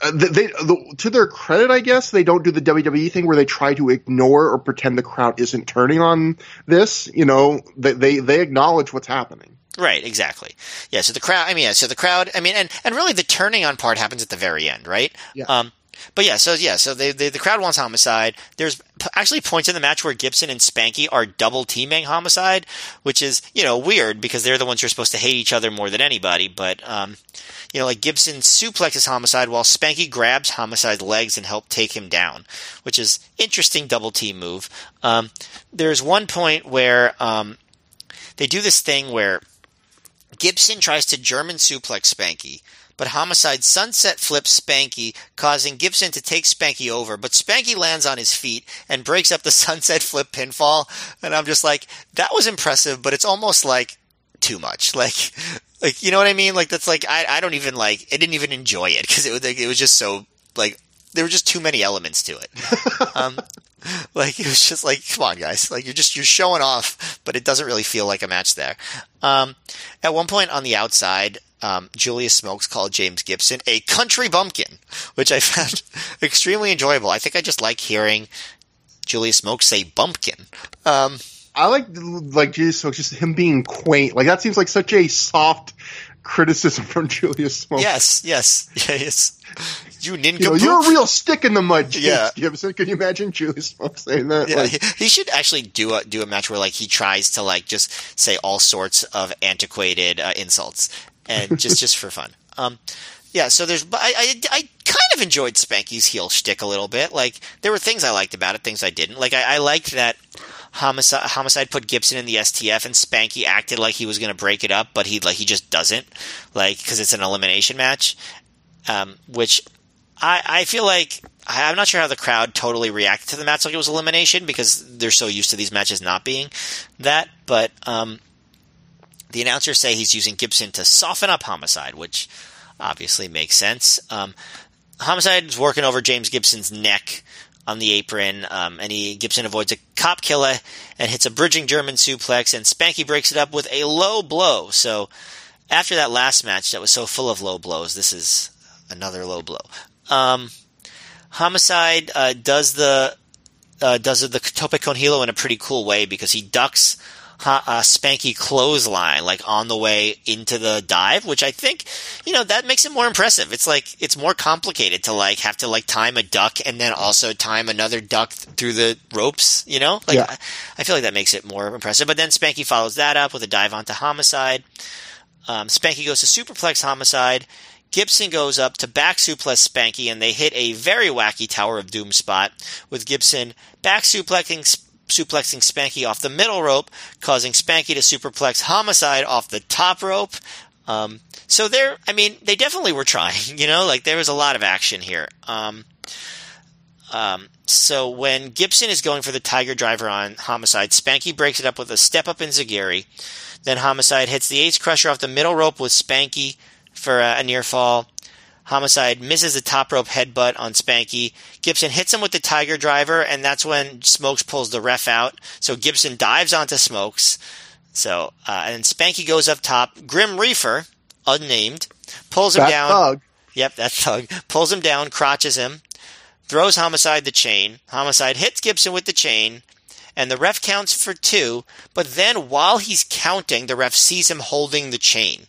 Uh, they, they the, to their credit, I guess they don't do the WWE thing where they try to ignore or pretend the crowd isn't turning on this. You know, they they, they acknowledge what's happening. Right, exactly. Yeah, so the crowd, I mean, yeah, so the crowd, I mean, and, and really the turning on part happens at the very end, right? Yeah. Um, but yeah, so yeah, so they, they, the crowd wants homicide. There's p- actually points in the match where Gibson and Spanky are double teaming homicide, which is, you know, weird because they're the ones who are supposed to hate each other more than anybody. But, um, you know, like Gibson suplexes homicide while Spanky grabs homicide's legs and help take him down, which is interesting double team move. Um, there's one point where, um, they do this thing where Gibson tries to German suplex Spanky, but Homicide sunset flips Spanky, causing Gibson to take Spanky over. But Spanky lands on his feet and breaks up the sunset flip pinfall. And I'm just like, that was impressive, but it's almost like too much. Like, like you know what I mean? Like that's like I, I don't even like I didn't even enjoy it because it was like, it was just so like there were just too many elements to it. Um, like it was just like, come on, guys! Like you're just you're showing off, but it doesn't really feel like a match there. Um, at one point on the outside, um, Julius Smokes called James Gibson a country bumpkin, which I found extremely enjoyable. I think I just like hearing Julius Smokes say bumpkin. Um, I like like Julius Smokes, just him being quaint. Like that seems like such a soft criticism from Julius Smokes. yes, yes, yes. You You know, nincompoop. you're a real stick in the mud, James Yeah. Gibson. Can you imagine Julius Smokes saying that? Yeah, Like, he, he should actually do a do a match where like he tries to like just say all sorts of antiquated uh, insults and just just for fun. Um, yeah, so there's but I, I I kind of enjoyed Spanky's heel shtick a little bit. Like there were things I liked about it, things I didn't. Like I, I liked that homicide homicide put Gibson in the STF and Spanky acted like he was going to break it up, but he like he just doesn't like because it's an elimination match, um, which I, I feel like I, I'm not sure how the crowd totally reacted to the match like it was elimination because they're so used to these matches not being that. But um, the announcers say he's using Gibson to soften up Homicide, which obviously makes sense. Um, Homicide is working over James Gibson's neck on the apron, um, and he Gibson avoids a cop killer and hits a bridging German suplex, and Spanky breaks it up with a low blow. So after that last match that was so full of low blows, this is another low blow. Um, Homicide uh, does the uh, does the tope con hilo in a pretty cool way because he ducks uh, Spanky clothesline like on the way into the dive, which I think you know that makes it more impressive. It's like it's more complicated to like have to like time a duck and then also time another duck through the ropes. You know, like Yeah. I, I feel like that makes it more impressive. But then Spanky follows that up with a dive onto Homicide. Um, Spanky goes to superplex Homicide. Gibson goes up to back suplex Spanky, and they hit a very wacky Tower of Doom spot with Gibson back suplexing suplexing Spanky off the middle rope, causing Spanky to superplex Homicide off the top rope. Um, so they're, I mean, they definitely were trying, you know, like there was a lot of action here. Um, um, so when Gibson is going for the Tiger Driver on Homicide, Spanky breaks it up with a step up enzuigiri. Then Homicide hits the Ace Crusher off the middle rope with Spanky for a, a near fall. Homicide misses a top rope headbutt on Spanky. Gibson hits him with the Tiger Driver, and that's when Smokes pulls the ref out. So Gibson dives onto Smokes. So uh, and Spanky goes up top. Grim Reefer, unnamed, pulls him That down. thug. Yep, that thug pulls him down, crotches him, throws Homicide the chain. Homicide hits Gibson with the chain, and the ref counts for two. But then, while he's counting, the ref sees him holding the chain,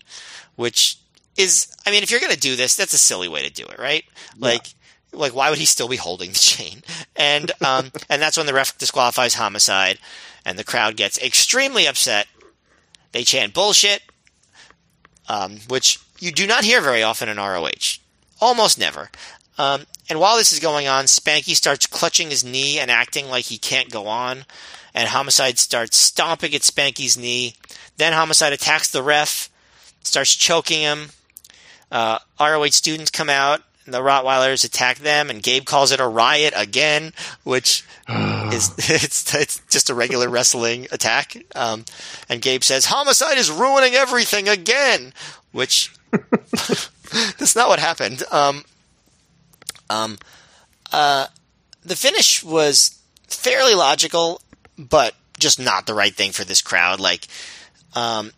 which is, I mean, if you're going to do this, that's a silly way to do it, right? Like, like why would he still be holding the chain? And um, and that's when the ref disqualifies Homicide, and the crowd gets extremely upset. They chant bullshit, um, which you do not hear very often in ROH. Almost never. Um, and while this is going on, Spanky starts clutching his knee and acting like he can't go on. And Homicide starts stomping at Spanky's knee. Then Homicide attacks the ref, starts choking him. Uh, ROH students come out. And the Rottweilers attack them, and Gabe calls it a riot again, which is it's it's just a regular wrestling attack. Um, and Gabe says homicide is ruining everything again, which that's not what happened. Um, um, uh, the finish was fairly logical, but just not the right thing for this crowd. Like, um,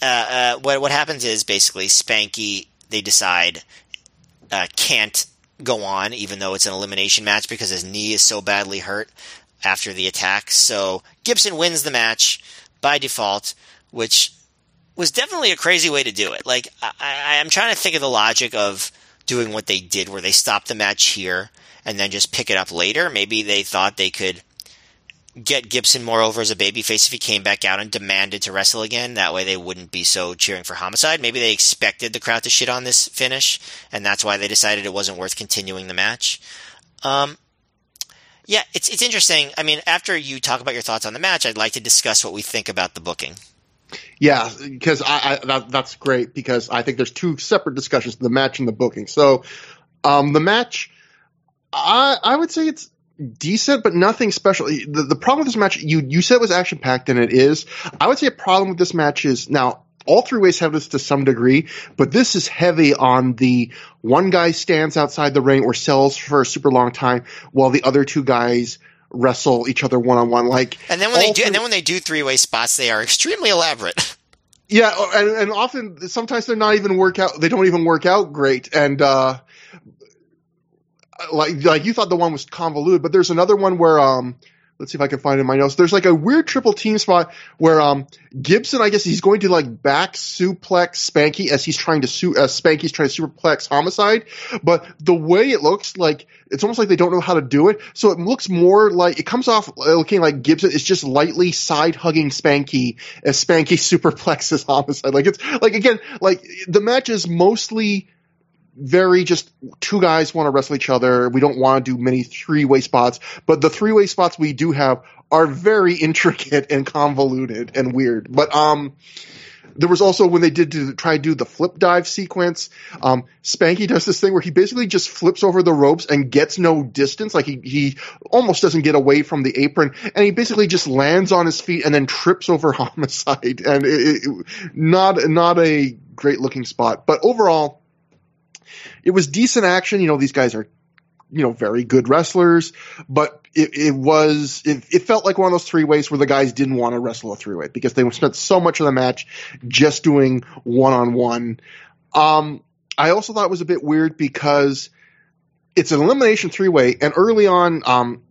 uh, uh, what what happens is basically Spanky they decide uh, can't go on, even though it's an elimination match because his knee is so badly hurt after the attack. So Gibson wins the match by default, which was definitely a crazy way to do it. Like I, I'm trying to think of the logic of doing what they did, where they stopped the match here and then just pick it up later. Maybe they thought they could get Gibson more over as a babyface if he came back out and demanded to wrestle again. That way they wouldn't be so cheering for Homicide. Maybe they expected the crowd to shit on this finish, and that's why they decided it wasn't worth continuing the match. Um, yeah, it's it's interesting. I mean, after you talk about your thoughts on the match, I'd like to discuss what we think about the booking. Yeah, because I, I that, that's great because I think there's two separate discussions: the match and the booking. So, um, the match, I I would say it's decent, but nothing special. The, the problem with this match, you you said it was action packed, and it is. I would say a problem with this match is now all three ways have this to some degree, but this is heavy on the one guy stands outside the ring or sells for a super long time while the other two guys wrestle each other one on one. Like, And then when they do, three- and then when they do three way spots, they are extremely elaborate. Yeah, and, and often sometimes they're not even work out. They don't even work out great. And uh, like like you thought the one was convoluted, but there's another one where um. Let's see if I can find it in my notes. There's like a weird triple team spot where um Gibson, I guess he's going to like back suplex Spanky as he's trying to su- uh, Spanky's trying to superplex Homicide, but the way it looks like it's almost like they don't know how to do it. So it looks more like it comes off uh, looking like Gibson is just lightly side hugging Spanky as Spanky superplexes Homicide. Like it's like again like the match is mostly very just two guys want to wrestle each other. We don't want to do many three way spots, but the three way spots we do have are very intricate and convoluted and weird. But um, there was also when they did to try to do the flip dive sequence. Um, Spanky does this thing where he basically just flips over the ropes and gets no distance. Like he, he almost doesn't get away from the apron and he basically just lands on his feet and then trips over homicide. And it, it, not, not a great looking spot, but overall, it was decent action. You know, these guys are you know, very good wrestlers, but it, it was, it, it, felt like one of those three ways where the guys didn't want to wrestle a three way because they spent so much of the match just doing one on one. Um, I also thought it was a bit weird because it's an elimination three way and early on, um,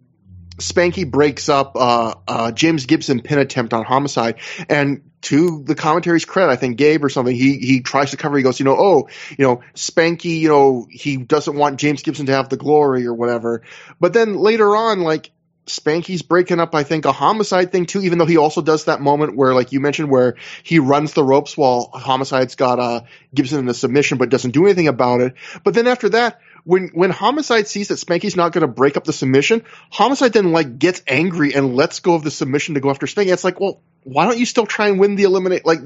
Spanky breaks up uh, uh, James Gibson pin attempt on Homicide, and to the commentary's credit, I think Gabe or something, he he tries to cover. He goes, you know, oh, you know, Spanky, you know, he doesn't want James Gibson to have the glory or whatever. But then later on, like Spanky's breaking up, I think, a homicide thing too, even though he also does that moment where, like you mentioned, where he runs the ropes while homicide's got uh, Gibson in a submission but doesn't do anything about it. But then after that, when when Homicide sees that Spanky's not going to break up the submission, Homicide then like gets angry and lets go of the submission to go after Spanky. It's like, well, why don't you still try and win the eliminate? Like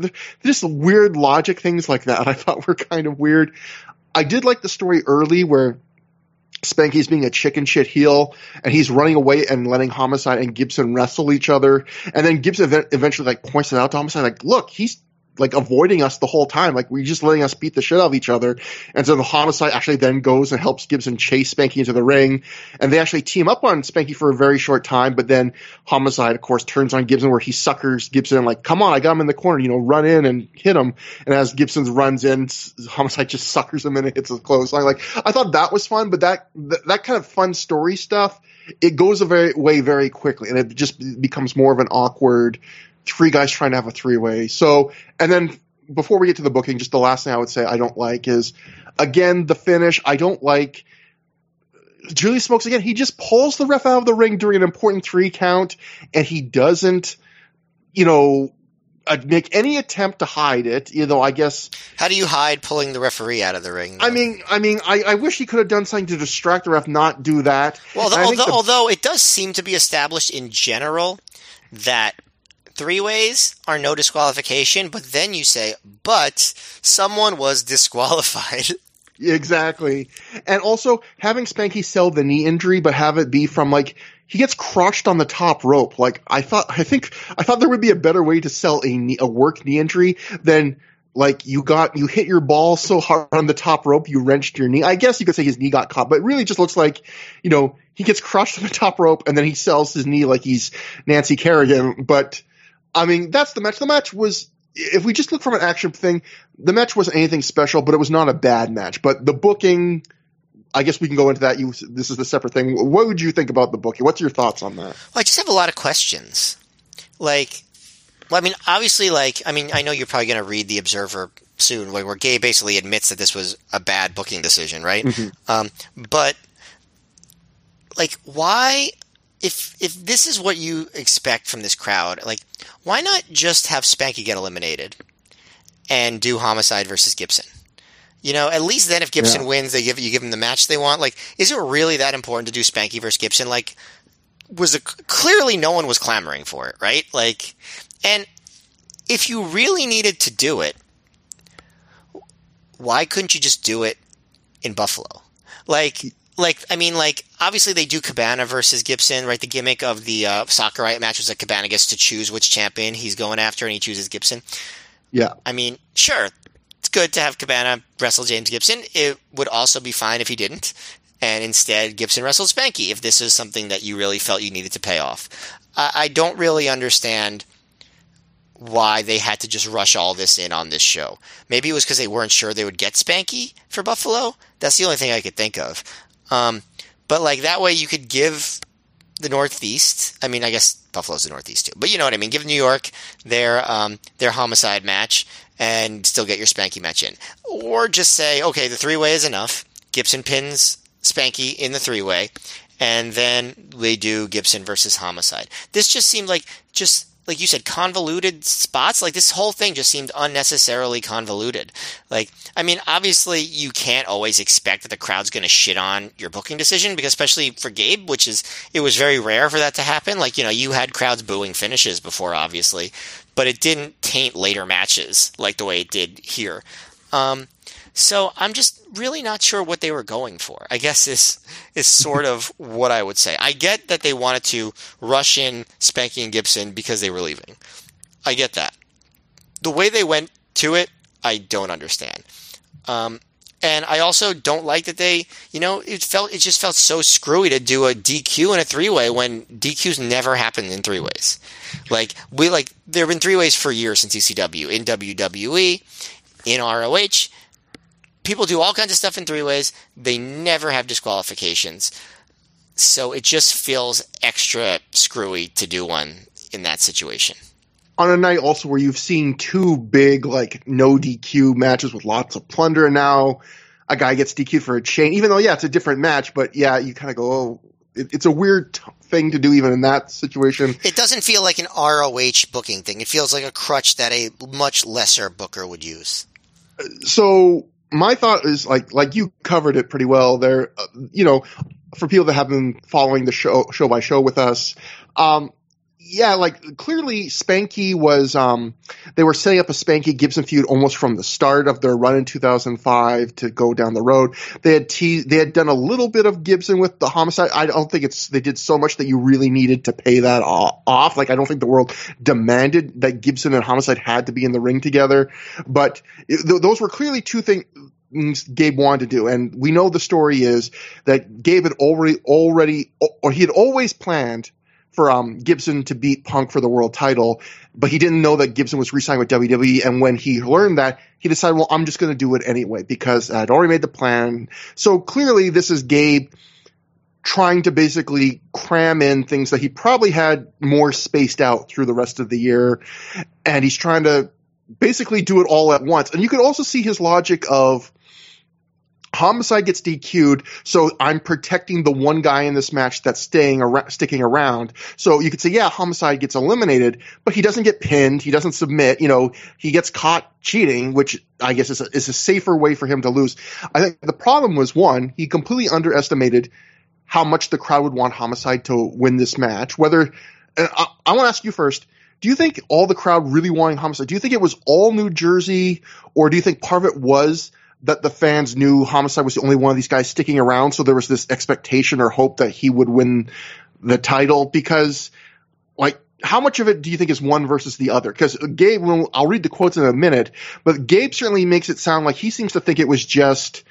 just weird logic things like that. I thought were kind of weird. I did like the story early where Spanky's being a chicken shit heel, and he's running away and letting Homicide and Gibson wrestle each other. And then Gibson eventually like points it out to Homicide, like, look, he's like avoiding us the whole time. Like we're just letting us beat the shit out of each other. And so the homicide actually then goes and helps Gibson chase Spanky into the ring. And they actually team up on Spanky for a very short time. But then homicide, of course, turns on Gibson where he suckers Gibson like, come on, I got him in the corner, you know, run in and hit him. And as Gibson runs in, homicide just suckers him in and hits a close line. Like I thought that was fun, but that, that, that kind of fun story stuff, it goes away very quickly and it just becomes more of an awkward three guys trying to have a three way. So, and then before we get to the booking, just the last thing I would say I don't like is again the finish. I don't like Julius Smokes again. He just pulls the ref out of the ring during an important three count, and he doesn't, you know, uh, make any attempt to hide it. You know, I guess. How do you hide pulling the referee out of the ring? Though? I mean, I mean, I, I, wish he could have done something to distract the ref, not do that. Well, the, although, the, although it does seem to be established in general that three ways are no disqualification, but then you say, but someone was disqualified. Exactly. And also having Spanky sell the knee injury, but have it be from like, he gets crushed on the top rope. Like I thought, I think, I thought there would be a better way to sell a knee, a work knee injury than like you got, you hit your ball so hard on the top rope, you wrenched your knee. I guess you could say his knee got caught, but it really just looks like, you know, he gets crushed on the top rope and then he sells his knee like he's Nancy Kerrigan, but I mean, that's the match. The match was, if we just look from an action thing, the match wasn't anything special, but it was not a bad match. But the booking, I guess we can go into that. You, this is the separate thing. What would you think about the booking? What's your thoughts on that? Well, I just have a lot of questions. Like, well, I mean, obviously, like, I mean, I know you're probably going to read the Observer soon, where, where Gabe basically admits that this was a bad booking decision, right? Mm-hmm. Um, but like, why? If if this is what you expect from this crowd, like why not just have Spanky get eliminated and do Homicide versus Gibson? You know, at least then if Gibson yeah. wins, they give you give him the match they want. Like, is it really that important to do Spanky versus Gibson? Like, was it clearly no one was clamoring for it, right? Like, and if you really needed to do it, why couldn't you just do it in Buffalo? Like, like I mean, like obviously they do Cabana versus Gibson, right? The gimmick of the uh, Sakurai match was that Cabana gets to choose which champion he's going after, and he chooses Gibson. Yeah, I mean, sure, it's good to have Cabana wrestle James Gibson. It would also be fine if he didn't, and instead Gibson wrestled Spanky if this is something that you really felt you needed to pay off. I, I don't really understand why they had to just rush all this in on this show. Maybe it was because they weren't sure they would get Spanky for Buffalo. That's the only thing I could think of. Um, but like that way you could give the Northeast. I mean, I guess Buffalo's the Northeast too, but you know what I mean. Give New York their um, their homicide match and still get your Spanky match in, or just say, okay, the three way is enough. Gibson pins Spanky in the three way, and then we do Gibson versus Homicide. This just seemed like just like you said, convoluted spots. Like this whole thing just seemed unnecessarily convoluted. Like, I mean, obviously you can't always expect that the crowd's going to shit on your booking decision because especially for Gabe, which is, it was very rare for that to happen. Like, you know, you had crowds booing finishes before, obviously, but it didn't taint later matches like the way it did here. Um, so I'm just really not sure what they were going for. I guess is is sort of what I would say. I get that they wanted to rush in Spanky and Gibson because they were leaving. I get that. The way they went to it, I don't understand. Um, and I also don't like that they, you know, it felt it just felt so screwy to do a DQ in a three way when DQs never happened in three ways. Like we like there have been three ways for years since ECW in WWE, in ROH. People do all kinds of stuff in three ways. They never have disqualifications. So it just feels extra screwy to do one in that situation on a night also where you've seen two big like no DQ matches with lots of plunder and now a guy gets DQ'd for a chain, even though yeah, it's a different match, but yeah, you kind of go, oh, it, it's a weird t- thing to do even in that situation. It doesn't feel like an ROH booking thing. It feels like a crutch that a much lesser booker would use. Uh, so my thought is like like you covered it pretty well there. Uh, you know, for people that have been following the show show by show with us, um, yeah, like clearly Spanky was um they were setting up a Spanky Gibson feud almost from the start of their run in 2005 to go down the road. They had te- they had done a little bit of Gibson with the homicide. I don't think it's they did so much that you really needed to pay that off. Like I don't think the world demanded that Gibson and homicide had to be in the ring together, but it, th- those were clearly two things Gabe wanted to do. And we know the story is that Gabe had already already or he had always planned for um, Gibson to beat Punk for the world title, but he didn't know that Gibson was re-signed with WWE. And when he learned that, he decided, well, I'm just going to do it anyway because I'd already made the plan. So clearly, this is Gabe trying to basically cram in things that he probably had more spaced out through the rest of the year, and he's trying to basically do it all at once. And you could also see his logic of Homicide gets DQ'd, so I'm protecting the one guy in this match that's staying around, sticking around. So you could say, yeah, Homicide gets eliminated, but he doesn't get pinned. He doesn't submit. You know, he gets caught cheating, which I guess is a, is a safer way for him to lose. I think the problem was one, he completely underestimated how much the crowd would want Homicide to win this match. Whether, I, I want to ask you first, do you think all the crowd really wanting Homicide? Do you think it was all New Jersey, or do you think part of it was that the fans knew Homicide was the only one of these guys sticking around, so there was this expectation or hope that he would win the title because, like, how much of it do you think is one versus the other? Because Gabe, I'll read the quotes in a minute, but Gabe certainly makes it sound like he seems to think it was just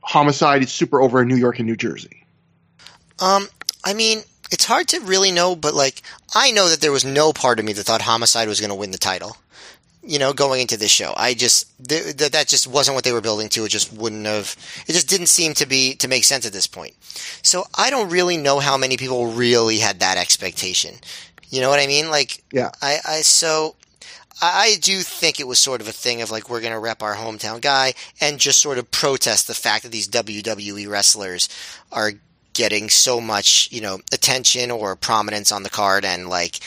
Homicide is super over in New York and New Jersey. Um, I mean, it's hard to really know, but like, I know that there was no part of me that thought Homicide was going to win the title you know, going into this show. I just th- th- that just wasn't what they were building to. It just wouldn't have. It just didn't seem to be to make sense at this point. So I don't really know how many people really had that expectation. You know what I mean? Like, yeah. I, I so I do think it was sort of a thing of like we're going to rep our hometown guy and just sort of protest the fact that these WWE wrestlers are getting so much, you know, attention or prominence on the card and like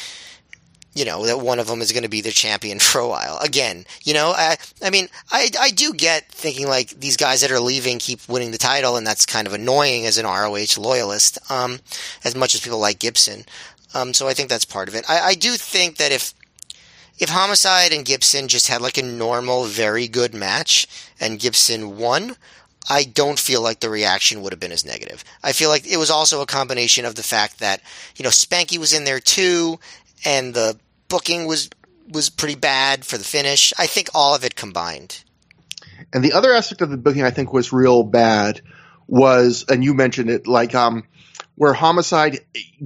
you know that one of them is going to be the champion for a while. Again you know i i mean i i do get thinking like these guys that are leaving keep winning the title and that's kind of annoying as an roh loyalist um as much as people like gibson. Um so i think that's part of it. I i do think that if if homicide and gibson just had like a normal very good match and gibson won I don't feel like the reaction would have been as negative. I feel like it was also a combination of the fact that, you know, Spanky was in there too, and the booking was was pretty bad for the finish. I think all of it combined. And the other aspect of the booking I think was real bad was, and you mentioned it, like um, where Homicide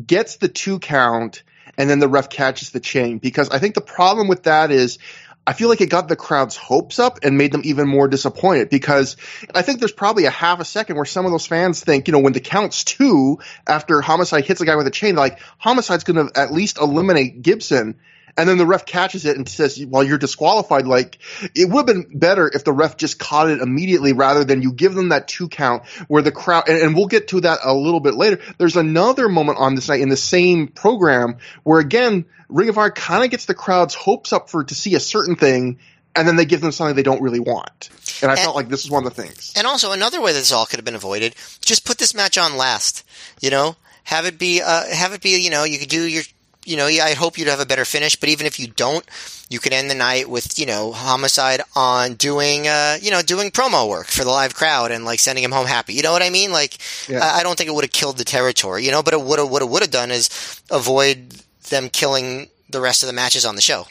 gets the two count and then the ref catches the chain. Because I think the problem with that is I feel like it got the crowd's hopes up and made them even more disappointed because I think there's probably a half a second where some of those fans think, you know, when the count's two after Homicide hits a guy with a chain, like Homicide's going to at least eliminate Gibson and then the ref catches it and says, "Well, you're disqualified." Like it would have been better if the ref just caught it immediately rather than you give them that two count where the crowd. And, and we'll get to that a little bit later. There's another moment on this night in the same program where again Ring of Honor kind of gets the crowd's hopes up for to see a certain thing. And then they give them something they don't really want. And I and, felt like this is one of the things. And also another way that this all could have been avoided, just put this match on last. You know, have it be, uh, have it be, you know, you could do your you know, yeah, I hope you'd have a better finish. But even if you don't, you could end the night with, you know, Homicide on doing, uh, you know, doing promo work for the live crowd and like sending him home happy. You know what I mean? Like, Yeah. I, I don't think it would have killed the territory, you know. But it would have, would have, would have done is avoid them killing the rest of the matches on the show.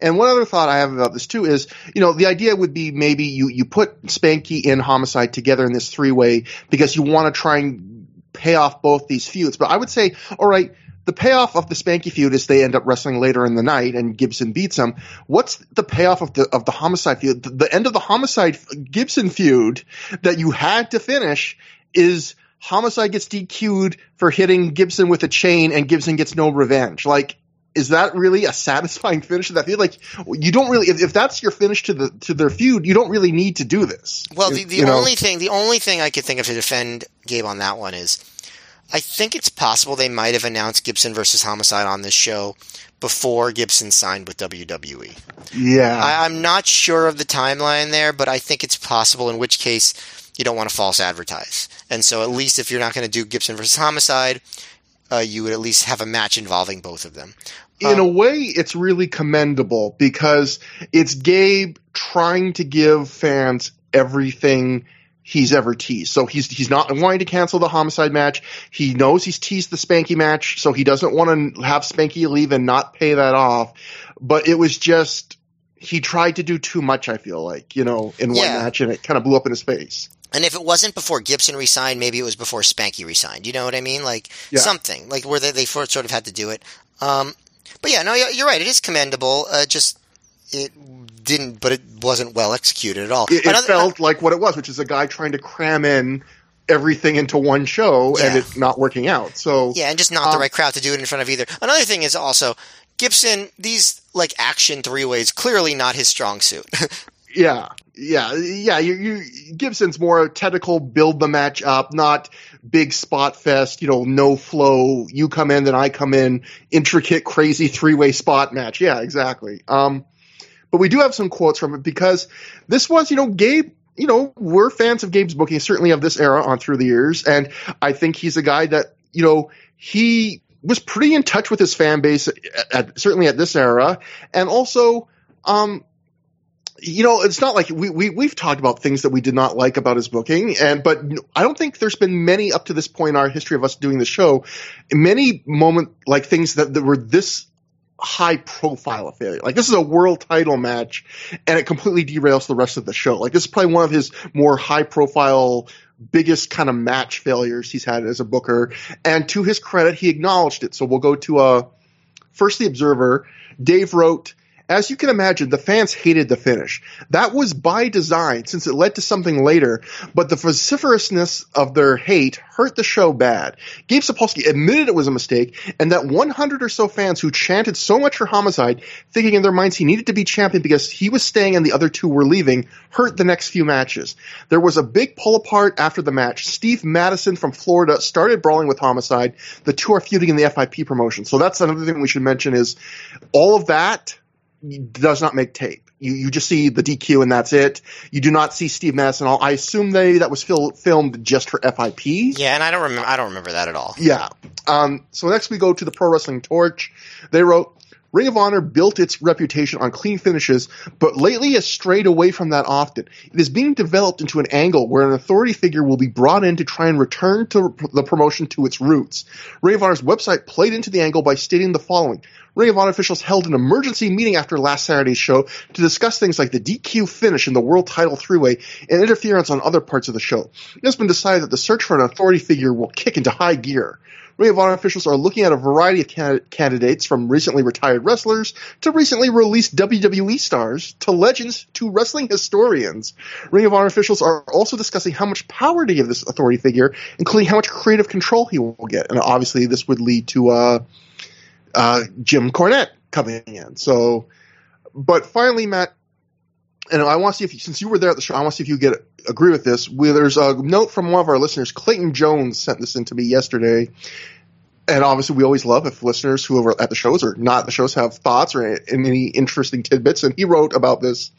And one other thought I have about this too is, you know, the idea would be maybe you, you put Spanky and Homicide together in this three way because you want to try and pay off both these feuds. But I would say, all right, the payoff of the Spanky feud is they end up wrestling later in the night and Gibson beats him. What's the payoff of the of the Homicide feud? The, the end of the Homicide Gibson feud that you had to finish is Homicide gets DQ'd for hitting Gibson with a chain and Gibson gets no revenge. Like is that really a satisfying finish to that feud? Like you don't really if, if that's your finish to the to their feud, you don't really need to do this. Well, the, the You know? only thing, the only thing I could think of to defend Gabe on that one is, I think it's possible they might have announced Gibson versus Homicide on this show before Gibson signed with WWE. yeah. I, I'm not sure of the timeline there, but I think it's possible. In which case, you don't want to false advertise, and so at least if you're not going to do Gibson versus Homicide, uh, you would at least have a match involving both of them. in Um, a way, it's really commendable because it's Gabe trying to give fans everything he's ever teased. So he's he's not wanting to cancel the homicide match. He knows he's teased the Spanky match, so he doesn't want to have Spanky leave and not pay that off. But it was just he tried to do too much. I feel like you know in one Yeah. match, and it kind of blew up in his face. And if it wasn't before Gibson resigned, maybe it was before Spanky resigned. You know what I mean? Like Yeah. something like where they, they sort of had to do it. Um, but yeah, no, you're right. It is commendable. Uh, just it didn't, but it wasn't well executed at all. It, it Another- felt like what it was, which is a guy trying to cram in everything into one show and Yeah. it not working out. So yeah, and just not the Um, right crowd to do it in front of either. Another thing is also Gibson. These like action three ways clearly not his strong suit. Yeah, yeah, yeah. You, you Gibson's more technical, build the match up, not big spot fest. You know, no flow. You come in, then I come in. Intricate, crazy three way spot match. Yeah, exactly. Um, but we do have some quotes from it because this was, you know, Gabe. You know, we're fans of Gabe's booking, certainly of this era on through the years, and I think he's a guy that you know he was pretty in touch with his fan base, at, at, certainly at this era, and also. Um, you know, it's not like we, we we've talked about things that we did not like about his booking, and but I don't think there's been many up to this point in our history of us doing the show, many moment like things that, that were this high profile of failure. Like this is a world title match, and it completely derails the rest of the show. Like this is probably one of his more high profile. Biggest kind of match failures he's had as a booker, and to his credit, he acknowledged it. So we'll go to uh, first the Observer. Dave wrote, as you can imagine, the fans hated the finish. That was by design since it led to something later, but the vociferousness of their hate hurt the show bad. Gabe Sapolsky admitted it was a mistake, and that 100 or so fans who chanted so much for Homicide, thinking in their minds he needed to be champion because he was staying and the other two were leaving, hurt the next few matches. There was a big pull apart after the match. Steve Madison from Florida started brawling with Homicide. The two are feuding in the FIP promotion. So that's another thing we should mention is all of that does not make tape. You you just see the DQ and that's it. You do not see Steve Madison. at all. I assume they that was fil- filmed just for FIP. yeah, and I don't remember. I don't remember that at all. Yeah. Um, so next we go to the Pro Wrestling Torch. They wrote, Ring of Honor built its reputation on clean finishes, but lately has strayed away from that often. It is being developed into an angle where an authority figure will be brought in to try and return to the promotion to its roots. Ring of Honor's website played into the angle by stating the following. Ring of Honor officials held an emergency meeting after last Saturday's show to discuss things like the DQ finish in the world title three-way and interference on other parts of the show. It has been decided that the search for an authority figure will kick into high gear. Ring of Honor officials are looking at a variety of can- candidates from recently retired wrestlers to recently released WWE stars to legends to wrestling historians. Ring of Honor officials are also discussing how much power to give this authority figure, including how much creative control he will get. And obviously this would lead to, uh, uh, Jim Cornette coming in. So, but finally, Matt, and I want to see if, since you were there at the show, I want to see if you get agree with this. Where there's a note from one of our listeners, Clayton Jones, sent this in to me yesterday. and obviously we always love if listeners who are at the shows or not at the shows have thoughts or any interesting tidbits. And he wrote about this.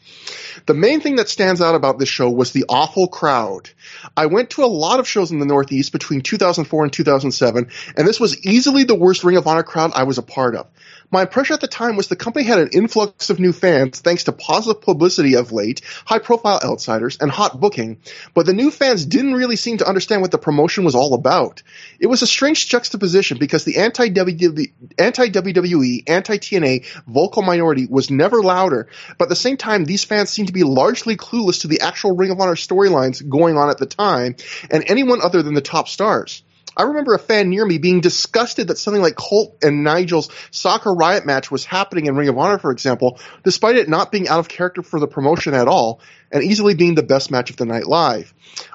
The main thing that stands out about this show was the awful crowd. I went to a lot of shows in the Northeast between 2004 and 2007, and this was easily the worst Ring of Honor crowd I was a part of. My impression at the time was the company had an influx of new fans thanks to positive publicity of late, high profile outsiders, and hot booking, but the new fans didn't really seem to understand what the promotion was all about. It was a strange juxtaposition because the anti WWE, anti TNA vocal minority was never louder, but at the same time, these fans seemed to be largely clueless to the actual Ring of Honor storylines going on at the time, and anyone other than the top stars. I remember a fan near me being disgusted that something like Colt and Nigel's soccer riot match was happening in Ring of Honor, for example, despite it not being out of character for the promotion at all, and easily being the best match of the night live.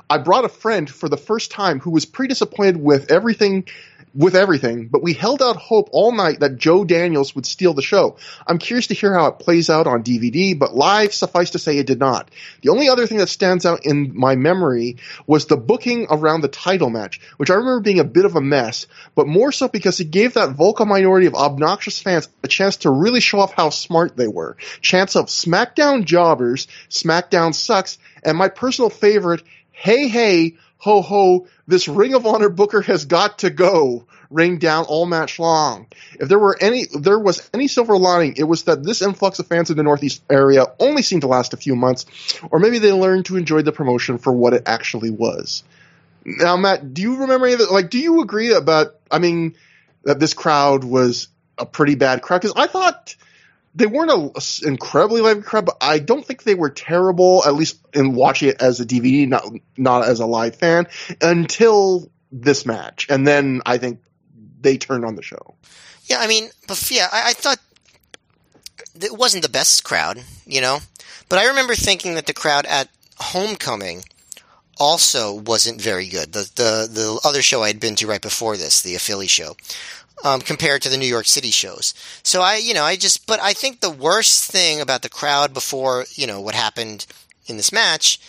I brought a friend for the first time who was pretty disappointed with everything with everything, but we held out hope all night that Joe Daniels would steal the show. I'm curious to hear how it plays out on DVD, but live, suffice to say, it did not. The only other thing that stands out in my memory was the booking around the title match, which I remember being a bit of a mess, but more so because it gave that vocal minority of obnoxious fans a chance to really show off how smart they were. Chance of SmackDown jobbers, SmackDown sucks, and my personal favorite, hey hey, ho ho, this Ring of Honor booker has got to go. Ring down all match long. If there were any, there was any silver lining, it was that this influx of fans in the Northeast area only seemed to last a few months, or maybe they learned to enjoy the promotion for what it actually was. Now, Matt, do you remember any of? Like, do you agree about? I mean, that this crowd was a pretty bad crowd because I thought they weren't an incredibly live crowd, but I don't think they were terrible. At least in watching it as a DVD, not not as a live fan, until this match, and then I think they turned on the show. Yeah, I mean, but yeah, I, I thought it wasn't the best crowd, you know, but I remember thinking that the crowd at Homecoming also wasn't very good. The the the other show I had been to right before this, the Philly show, um, compared to the New York City shows. So I, you know, I just, but I think the worst thing about the crowd before, you know, what happened in this match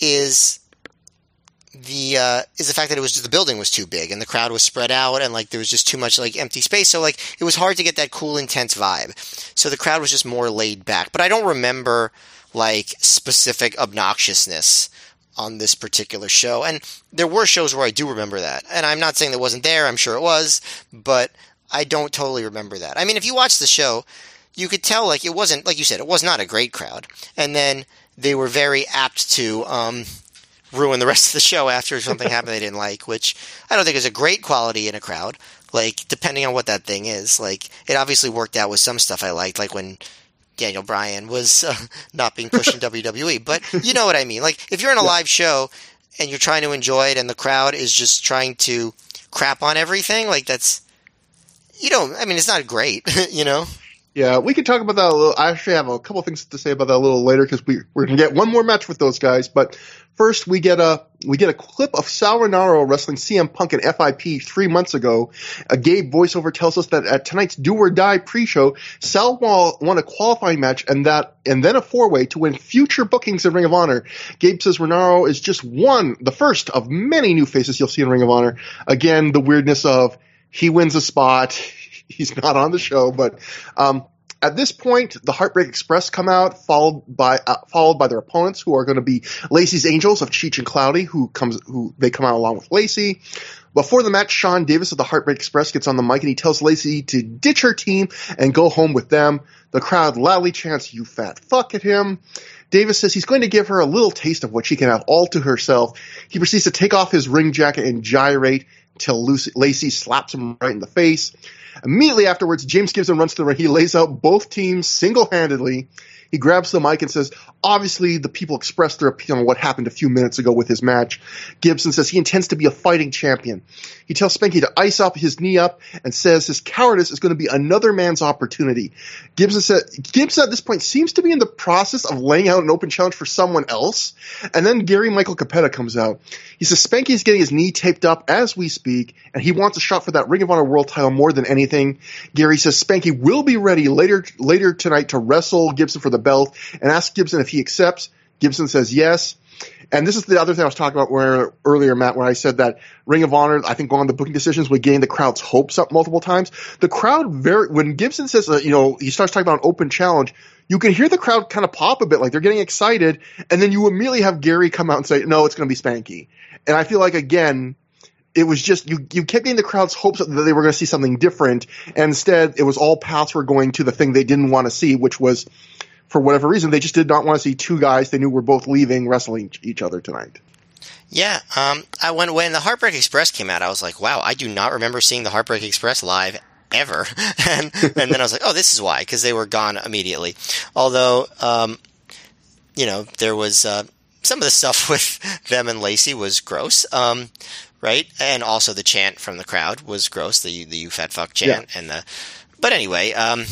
is the uh, is the fact that it was just the building was too big and the crowd was spread out and like there was just too much like empty space. So like it was hard to get that cool, intense vibe. So the crowd was just more laid back. But I don't remember like specific obnoxiousness on this particular show. And there were shows where I do remember that. And I'm not saying that wasn't there, I'm sure it was, but I don't totally remember that. I mean, if you watch the show, you could tell like it wasn't like you said, it was not a great crowd. And then they were very apt to um, ruin the rest of the show after something happened they didn't like, which I don't think is a great quality in a crowd. Like depending on what that thing is, like it obviously worked out with some stuff I liked, like when Daniel Bryan was uh, not being pushed in WWE. But you know what I mean. Like if you're in a yeah. live show and you're trying to enjoy it, and the crowd is just trying to crap on everything, like that's you know, I mean, it's not great, you know. Yeah, we could talk about that a little. I actually have a couple things to say about that a little later because we we're gonna get one more match with those guys. But first, we get a we get a clip of Sal Rinauro wrestling CM Punk in FIP three months ago. A Gabe voiceover tells us that at tonight's Do or Die pre-show, Sal won a qualifying match and that and then a four way to win future bookings in Ring of Honor. Gabe says Rinauro is just one, the first of many new faces you'll see in Ring of Honor. Again, the weirdness of he wins a spot he's not on the show, but um, at this point, the Heartbreak Express come out, followed by uh, followed by their opponents, who are going to be Lacey's Angels of Cheech and Cloudy, who comes who they come out along with Lacey. Before the match, Sean Davis of the Heartbreak Express gets on the mic and he tells Lacey to ditch her team and go home with them. The crowd loudly chants, "You fat fuck!" at him. Davis says he's going to give her a little taste of what she can have all to herself. He proceeds to take off his ring jacket and gyrate until Lacey slaps him right in the face. Immediately afterwards, James Gibson runs to the ring. He lays out both teams single handedly. He grabs the mic and says, obviously the people expressed their opinion on what happened a few minutes ago with his match. Gibson says he intends to be a fighting champion. He tells Spanky to ice up his knee up and says his cowardice is going to be another man's opportunity. Gibson said, Gibson at this point seems to be in the process of laying out an open challenge for someone else. And then Gary Michael Cappetta comes out. He says Spanky is getting his knee taped up as we speak, and he wants a shot for that Ring of Honor World title more than anything. Gary says Spanky will be ready later later tonight to wrestle Gibson for the belt, and asks Gibson if he accepts. Gibson says yes. and this is the other thing I was talking about where earlier, Matt, where I said that Ring of Honor, I think, on the booking decisions would gain the crowd's hopes up multiple times. The crowd very when Gibson says, uh, you know, he starts talking about an open challenge. You can hear the crowd kind of pop a bit, like they're getting excited, and then you immediately have Gary come out and say, "No, it's going to be Spanky." And I feel like again, it was just you you kept getting the crowd's hopes that they were going to see something different, and instead it was all paths were going to the thing they didn't want to see, which was for whatever reason they just did not want to see two guys they knew were both leaving wrestling each other tonight. Yeah, um, I when when the Heartbreak Express came out, I was like, wow, I do not remember seeing the Heartbreak Express live ever, and and then I was like, oh, this is why because they were gone immediately. Although, um, you know, there was uh, some of the stuff with them and Lacey was gross. Um, right? And also the chant from the crowd was gross, the the you fat fuck chant yeah. and the but anyway, um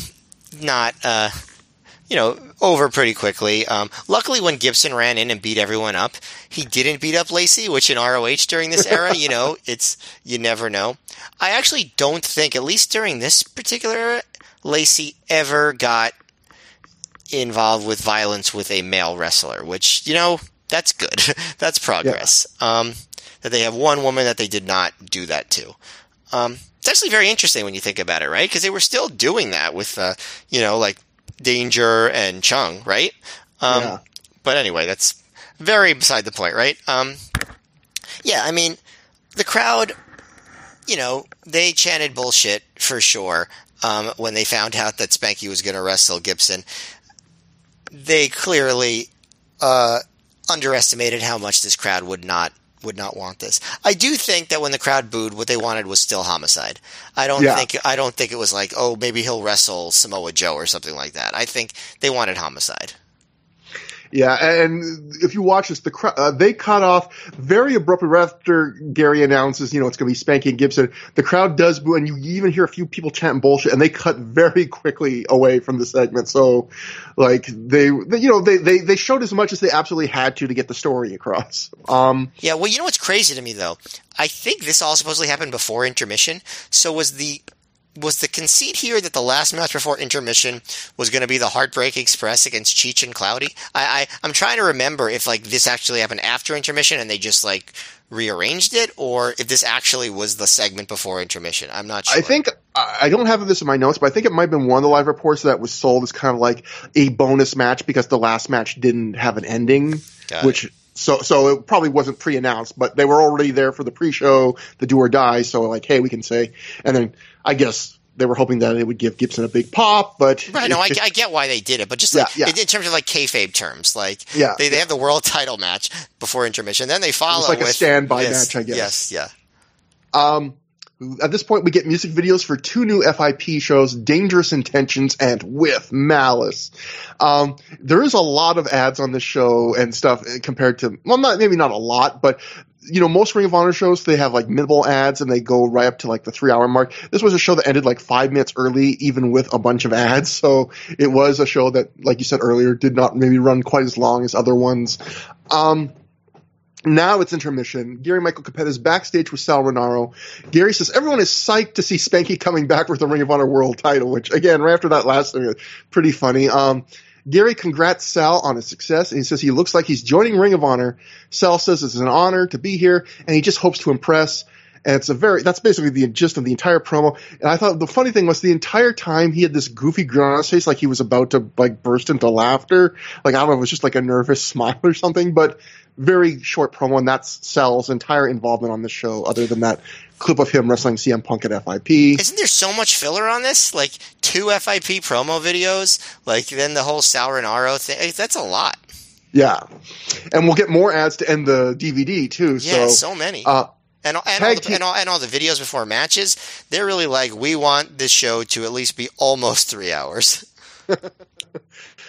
not uh you know, over pretty quickly. Um, luckily, when Gibson ran in and beat everyone up, he didn't beat up Lacey, which in ROH during this era, you know, it's you never know. I actually don't think, at least during this particular era, Lacey ever got involved with violence with a male wrestler, which you know that's good. that's progress. Yeah. Um, that they have one woman that they did not do that to. Um, it's actually very interesting when you think about it, right? Because they were still doing that with, uh, you know, like Danger and Chung, right? Um, yeah. But anyway, that's very beside the point, right? Um, yeah, I mean, the crowd, you know, they chanted bullshit for sure um, when they found out that Spanky was going to wrestle Gibson. They clearly uh, underestimated how much this crowd would not would not want this. I do think that when the crowd booed, what they wanted was still homicide. I don't yeah. think I don't think it was like, oh, maybe he'll wrestle Samoa Joe or something like that. I think they wanted homicide. Yeah, and if you watch this, the uh, they cut off very abruptly right after Gary announces, you know, it's going to be Spanky and Gibson. The crowd does boo, and you even hear a few people chanting bullshit, and they cut very quickly away from the segment. So, like they, they you know, they, they they showed as much as they absolutely had to to get the story across. Um, yeah, well, you know what's crazy to me though? I think this all supposedly happened before intermission. So was the was the conceit here that the last match before intermission was going to be the Heartbreak Express against Cheech and Cloudy? I, I am trying to remember if like this actually happened after intermission and they just like rearranged it, or if this actually was the segment before intermission. I'm not sure. I think I don't have this in my notes, but I think it might have been one of the live reports that was sold as kind of like a bonus match because the last match didn't have an ending, Got which. It. So, so it probably wasn't pre-announced, but they were already there for the pre-show, the do or die. So, like, hey, we can say, and then I guess they were hoping that it would give Gibson a big pop, but right. No, I, I, get why they did it, but just like, yeah, yeah. in terms of like kayfabe terms, like yeah, they, they have the world title match before intermission, then they follow it's like with, a standby match, I guess. Yes, yeah. Um, at this point, we get music videos for two new FIP shows, Dangerous Intentions and With Malice. Um, there is a lot of ads on this show and stuff compared to, well, not, maybe not a lot, but you know, most Ring of Honor shows, they have like minimal ads and they go right up to like the three hour mark. This was a show that ended like five minutes early, even with a bunch of ads. So it was a show that, like you said earlier, did not maybe run quite as long as other ones. Um, now it's intermission. Gary Michael Cappetta is backstage with Sal Rinauro. Gary says everyone is psyched to see Spanky coming back with the Ring of Honor World title, which again, right after that last thing, pretty funny. Um, Gary congrats Sal on his success, and he says he looks like he's joining Ring of Honor. Sal says it's an honor to be here, and he just hopes to impress. And it's a very, that's basically the gist of the entire promo. And I thought the funny thing was the entire time he had this goofy grin on his face, like he was about to like burst into laughter. Like, I don't know, it was just like a nervous smile or something, but very short promo. And that's Sal's entire involvement on the show, other than that clip of him wrestling CM Punk at FIP. Isn't there so much filler on this? Like two FIP promo videos, like then the whole Sal Rinauro thing. That's a lot. Yeah, and we'll get more ads to end the DVD too. Yeah, so, so many. Uh, and, and, all the, and, all, and all the videos before matches, they're really like, we want this show to at least be almost three hours.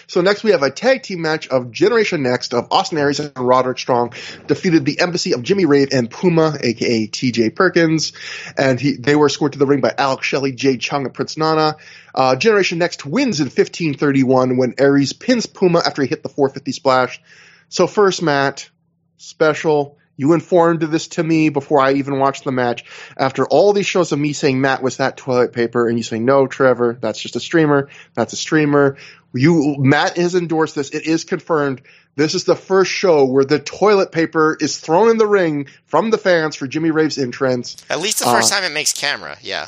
So next we have a tag team match of Generation Next of Austin Aries and Roderick Strong defeated the Embassy of Jimmy Rave and Puma, aka TJ Perkins, and he, they were escorted to the ring by Alex Shelley, Jade Chung, and Prince Nana. Uh, Generation Next wins in 1531 when Aries pins Puma after he hit the 450 splash. So first, Matt, special You informed this to me before I even watched the match. After all these shows of me saying Matt was that toilet paper, and you say no, Trevor, that's just a streamer. That's a streamer. You Matt has endorsed this. It is confirmed. This is the first show where the toilet paper is thrown in the ring from the fans for Jimmy Rave's entrance. At least the first uh, time it makes camera. Yeah.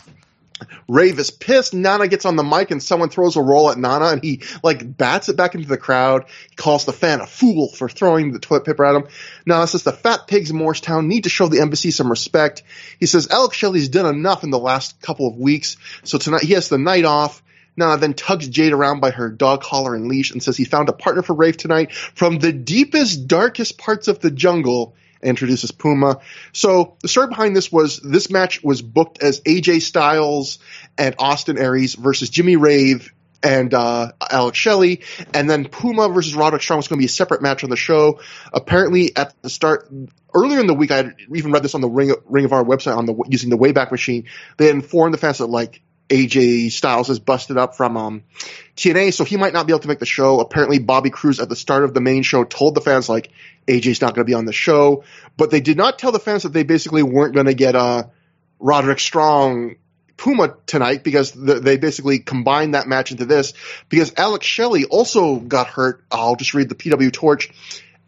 Rave is pissed. Nana gets on the mic and someone throws a roll at Nana and he like bats it back into the crowd. He calls the fan a fool for throwing the toilet paper at him. Nana says the fat pigs in Morristown need to show the embassy some respect. He says Alex Shelley's done enough in the last couple of weeks, so tonight he has the night off. Nana then tugs Jade around by her dog collar and leash and says he found a partner for Rave tonight from the deepest, darkest parts of the jungle introduces Puma. So the story behind this was this match was booked as AJ Styles and Austin Aries versus Jimmy Rave and uh, Alex Shelley, and then Puma versus Roderick Strong was going to be a separate match on the show. Apparently, at the start, earlier in the week, I even read this on the Ring, Ring of Honor website on the using the Wayback Machine. They informed the fans that like AJ Styles is busted up from um, TNA, so he might not be able to make the show. Apparently, Bobby Cruise at the start of the main show told the fans like AJ's not going to be on the show, but they did not tell the fans that they basically weren't going to get uh, Roderick Strong Puma tonight because the, they basically combined that match into this because Alex Shelley also got hurt. I'll just read the PW Torch.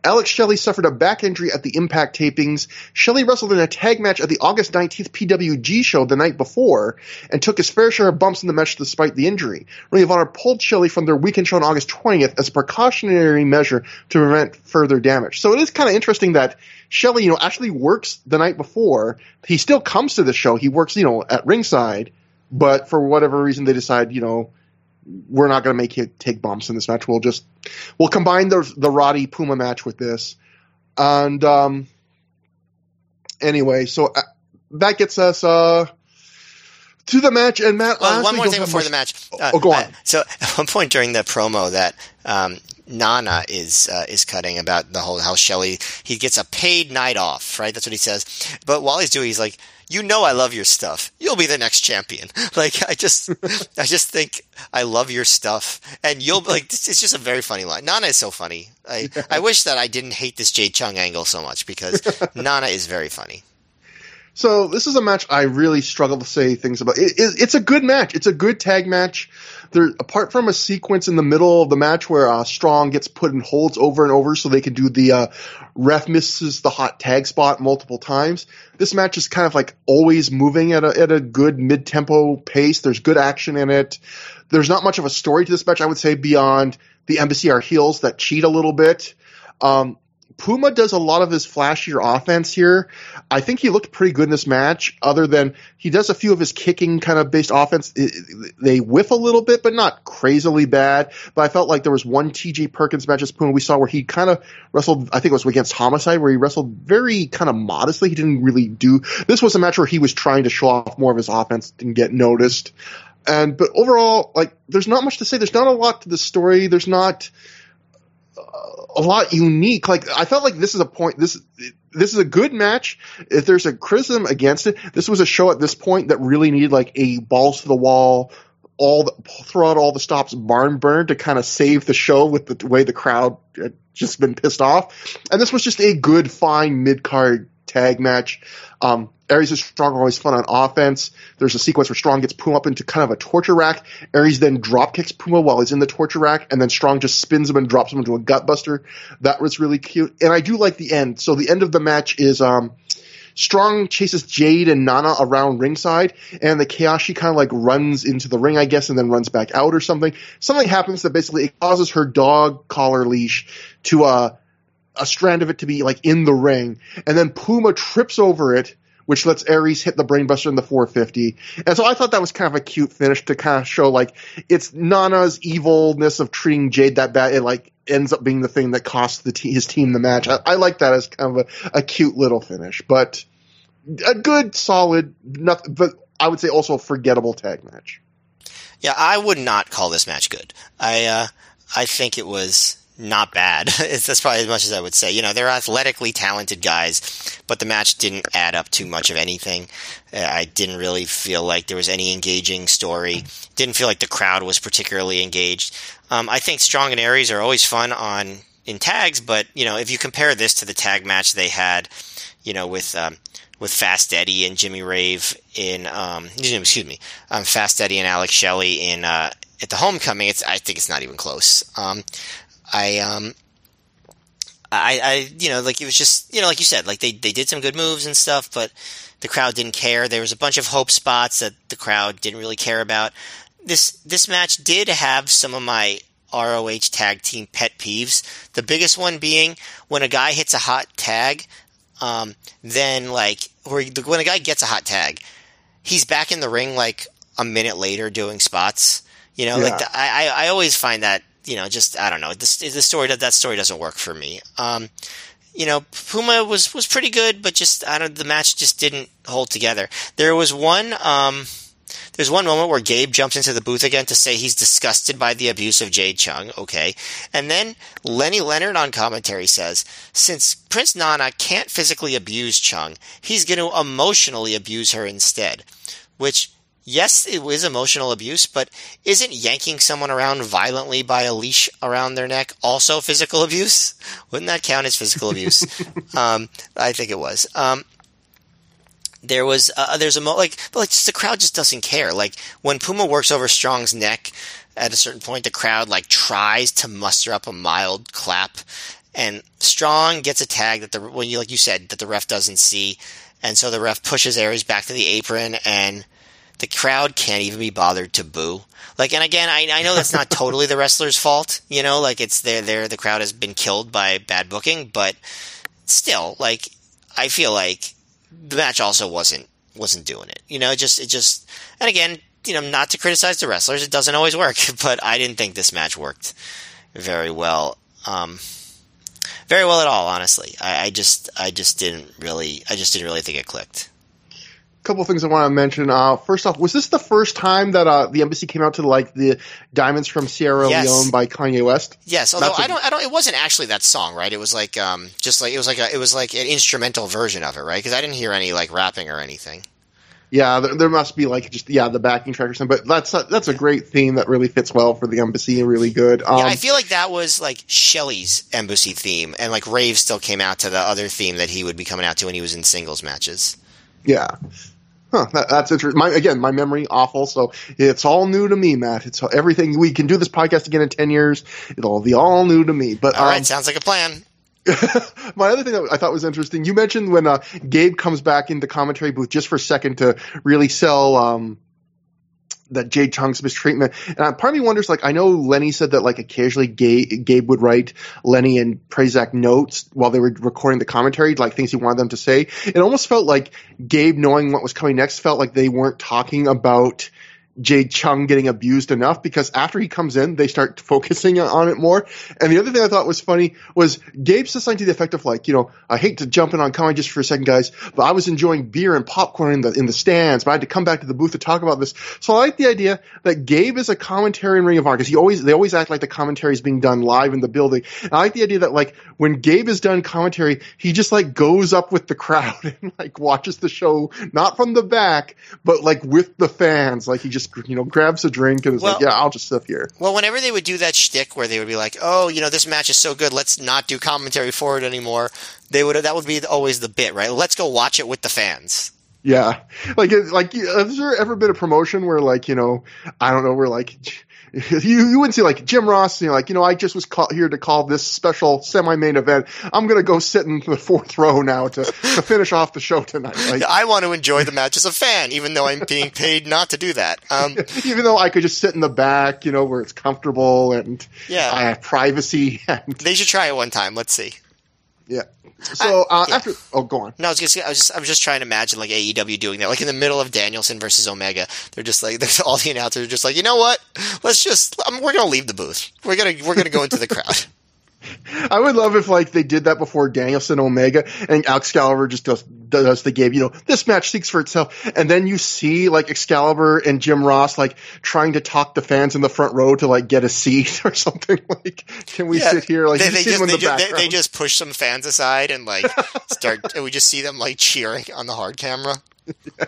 Alex Shelley suffered a back injury at the Impact tapings. Shelley wrestled in a tag match at the August 19th PWG show the night before and took his fair share of bumps in the match despite the injury. Ring of Honor pulled Shelley from their weekend show on August 20th as a precautionary measure to prevent further damage. So it is kind of interesting that Shelley, you know, actually works the night before. He still comes to the show. He works, you know, at ringside, but for whatever reason they decide, you know, we're not going to make it take bumps in this match. We'll just we'll combine the the Roddy Puma match with this, and um, anyway, so uh, that gets us uh to the match. And Matt, well, one more thing before much, the match. Uh, oh, go on. Uh, so at one point during the promo that um, Nana is uh, is cutting about the whole how Shelley he gets a paid night off, right? That's what he says. But while he's doing, he's like, "You know, I love your stuff. You'll be the next champion." Like I just, I just think I love your stuff, and you'll like. It's just a very funny line. Nana is so funny. I I wish that I didn't hate this Jade Chung angle so much because Nana is very funny. So this is a match I really struggle to say things about. It, it, it's a good match. It's a good tag match there, apart from a sequence in the middle of the match where uh, Strong gets put in holds over and over so they can do the uh, ref misses the hot tag spot multiple times. This match is kind of like always moving at a at a good mid tempo pace. There's good action in it. There's not much of a story to this match, I would say, beyond the embassy are heels that cheat a little bit. Um, Puma does a lot of his flashier offense here. I think he looked pretty good in this match, other than he does a few of his kicking kind of based offense. They whiff a little bit, but not crazily bad. But I felt like there was one TJ Perkins match as Puma we saw where he kind of wrestled, I think it was against Homicide, where he wrestled very kind of modestly. He didn't really do, this was a match where he was trying to show off more of his offense and get noticed. And, but overall, like, there's not much to say. There's not a lot to the story. There's not, a lot unique. Like I felt like this is a point. This this is a good match. If there's a criticism against it, this was a show at this point that really needed like a balls to the wall, all the, throw out all the stops, barn burn to kind of save the show with the way the crowd had just been pissed off. And this was just a good, fine mid card tag match. Um, Aries is strong, always fun on offense. There's a sequence where Strong gets Puma up into kind of a torture rack. Aries then drop kicks Puma while he's in the torture rack, and then Strong just spins him and drops him into a gutbuster. That was really cute. And I do like the end. So the end of the match is um, Strong chases Jade and Nana around ringside, and the Kayashi kind of like runs into the ring, I guess, and then runs back out or something. Something happens that basically it causes her dog collar leash to uh, a strand of it to be like in the ring, and then Puma trips over it, which lets Aries hit the brainbuster in the 450. And so I thought that was kind of a cute finish to kind of show like it's Nana's evilness of treating Jade that bad. It like ends up being the thing that cost the his team the match. I, I like that as kind of a, a cute little finish, but a good, solid, nothing, but I would say also a forgettable tag match. Yeah, I would not call this match good. I uh, I think it was not bad. that's probably as much as I would say. You know, they're athletically talented guys, but the match didn't add up too much of anything. Uh, I didn't really feel like there was any engaging story. Didn't feel like the crowd was particularly engaged. Um, I think Strong and Aries are always fun on in tags, but you know, if you compare this to the tag match they had, you know, with um, with Fast Eddie and Jimmy Rave in, um, excuse me, um, Fast Eddie and Alex Shelley in uh, at the Homecoming, it's I think it's not even close. Um, I um, I, I, you know, like it was just, you know, like you said, like they, they did some good moves and stuff, but the crowd didn't care. There was a bunch of hope spots that the crowd didn't really care about. This, this match did have some of my ROH tag team pet peeves. The biggest one being when a guy hits a hot tag, um, then like, or when a guy gets a hot tag, he's back in the ring like a minute later doing spots. You know, yeah. like the, I, I always find that you know, just I don't know. The, the story that that story doesn't work for me. Um, you know, Puma was was pretty good, but just I don't. The match just didn't hold together. There was one. Um, there's one moment where Gabe jumps into the booth again to say he's disgusted by the abuse of Jade Chung. Okay, and then Lenny Leonard on commentary says, since Prince Nana can't physically abuse Chung, he's going to emotionally abuse her instead, which yes, it was emotional abuse, but isn't yanking someone around violently by a leash around their neck also physical abuse? Wouldn't that count as physical abuse? um, I think it was. Um, there was uh, there's a mo- like but like just the crowd just doesn't care. Like when Puma works over Strong's neck at a certain point, the crowd like tries to muster up a mild clap, and Strong gets a tag that the when you like you said that the ref doesn't see, and so the ref pushes Aries back to the apron and the crowd can't even be bothered to boo. Like, and again, I, I know that's not totally the wrestler's fault, you know, like it's there, there, the crowd has been killed by bad booking, but still, like, I feel like the match also wasn't, wasn't doing it, you know, it just, it just, and again, you know, not to criticize the wrestlers, it doesn't always work, but I didn't think this match worked very well. Um, very well at all, honestly. I, I just, I just didn't really, I just didn't really think it clicked couple of things I want to mention. Uh, first off, was this the first time that uh, the embassy came out to like the "Diamonds from Sierra yes. Leone" by Kanye West? Yes, although I don't, I don't. It wasn't actually that song, right? It was like, um, just like it was like a, it was like an instrumental version of it, right? Because I didn't hear any like rapping or anything. Yeah, there, there, must be like just yeah the backing track or something. But that's a, that's a great theme that really fits well for the embassy and really good. Um, yeah, I feel like that was like Shelley's embassy theme, and like Rave still came out to the other theme that he would be coming out to when he was in singles matches. Yeah, Huh, that, that's interesting. My, again, my memory awful, so it's all new to me, Matt. It's everything. We can do this podcast again in ten years. It'll be all new to me. But all um, right, sounds like a plan. my other thing that I thought was interesting, you mentioned when uh, Gabe comes back in the commentary booth just for a second to really sell um, that Jade Chung's mistreatment. And part of me wonders, like, I know Lenny said that, like, occasionally Gabe, Gabe would write Lenny and Prazak notes while they were recording the commentary, like things he wanted them to say. It almost felt like Gabe, knowing what was coming next, felt like they weren't talking about Jade Chung getting abused enough because after he comes in, they start focusing on it more. And the other thing I thought was funny was Gabe said something to the effect of like, you know, I hate to jump in on comedy just for a second, guys, but I was enjoying beer and popcorn in the in the stands, but I had to come back to the booth to talk about this. So I like the idea that Gabe is a commentary in Ring of Honor because he always they always act like the commentary is being done live in the building. And I like the idea that like when Gabe is done commentary, he just like goes up with the crowd and like watches the show not from the back, but like with the fans, like he just just you know grabs a drink and is well, like, "Yeah, I'll just sit here." Well, whenever they would do that shtick where they would be like, "Oh, you know, this match is so good, let's not do commentary for it anymore," they would that would be always the bit, right? Let's go watch it with the fans. Yeah, like like has there ever been a promotion where like you know I don't know where like you, you wouldn't see like Jim Ross, you know, like, you know, I just was call, here to call this special semi-main event. I'm going to go sit in the fourth row now to, to finish off the show tonight. Like, I want to enjoy the match as a fan, even though I'm being paid not to do that. Um, even though I could just sit in the back, you know, where it's comfortable and yeah. I have privacy. And, they should try it one time. Let's see. Yeah. So uh, yeah. after, oh, go on. No, I was, just, I was just, I was just trying to imagine like AEW doing that, like in the middle of Danielson versus Omega. They're just like, all the announcers are just like, you know what? Let's just, um, we're gonna leave the booth. We're gonna, we're gonna go into the crowd. I would love if like they did that before Danielson Omega and Excalibur just does does the game. You know, this match speaks for itself, and then you see like Excalibur and Jim Ross like trying to talk the fans in the front row to like get a seat or something. Like, can we yeah, sit here? Like, they, they just, they, the they, they, just push some fans aside and like start. and we just see them like cheering on the hard camera. Yeah,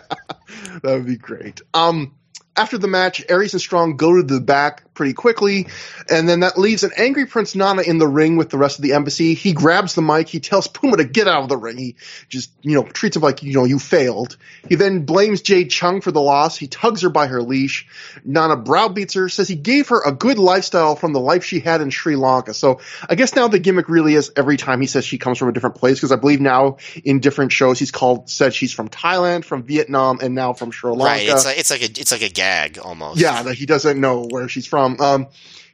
that would be great. Um after the match, Aries and Strong go to the back pretty quickly. And then that leaves an angry Prince Nana in the ring with the rest of the embassy. He grabs the mic. He tells Puma to get out of the ring. He just, you know, treats him like, you know, you failed. He then blames Jade Chung for the loss. He tugs her by her leash. Nana browbeats her, says he gave her a good lifestyle from the life she had in Sri Lanka. So I guess now the gimmick really is every time he says she comes from a different place, because I believe now in different shows he's called, said she's from Thailand, from Vietnam, and now from Sri Lanka. Right. It's like, it's like a, it's like a gag almost. Yeah, that he doesn't know where she's from. Um,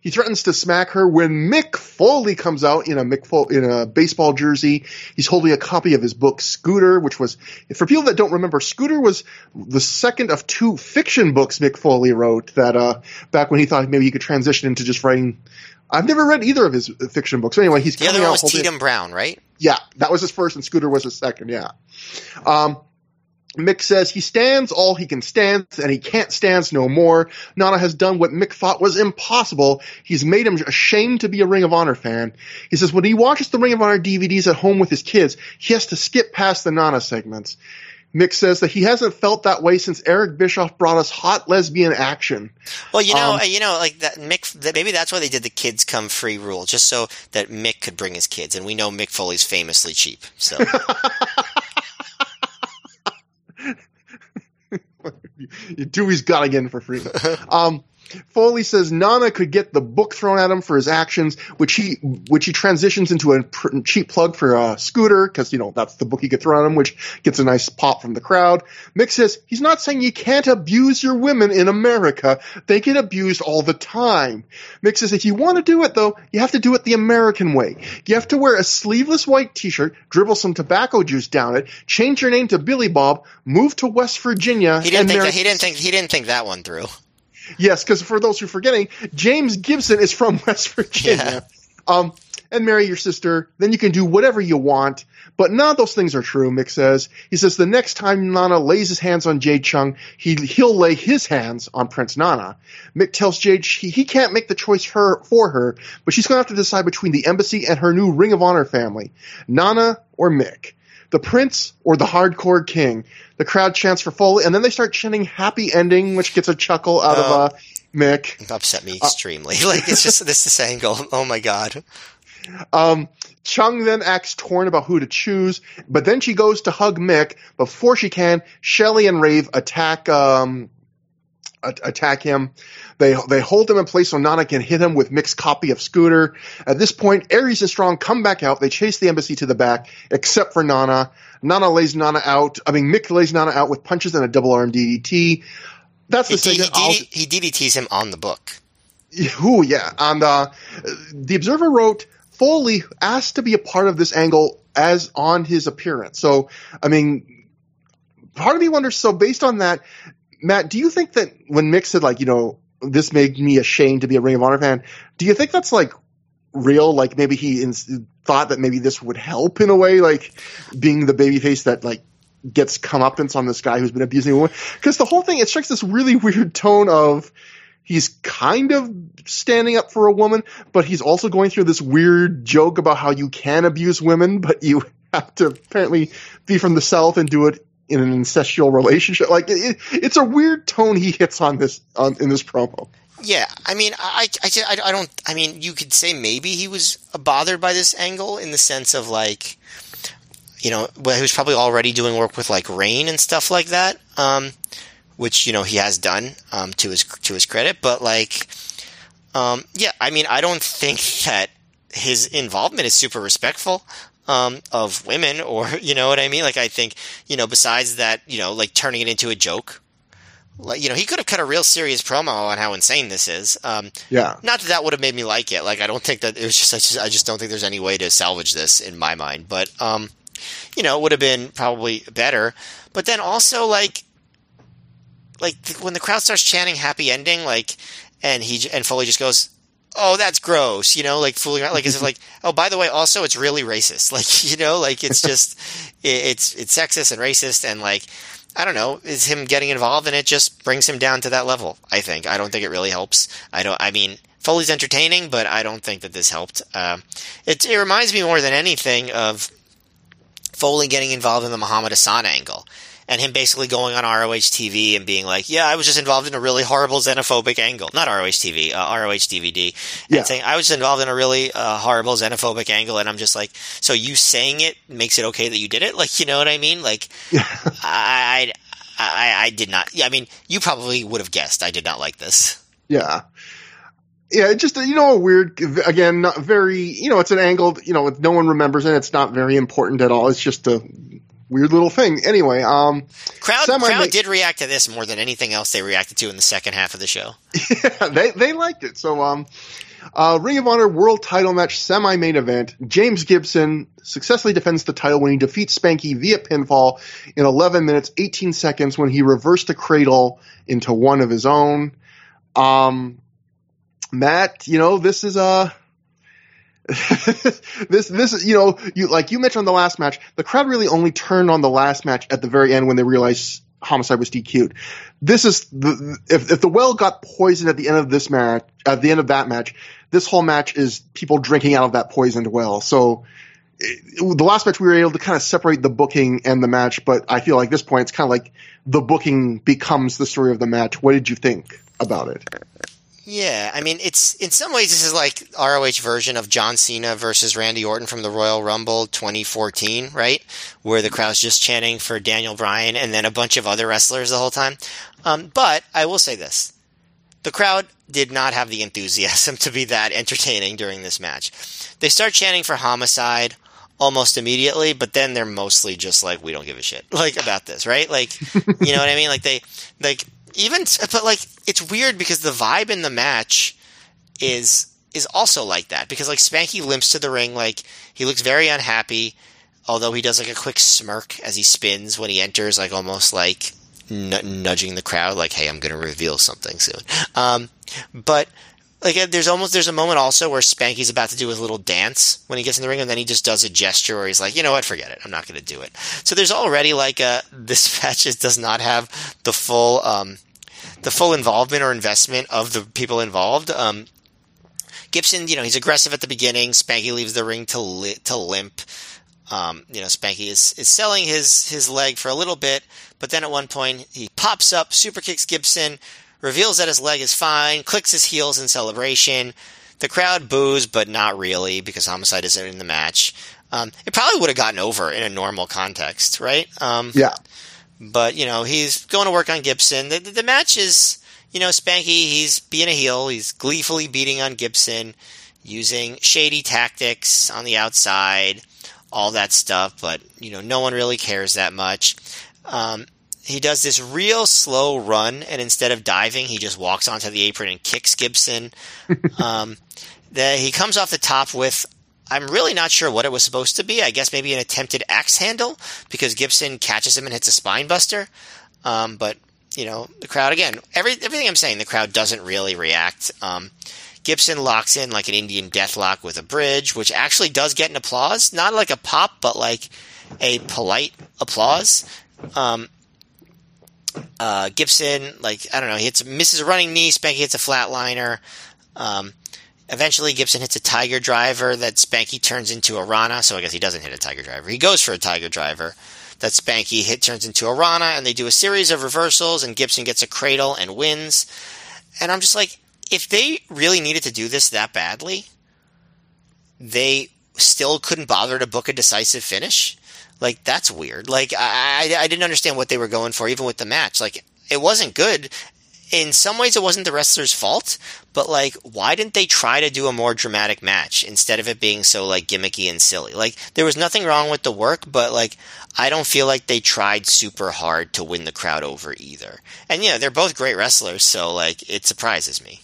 he threatens to smack her when Mick Foley comes out in a Mick Fo- in a baseball jersey. He's holding a copy of his book Scooter, which was for people that don't remember, Scooter was the second of two fiction books Mick Foley wrote. That uh, back when he thought maybe he could transition into just writing. I've never read either of his fiction books. Anyway, he's The coming other one out was Tietam Brown, right? yeah, that was his first, and Scooter was his second. Yeah. Um, Mick says he stands all he can stand, and he can't stand no more. Nana has done what Mick thought was impossible. He's made him ashamed to be a Ring of Honor fan. He says when he watches the Ring of Honor DVDs at home with his kids, he has to skip past the Nana segments. Mick says that he hasn't felt that way since Eric Bischoff brought us hot lesbian action. Well, you know, Um, you know, like that Mick. That maybe that's why they did the kids come free rule, just so that Mick could bring his kids, and we know Mick Foley's famously cheap. So Dewey's got to get in for free. Um, Foley says Nana could get the book thrown at him for his actions, which he which he transitions into a pr- cheap plug for uh, Scooter because you know that's the book he could throw at him, which gets a nice pop from the crowd. Mick says he's not saying you can't abuse your women in America; they get abused all the time. Mick says if you want to do it though, you have to do it the American way. You have to wear a sleeveless white T-shirt, dribble some tobacco juice down it, change your name to Billy Bob, move to West Virginia, he didn't and think marry that, he didn't think he didn't think that one through. Yes, because for those who are forgetting, James Gibson is from West Virginia. Um, and marry your sister, then you can do whatever you want. But none of those things are true, Mick says. He says the next time Nana lays his hands on Jade Chung, he, he'll lay his hands on Prince Nana. Mick tells Jade he, he can't make the choice her, for her, but she's going to have to decide between the embassy and her new Ring of Honor family. Nana or Mick. The prince or the hardcore king. The crowd chants for Foley, and then they start chanting happy ending, which gets a chuckle out of Oh. uh, Mick. It upset me extremely. like it's just this this angle. Oh my god. Um, Chung then acts torn about who to choose, but then she goes to hug Mick. Before she can, Shelley and Rave attack um, a- attack him. They they hold him in place so Nana can hit him with Mick's copy of Scooter. At this point, Aries and Strong come back out. They chase the embassy to the back, except for Nana. Nana lays Nana out. I mean, Mick lays Nana out with punches and a double arm DDT. That's the D- he, segment. He DDTs him on the book. Ooh, yeah. And uh, the Observer wrote Foley asked to be a part of this angle as on his appearance. So, I mean, part of me wonders. So, based on that, Matt, do you think that when Mick said like, you know, this made me ashamed to be a Ring of Honor fan, do you think that's like real? Like maybe he thought that maybe this would help in a way, like being the babyface that like gets comeuppance on this guy who's been abusing a woman. Because the whole thing, it strikes this really weird tone of he's kind of standing up for a woman, but he's also going through this weird joke about how you can abuse women, but you have to apparently be from the South and do it in an incestual relationship. Like it, it's a weird tone he hits on this on, in this promo. Yeah, I mean, I, I, I, don't. I mean, you could say maybe he was bothered by this angle in the sense of like, you know, well, he was probably already doing work with like RAINN and stuff like that, um, which you know he has done um, to his to his credit. But like, um, yeah, I mean, I don't think that his involvement is super respectful um, of women, or you know what I mean. Like, I think you know, besides that, you know, like turning it into a joke. Like, you know, he could have cut a real serious promo on how insane this is. Um, Yeah. not that that would have made me like it. Like, I don't think that it was just I, just. I just don't think there's any way to salvage this in my mind. But, um, you know, it would have been probably better. But then also, like, like when the crowd starts chanting "happy ending," like, and he and Foley just goes, "Oh, that's gross," you know, like fooling around, like as if like, "Oh, by the way, also it's really racist," like, you know, like it's just it, it's it's sexist and racist, and like. I don't know. Is him getting involved in it just brings him down to that level? I think. I don't think it really helps. I don't. I mean, Foley's entertaining, but I don't think that this helped. Uh, it it reminds me more than anything of Foley getting involved in the Muhammad Hassan angle. And him basically going on ROH TV and being like, "Yeah, I was just involved in a really horrible xenophobic angle." Not ROH TV, uh, ROH DVD, and Yeah. saying I was involved in a really uh, horrible xenophobic angle, and I'm just like, so you saying it makes it okay that you did it? Like, you know what I mean? Like, I, I, I, I did not. Yeah, I mean, you probably would have guessed I did not like this. Yeah. Yeah, just you know, a weird. Again, not very. You know, it's an angled. You know, with no one remembers it. It's not very important at all. It's just a weird little thing. Anyway, um, Crowd, Semi- crowd did react to this more than anything else they reacted to in the second half of the show. yeah, they they liked it. So, um, uh, Ring of Honor World Title Match semi main event. James Gibson successfully defends the title when he defeats Spanky via pinfall in 11 minutes 18 seconds when he reversed the cradle into one of his own. Um, Matt, you know this is a. this this is you know you like you mentioned on the last match the crowd really only turned on the last match at the very end when they realized homicide was DQ'd. This is the if if the well got poisoned at the end of this match at the end of that match, this whole match is people drinking out of that poisoned well. So it, the last match we were able to kind of separate the booking and the match, but I feel like this point it's kind of like the booking becomes the story of the match. What did you think about it? Yeah, I mean, it's in some ways this is like ROH version of John Cena versus Randy Orton from the Royal Rumble 2014, right? Where the crowd's just chanting for Daniel Bryan and then a bunch of other wrestlers the whole time. Um, but I will say this: the crowd did not have the enthusiasm to be that entertaining during this match. They start chanting for Homicide almost immediately, but then they're mostly just like, "We don't give a shit," like about this, right? Like, you know what I mean? Like they like even but like it's weird because the vibe in the match is is also like that because like Spanky limps to the ring like he looks very unhappy although he does like a quick smirk as he spins when he enters like almost like n- nudging the crowd like hey I'm going to reveal something soon. Um but like uh, there's almost there's a moment also where Spanky's about to do his little dance when he gets in the ring, and then he just does a gesture where he's like, you know what, forget it, I'm not going to do it. So there's already like a this match just does not have the full um, the full involvement or investment of the people involved. Um, Gibson, you know, he's aggressive at the beginning. Spanky leaves the ring to li- to limp. Um, you know, Spanky is, is selling his, his leg for a little bit, but then at one point he pops up, super kicks Gibson, reveals that his leg is fine, clicks his heels in celebration. The crowd boos, but not really because Homicide isn't in the match. Um, it probably would have gotten over in a normal context, right? Um, Yeah. but you know he's going to work on Gibson. The, the, the match is, you know, Spanky. He's being a heel. He's gleefully beating on Gibson, using shady tactics on the outside, all that stuff. But you know, no one really cares that much. Um, he does this real slow run, and instead of diving, he just walks onto the apron and kicks Gibson. um, the, he comes off the top with I'm really not sure what it was supposed to be. I guess maybe an attempted axe handle because Gibson catches him and hits a spine buster. Um, but you know, the crowd again. Every everything I'm saying, the crowd doesn't really react. Um, Gibson locks in like an Indian deathlock with a bridge, which actually does get an applause. Not like a pop, but like a polite applause. Um, uh, Gibson, like I don't know, he hits misses a running knee. Spanky hits a flatliner. Um, Eventually, Gibson hits a Tiger Driver that Spanky turns into a Rana. So I guess he doesn't hit a Tiger Driver. He goes for a Tiger Driver that Spanky hit turns into a Rana, and they do a series of reversals, and Gibson gets a cradle and wins. And I'm just like, if they really needed to do this that badly, they still couldn't bother to book a decisive finish. Like that's weird. Like I, I, I didn't understand what they were going for, even with the match. Like it wasn't good. In some ways, it wasn't the wrestler's fault, but like, why didn't they try to do a more dramatic match instead of it being so like gimmicky and silly? Like there was nothing wrong with the work, but like I don't feel like they tried super hard to win the crowd over either. And know, they're both great wrestlers, so like it surprises me.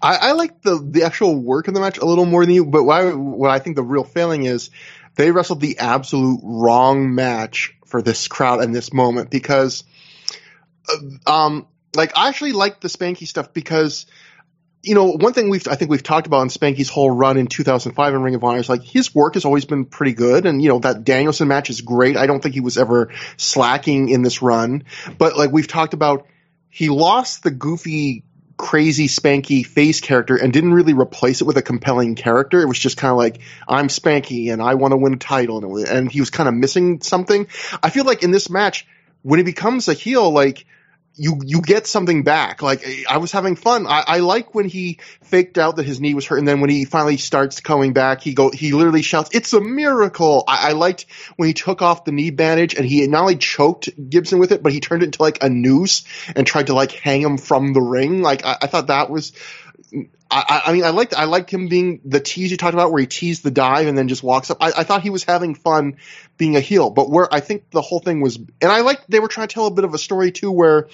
I, I like the the actual work of the match a little more than you, but why, what I think the real failing is they wrestled the absolute wrong match for this crowd and this moment because, uh, um, like I actually like the Spanky stuff because, you know, one thing we've I think we've talked about in Spanky's whole run in 2005 in Ring of Honor is like his work has always been pretty good, and you know that Danielson match is great. I don't think he was ever slacking in this run, but like we've talked about, he lost the goofy crazy spanky face character and didn't really replace it with a compelling character. It was just kind of like I'm Spanky and I want to win a title, and, and he was kind of missing something. I feel like in this match, when he becomes a heel, like you you get something back. Like I was having fun. I, I like when he faked out that his knee was hurt, and then when he finally starts coming back, he go he literally shouts, "It's a miracle!" I, I liked when he took off the knee bandage and he not only choked Gibson with it, but he turned it into like a noose and tried to like hang him from the ring. Like I, I thought that was I, I, mean, I liked I liked him being the tease you talked about, where he teased the dive and then just walks up. I, I, thought he was having fun being a heel, but where I think the whole thing was, and I like they were trying to tell a bit of a story too, where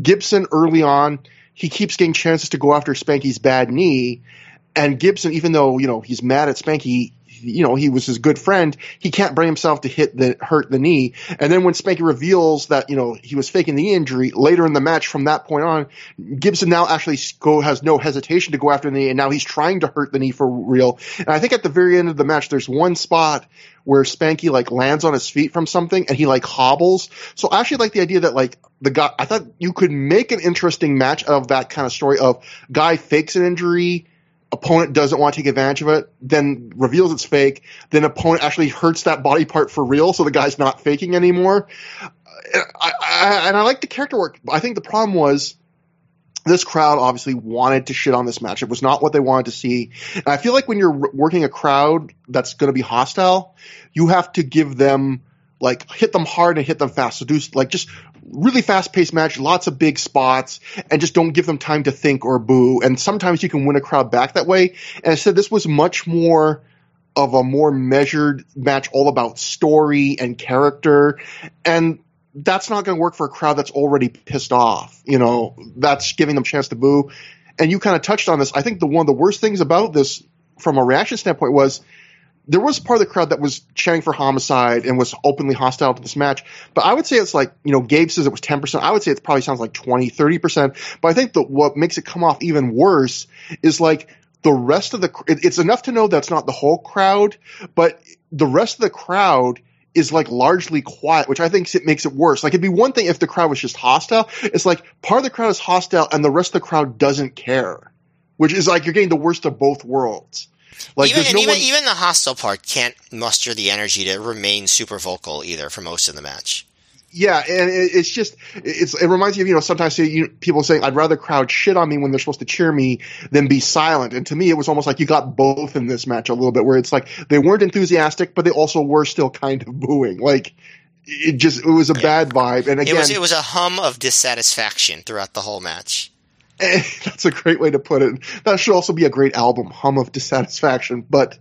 Gibson early on he keeps getting chances to go after Spanky's bad knee, and Gibson, even though you know he's mad at Spanky, you know, he was his good friend. He can't bring himself to hit the hurt the knee. And then when Spanky reveals that you know he was faking the injury later in the match, from that point on, Gibson now actually go has no hesitation to go after the knee, and now he's trying to hurt the knee for real. And I think at the very end of the match, there's one spot where Spanky like lands on his feet from something and he like hobbles. So I actually like the idea that like the guy, I thought you could make an interesting match of that kind of story of guy fakes an injury opponent doesn't want to take advantage of it, then reveals it's fake, then opponent actually hurts that body part for real, so the guy's not faking anymore. Uh, I, I, and I like the character work. I think the problem was this crowd obviously wanted to shit on this match. It was not what they wanted to see. And I feel like when you're working a crowd that's going to be hostile, you have to give them like hit them hard and hit them fast. So do like just really fast paced match, lots of big spots, and just don't give them time to think or boo. And sometimes you can win a crowd back that way. And I said this was much more of a more measured match, all about story and character. And that's not going to work for a crowd that's already pissed off. You know, that's giving them a chance to boo. And you kind of touched on this. I think the one of the worst things about this from a reaction standpoint was there was part of the crowd that was chanting for homicide and was openly hostile to this match. But I would say it's like, you know, Gabe says it was 10%. I would say it probably sounds like 20, 30%. But I think that what makes it come off even worse is like the rest of the, it's enough to know that's not the whole crowd, but the rest of the crowd is like largely quiet, which I think it makes it worse. Like it'd be one thing if the crowd was just hostile. It's like part of the crowd is hostile and the rest of the crowd doesn't care, which is like you're getting the worst of both worlds. Like even, no even, one... even the hostile part can't muster the energy to remain super vocal either for most of the match. Yeah, and it's just it's it reminds me of you know sometimes you, people saying I'd rather crowd shit on me when they're supposed to cheer me than be silent. And to me, it was almost like you got both in this match a little bit, where it's like they weren't enthusiastic, but they also were still kind of booing. Like it just it was a bad vibe. And again, it was it was a hum of dissatisfaction throughout the whole match. That's a great way to put it. That should also be a great album, Hum of Dissatisfaction. But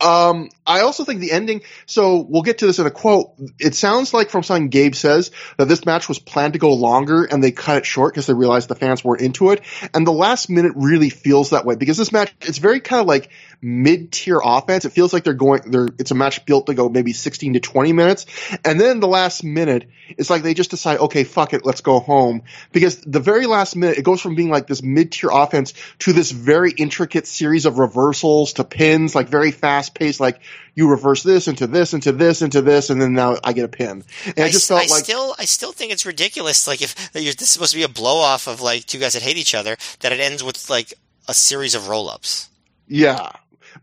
um, I also think the ending. So we'll get to this in a quote. It sounds like from something Gabe says that this match was planned to go longer and they cut it short because they realized the fans weren't into it. And the last minute really feels that way because this match it's very kind of like mid tier offense. It feels like they're going. They're it's a match built to go maybe sixteen to twenty minutes, and then the last minute it's like they just decide, okay, fuck it, let's go home because the very last minute it goes from being like this mid tier offense to this very intricate series of reversals to pins, like very fast fast paced, like you reverse this into this into this into this, and then now I get a pin. And I, I just felt I like still I still think it's ridiculous. Like if this is supposed to be a blow off of like two guys that hate each other, that it ends with like a series of roll ups. Yeah,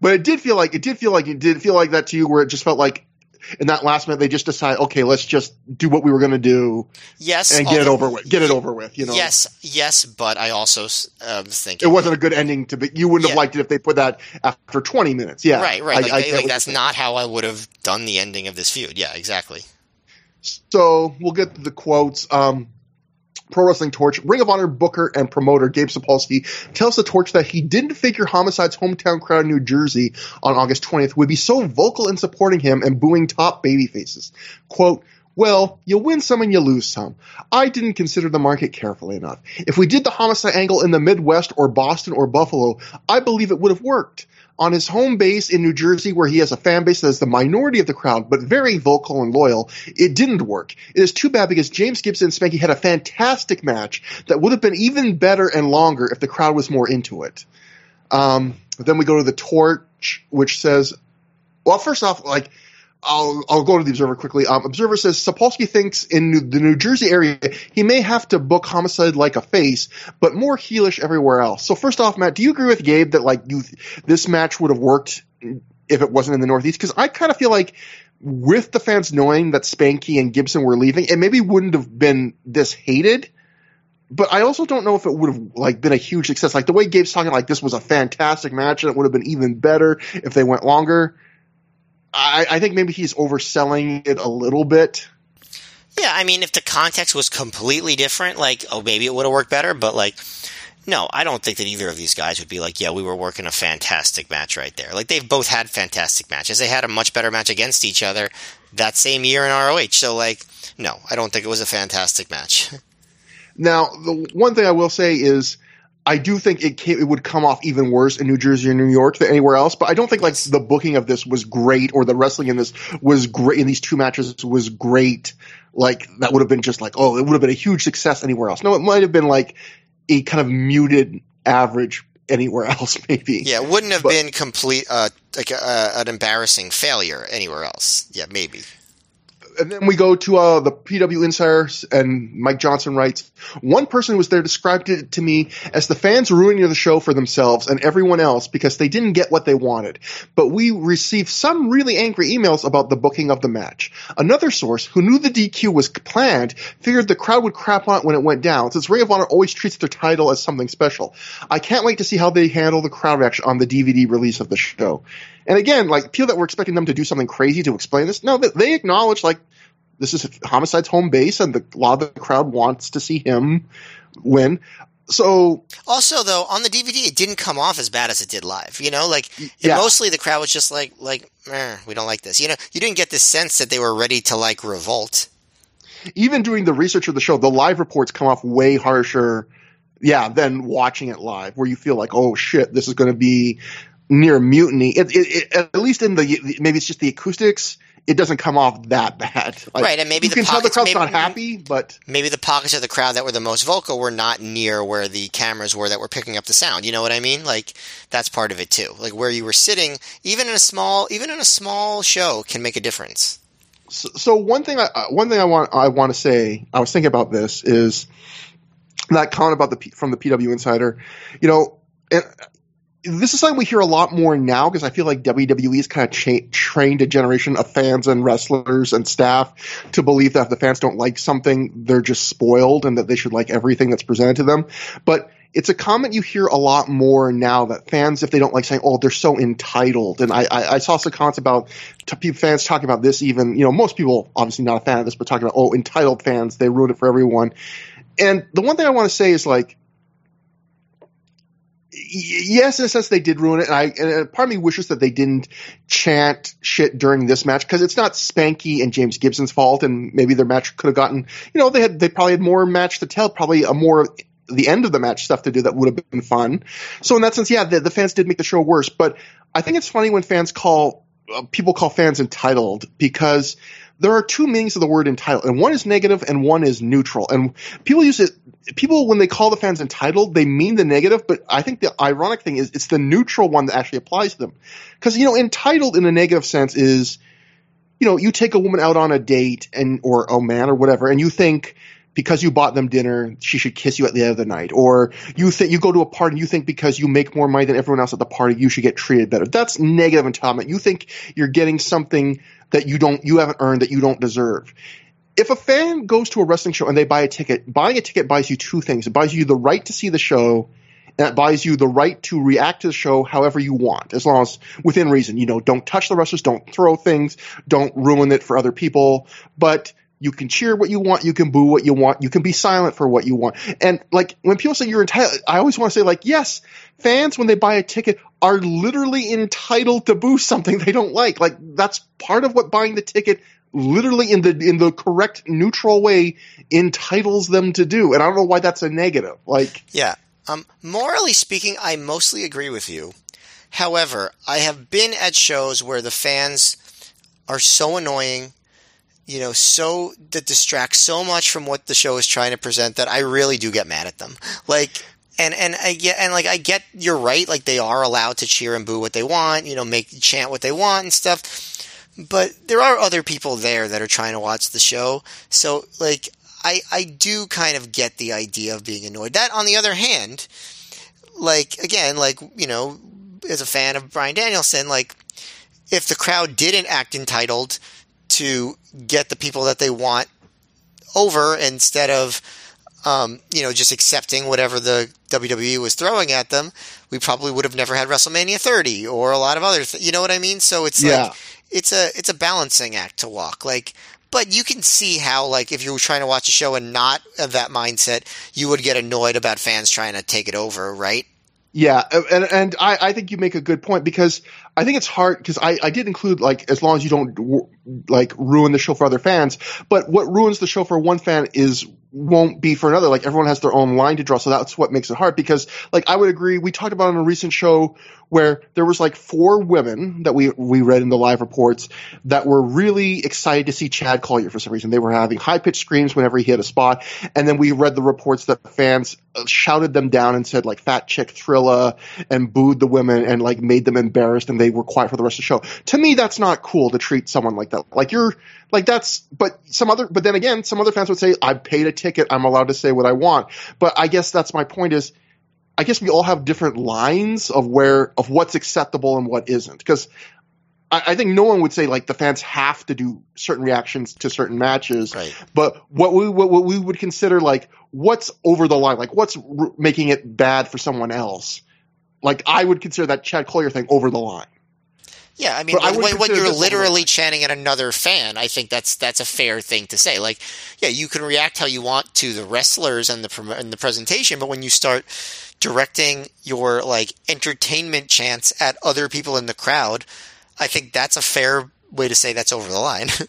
but it did feel like it did feel like it did feel like that to you, where it just felt like in that last minute they just decide, okay, let's just do what we were going to do. Yes, and get it over with. Get it over with. You know. Yes, yes, but I also um, think it wasn't a good ending to be. You wouldn't yeah. have liked it if they put that after twenty minutes. Yeah, right, right. Like, I, I like that's not how I would have done the ending of this feud. Yeah, exactly. So we'll get to the quotes. Um, Pro Wrestling Torch, Ring of Honor booker and promoter Gabe Sapolsky tells the Torch that he didn't figure Homicide's hometown crowd in New Jersey on August 20th would be so vocal in supporting him and booing top babyfaces. Quote, well, you win some and you lose some. I didn't consider the market carefully enough. If we did the homicide angle in the Midwest or Boston or Buffalo, I believe it would have worked on his home base in New Jersey, where he has a fan base that is the minority of the crowd, but very vocal and loyal, it didn't work. It is too bad because James Gibson and Spanky had a fantastic match that would have been even better and longer if the crowd was more into it. Um, then we go to the torch, which says, well, first off, like, I'll I'll go to the Observer quickly. Um, Observer says Sapolsky thinks in New, the New Jersey area he may have to book Homicide like a face, but more heelish everywhere else. So first off, Matt, do you agree with Gabe that like you this match would have worked if it wasn't in the Northeast because I kind of feel like with the fans knowing that Spanky and Gibson were leaving, it maybe wouldn't have been this hated. But I also don't know if it would have like been a huge success. Like the way Gabe's talking, like this was a fantastic match, and it would have been even better if they went longer. I, I think maybe he's overselling it a little bit. Yeah, I mean, if the context was completely different, like, oh, maybe it would have worked better, but like, no, I don't think that either of these guys would be like, yeah, we were working a fantastic match right there. Like, they've both had fantastic matches. They had a much better match against each other that same year in ROH. So, like, no, I don't think it was a fantastic match. Now, the one thing I will say is, I do think it came, it would come off even worse in New Jersey or New York than anywhere else. But I don't think like the booking of this was great or the wrestling in this was great in these two matches was great. Like that would have been just like oh it would have been a huge success anywhere else. No, it might have been like a kind of muted average anywhere else maybe. Yeah, it wouldn't have but, been complete uh, like uh, an embarrassing failure anywhere else. Yeah, maybe and then we go to uh, the PW Insiders, and Mike Johnson writes, one person who was there described it to me as the fans ruining the show for themselves and everyone else because they didn't get what they wanted. But we received some really angry emails about the booking of the match. Another source who knew the DQ was planned figured the crowd would crap on it when it went down, since Ring of Honor always treats their title as something special. I can't wait to see how they handle the crowd reaction on the DVD release of the show. And again, like people that were expecting them to do something crazy to explain this, no, they acknowledge like this is Homicide's home base, and the, a lot of the crowd wants to see him win. So also though on the DVD it didn't come off as bad as it did live. You know, like yeah. mostly the crowd was just like like we don't like this. You know, you didn't get the sense that they were ready to like revolt. Even doing the research of the show, the live reports come off way harsher. Yeah, than watching it live, where you feel like, oh shit, this is going to be near mutiny. It, it, it, at least in the maybe it's just the acoustics. It doesn't come off that bad, like, right? And maybe you the can pockets, tell the crowd's maybe, not happy, but maybe the pockets of the crowd that were the most vocal were not near where the cameras were that were picking up the sound. You know what I mean? Like that's part of it too. Like where you were sitting, even in a small, even in a small show, can make a difference. So, so one thing, I, uh, one thing I want, I want to say, I was thinking about this is that comment about the from the PW Insider. You know, and this is something we hear a lot more now because I feel like WWE has kind of cha- trained a generation of fans and wrestlers and staff to believe that if the fans don't like something, they're just spoiled and that they should like everything that's presented to them. But it's a comment you hear a lot more now that fans, if they don't like saying, oh, they're so entitled. And I, I, I saw some comments about t- fans talking about this even, you know, most people obviously not a fan of this, but talking about, oh, entitled fans, they ruined it for everyone. And the one thing I want to say is like, yes, in a sense, they did ruin it. And I, and part of me wishes that they didn't chant shit during this match because it's not Spanky and James Gibson's fault. And maybe their match could have gotten, you know, they had, they probably had more match to tell, probably a more the end of the match stuff to do that would have been fun. So in that sense, yeah, the, the fans did make the show worse. But I think it's funny when fans call, uh, people call fans entitled because there are two meanings of the word entitled, and one is negative and one is neutral. And people use it. People, when they call the fans entitled, they mean the negative, but I think the ironic thing is it's the neutral one that actually applies to them. Because you know, entitled in a negative sense is, you know, you take a woman out on a date and or a man or whatever, and you think because you bought them dinner, she should kiss you at the end of the night. Or you think you go to a party and you think because you make more money than everyone else at the party, you should get treated better. That's negative entitlement. You think you're getting something that you don't, you haven't earned that you don't deserve. If a fan goes to a wrestling show and they buy a ticket, buying a ticket buys you two things. It buys you the right to see the show and it buys you the right to react to the show however you want, as long as within reason. You know, don't touch the wrestlers, don't throw things, don't ruin it for other people, but you can cheer what you want. You can boo what you want. You can be silent for what you want. And like when people say you're entitled, I always want to say like, yes, fans when they buy a ticket are literally entitled to boo something they don't like. Like that's part of what buying the ticket literally in the in the correct neutral way entitles them to do. And I don't know why that's a negative. Like Yeah. Um morally speaking, I mostly agree with you. However, I have been at shows where the fans are so annoying you know, so that distracts so much from what the show is trying to present that I really do get mad at them. Like, and and I get and like I get you're right. Like they are allowed to cheer and boo what they want, you know, make chant what they want and stuff. But there are other people there that are trying to watch the show. So like I I do kind of get the idea of being annoyed. That on the other hand, like again, like you know, as a fan of Bryan Danielson, like if the crowd didn't act entitled to get the people that they want over instead of um, you know just accepting whatever the WWE was throwing at them, we probably would have never had WrestleMania 30 or a lot of other th- you know what I mean? So it's Yeah. like it's a it's a balancing act to walk. Like but you can see how like if you were trying to watch a show and not of that mindset, you would get annoyed about fans trying to take it over, right? Yeah, and and I, I think you make a good point because I think it's hard because I, I did include like as long as you don't like ruin the show for other fans, but what ruins the show for one fan is won't be for another. Like everyone has their own line to draw, so that's what makes it hard. Because like I would agree, we talked about on a recent show where there was like four women that we we read in the live reports that were really excited to see Chad Collier for some reason. They were having high pitched screams whenever he hit a spot, and then we read the reports that fans uh, shouted them down and said like "fat chick Thrilla" and booed the women and like made them embarrassed, and they were quiet for the rest of the show. To me, that's not cool to treat someone like that. Like you're like that's but some other but then again some other fans would say i paid a ticket i'm allowed to say what i want. But i guess that's my point is i guess we all have different lines of where of what's acceptable and what isn't. Because I, I think no one would say like the fans have to do certain reactions to certain matches. Right. but what we what, what we would consider like what's over the line like what's r- making it bad for someone else? Like i would consider that chad collier thing over the line Yeah, I mean, I when, when you're literally chanting at another fan, I think that's that's a fair thing to say. Like, yeah, you can react how you want to the wrestlers and the and the presentation, but when you start directing your like entertainment chants at other people in the crowd, I think that's a fair way to say that's over the line.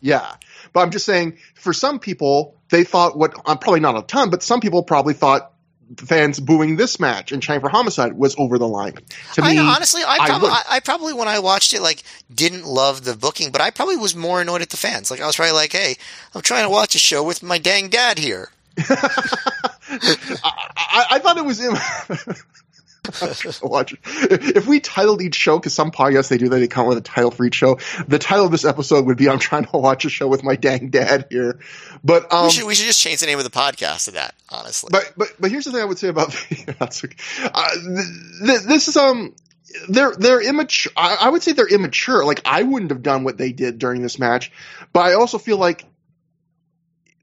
Yeah. But I'm just saying, for some people, they thought what, I'm probably not a ton, but some people probably thought fans booing this match and chanting for homicide was over the line. To I, me, honestly, I I probably. I, I probably when I watched it, like, didn't love the booking, but I probably was more annoyed at the fans. Like, I was probably like, "Hey, I'm trying to watch a show with my dang dad here." I, I, I thought it was. Im-. If we titled each show, because some podcasts they do that, they come with a title for each show. The title of this episode would be "I'm trying to watch a show with my dang dad here." But um, we should we should just change the name of the podcast to that. Honestly, But but but here's the thing I would say about okay. uh, th- th- this is um they're they're immature. I, I would say they're immature. Like I wouldn't have done what they did during this match, but I also feel like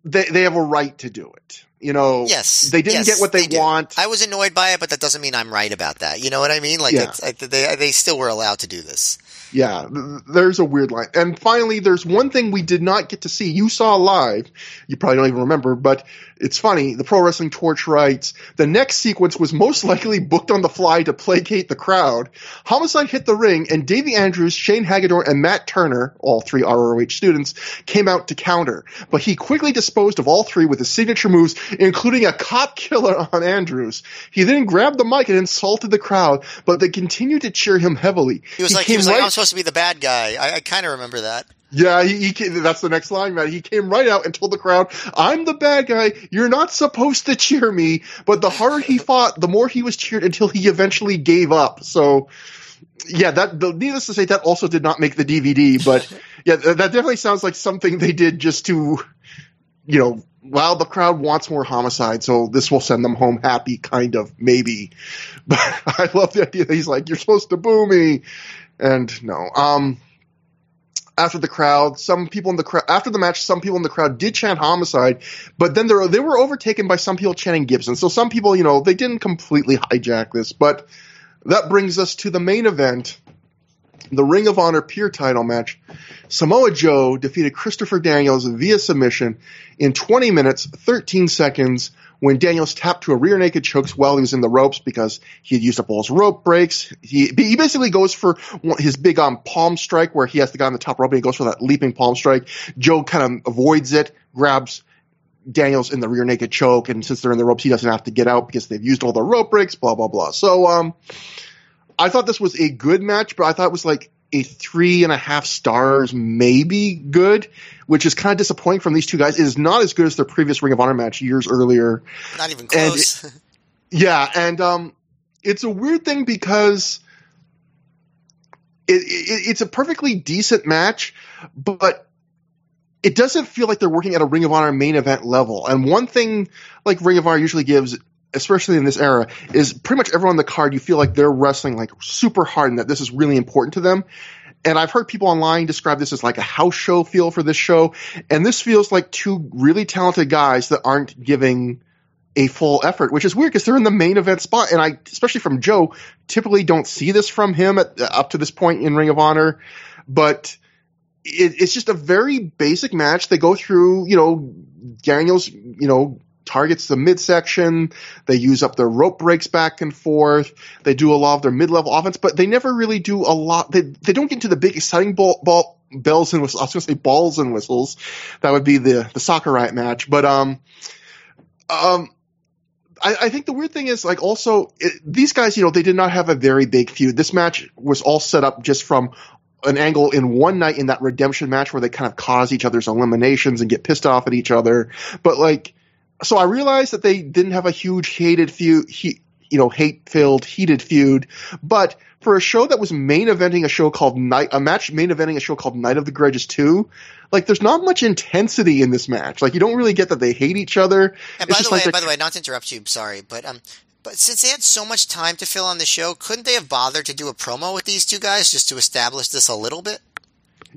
they they have a right to do it. You know, yes, they didn't yes, get what they, do. want. I was annoyed by it, but that doesn't mean I'm right about that. You know what I mean? Like, Yeah. it's, I, they they still were allowed to do this. Yeah, th- there's a weird line. And finally, there's one thing we did not get to see. You saw live. You probably don't even remember, but it's funny. The Pro Wrestling Torch writes, the next sequence was most likely booked on the fly to placate the crowd. Homicide hit the ring and Davey Andrews, Shane Hagadorn, and Matt Turner, all three ROH students, came out to counter. But he quickly disposed of all three with his signature moves, including a cop killer on Andrews. He then grabbed the mic and insulted the crowd, but they continued to cheer him heavily. He was like, he came was like, right- I'm supposed to be the bad guy. I, I kind of remember that. yeah, he, he came, that's the next line, man. He came right out and told the crowd, "I'm the bad guy. You're not supposed to cheer me." But the harder he fought, the more he was cheered until he eventually gave up. So, yeah, that the, needless to say, that also did not make the DVD. But yeah, th- that definitely sounds like something they did just to, you know, wow, the crowd wants more homicide, so this will send them home happy, kind of, maybe. But I love the idea that he's like, "You're supposed to boo me," and no, um after the crowd, some people in the crowd after the match, some people in the crowd did chant homicide, but then there they were overtaken by some people chanting Gibson. So some people, you know, they didn't completely hijack this, but that brings us to the main event, the Ring of Honor Pure Title match. Samoa Joe defeated Christopher Daniels via submission in 20 minutes 13 seconds when Daniels tapped to a rear naked chokes while he was in the ropes because he had used up all his rope breaks. He, he basically goes for his big um, palm strike where he has the guy on the top rope and he goes for that leaping palm strike. Joe kind of avoids it, grabs Daniels in the rear naked choke, and since they're in the ropes, he doesn't have to get out because they've used all the rope breaks, blah, blah, blah. So, um, I thought this was a good match, but I thought it was like a three and a half stars, maybe good, which is kind of disappointing from these two guys. It is not as good as their previous Ring of Honor match years earlier. Not even And close. Yeah, and um, it's a weird thing because it, it, it's a perfectly decent match, but it doesn't feel like they're working at a Ring of Honor main event level. And one thing like Ring of Honor usually gives, especially in this era, is pretty much everyone on the card you feel like they're wrestling like super hard and that this is really important to them. And I've heard people online describe this as like a house show feel for this show. And this feels like two really talented guys that aren't giving a full effort, which is weird because they're in the main event spot. And I, especially from Joe, typically don't see this from him at, up to this point in Ring of Honor. But it, it's just a very basic match. They go through, you know, Daniels, you know, targets the midsection. They use up their rope breaks back and forth. They do a lot of their mid-level offense, but they never really do a lot. They, they don't get into the big exciting ball, ball bells and whistles. I was going to say balls and whistles. That would be the, the Soccer Riot match. But, um, um, I, I think the weird thing is like also it, these guys, you know, they did not have a very big feud. This match was all set up just from an angle in one night in that redemption match where they kind of cause each other's eliminations and get pissed off at each other. But like, so I realized that they didn't have a huge hated feud, he, you know, hate filled, heated feud. But for a show that was main eventing a show called Night, a match main eventing a show called Night of the Grudges 2, like there's not much intensity in this match. Like you don't really get that they hate each other. And by the way, like by the way, not to interrupt you, sorry, but um, but since they had so much time to fill on the show, couldn't they have bothered to do a promo with these two guys just to establish this a little bit?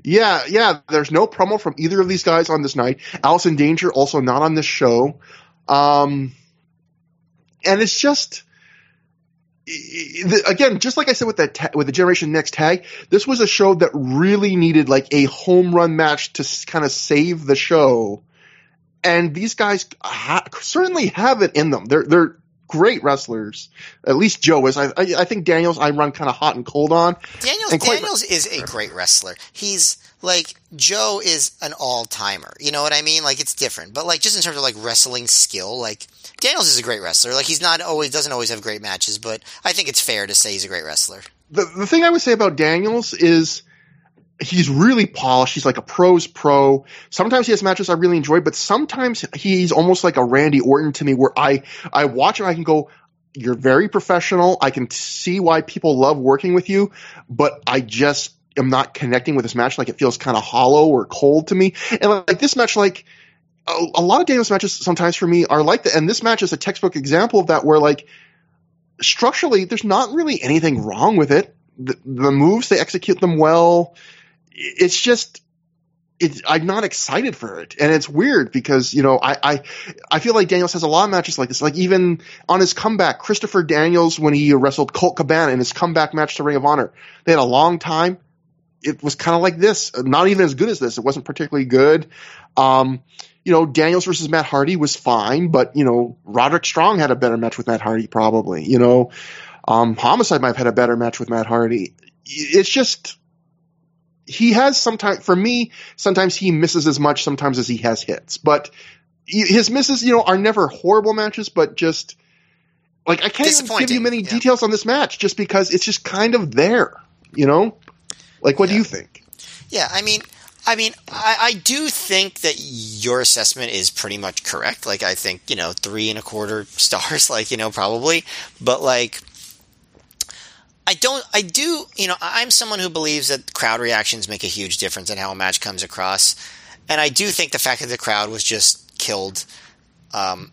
Yeah, yeah. There's no promo from either of these guys on this night. Allison Danger also not on this show. Um, and it's just again, just like I said with that ta- with the Generation Next tag, this was a show that really needed like a home run match to kind of save the show. And these guys ha- certainly have it in them. They're they're great wrestlers. At least Joe is. I I, I think Daniels I run kind of hot and cold on. Daniels Daniels is a great wrestler. He's like Joe is an all timer. You know what I mean? Like it's different, but like just in terms of like wrestling skill, like Daniels is a great wrestler. Like he's not always doesn't always have great matches, but I think it's fair to say he's a great wrestler. The the thing I would say about Daniels is he's really polished. He's like a pro's pro. Sometimes he has matches I really enjoy, but sometimes he's almost like a Randy Orton to me where I, I watch him, I can go, you're very professional. I can see why people love working with you, but I just am not connecting with this match. Like it feels kind of hollow or cold to me. And like this match, like a, a lot of Daniels matches sometimes for me are like that. And this match is a textbook example of that where like structurally there's not really anything wrong with it. The, the moves, they execute them well it's just it's, I'm not excited for it, and it's weird because you know I, I I feel like Daniels has a lot of matches like this. Like even on his comeback, Christopher Daniels when he wrestled Colt Cabana in his comeback match to Ring of Honor, they had a long time. It was kind of like this, not even as good as this. It wasn't particularly good. Um, you know, Daniels versus Matt Hardy was fine, but you know, Roderick Strong had a better match with Matt Hardy probably. You know, um, Homicide might have had a better match with Matt Hardy. It's just he has sometimes for me sometimes he misses as much sometimes as he has hits but his misses you know are never horrible matches but just like i can't even give you many yeah. details on this match just because it's just kind of there you know like what yeah. do you think yeah i mean I mean, I, I, do think that your assessment is pretty much correct. Like, I think, you know, three and a quarter stars, like, you know, probably. But, like, I don't. I do. You know, I'm someone who believes that crowd reactions make a huge difference in how a match comes across, and I do think the fact that the crowd was just killed um,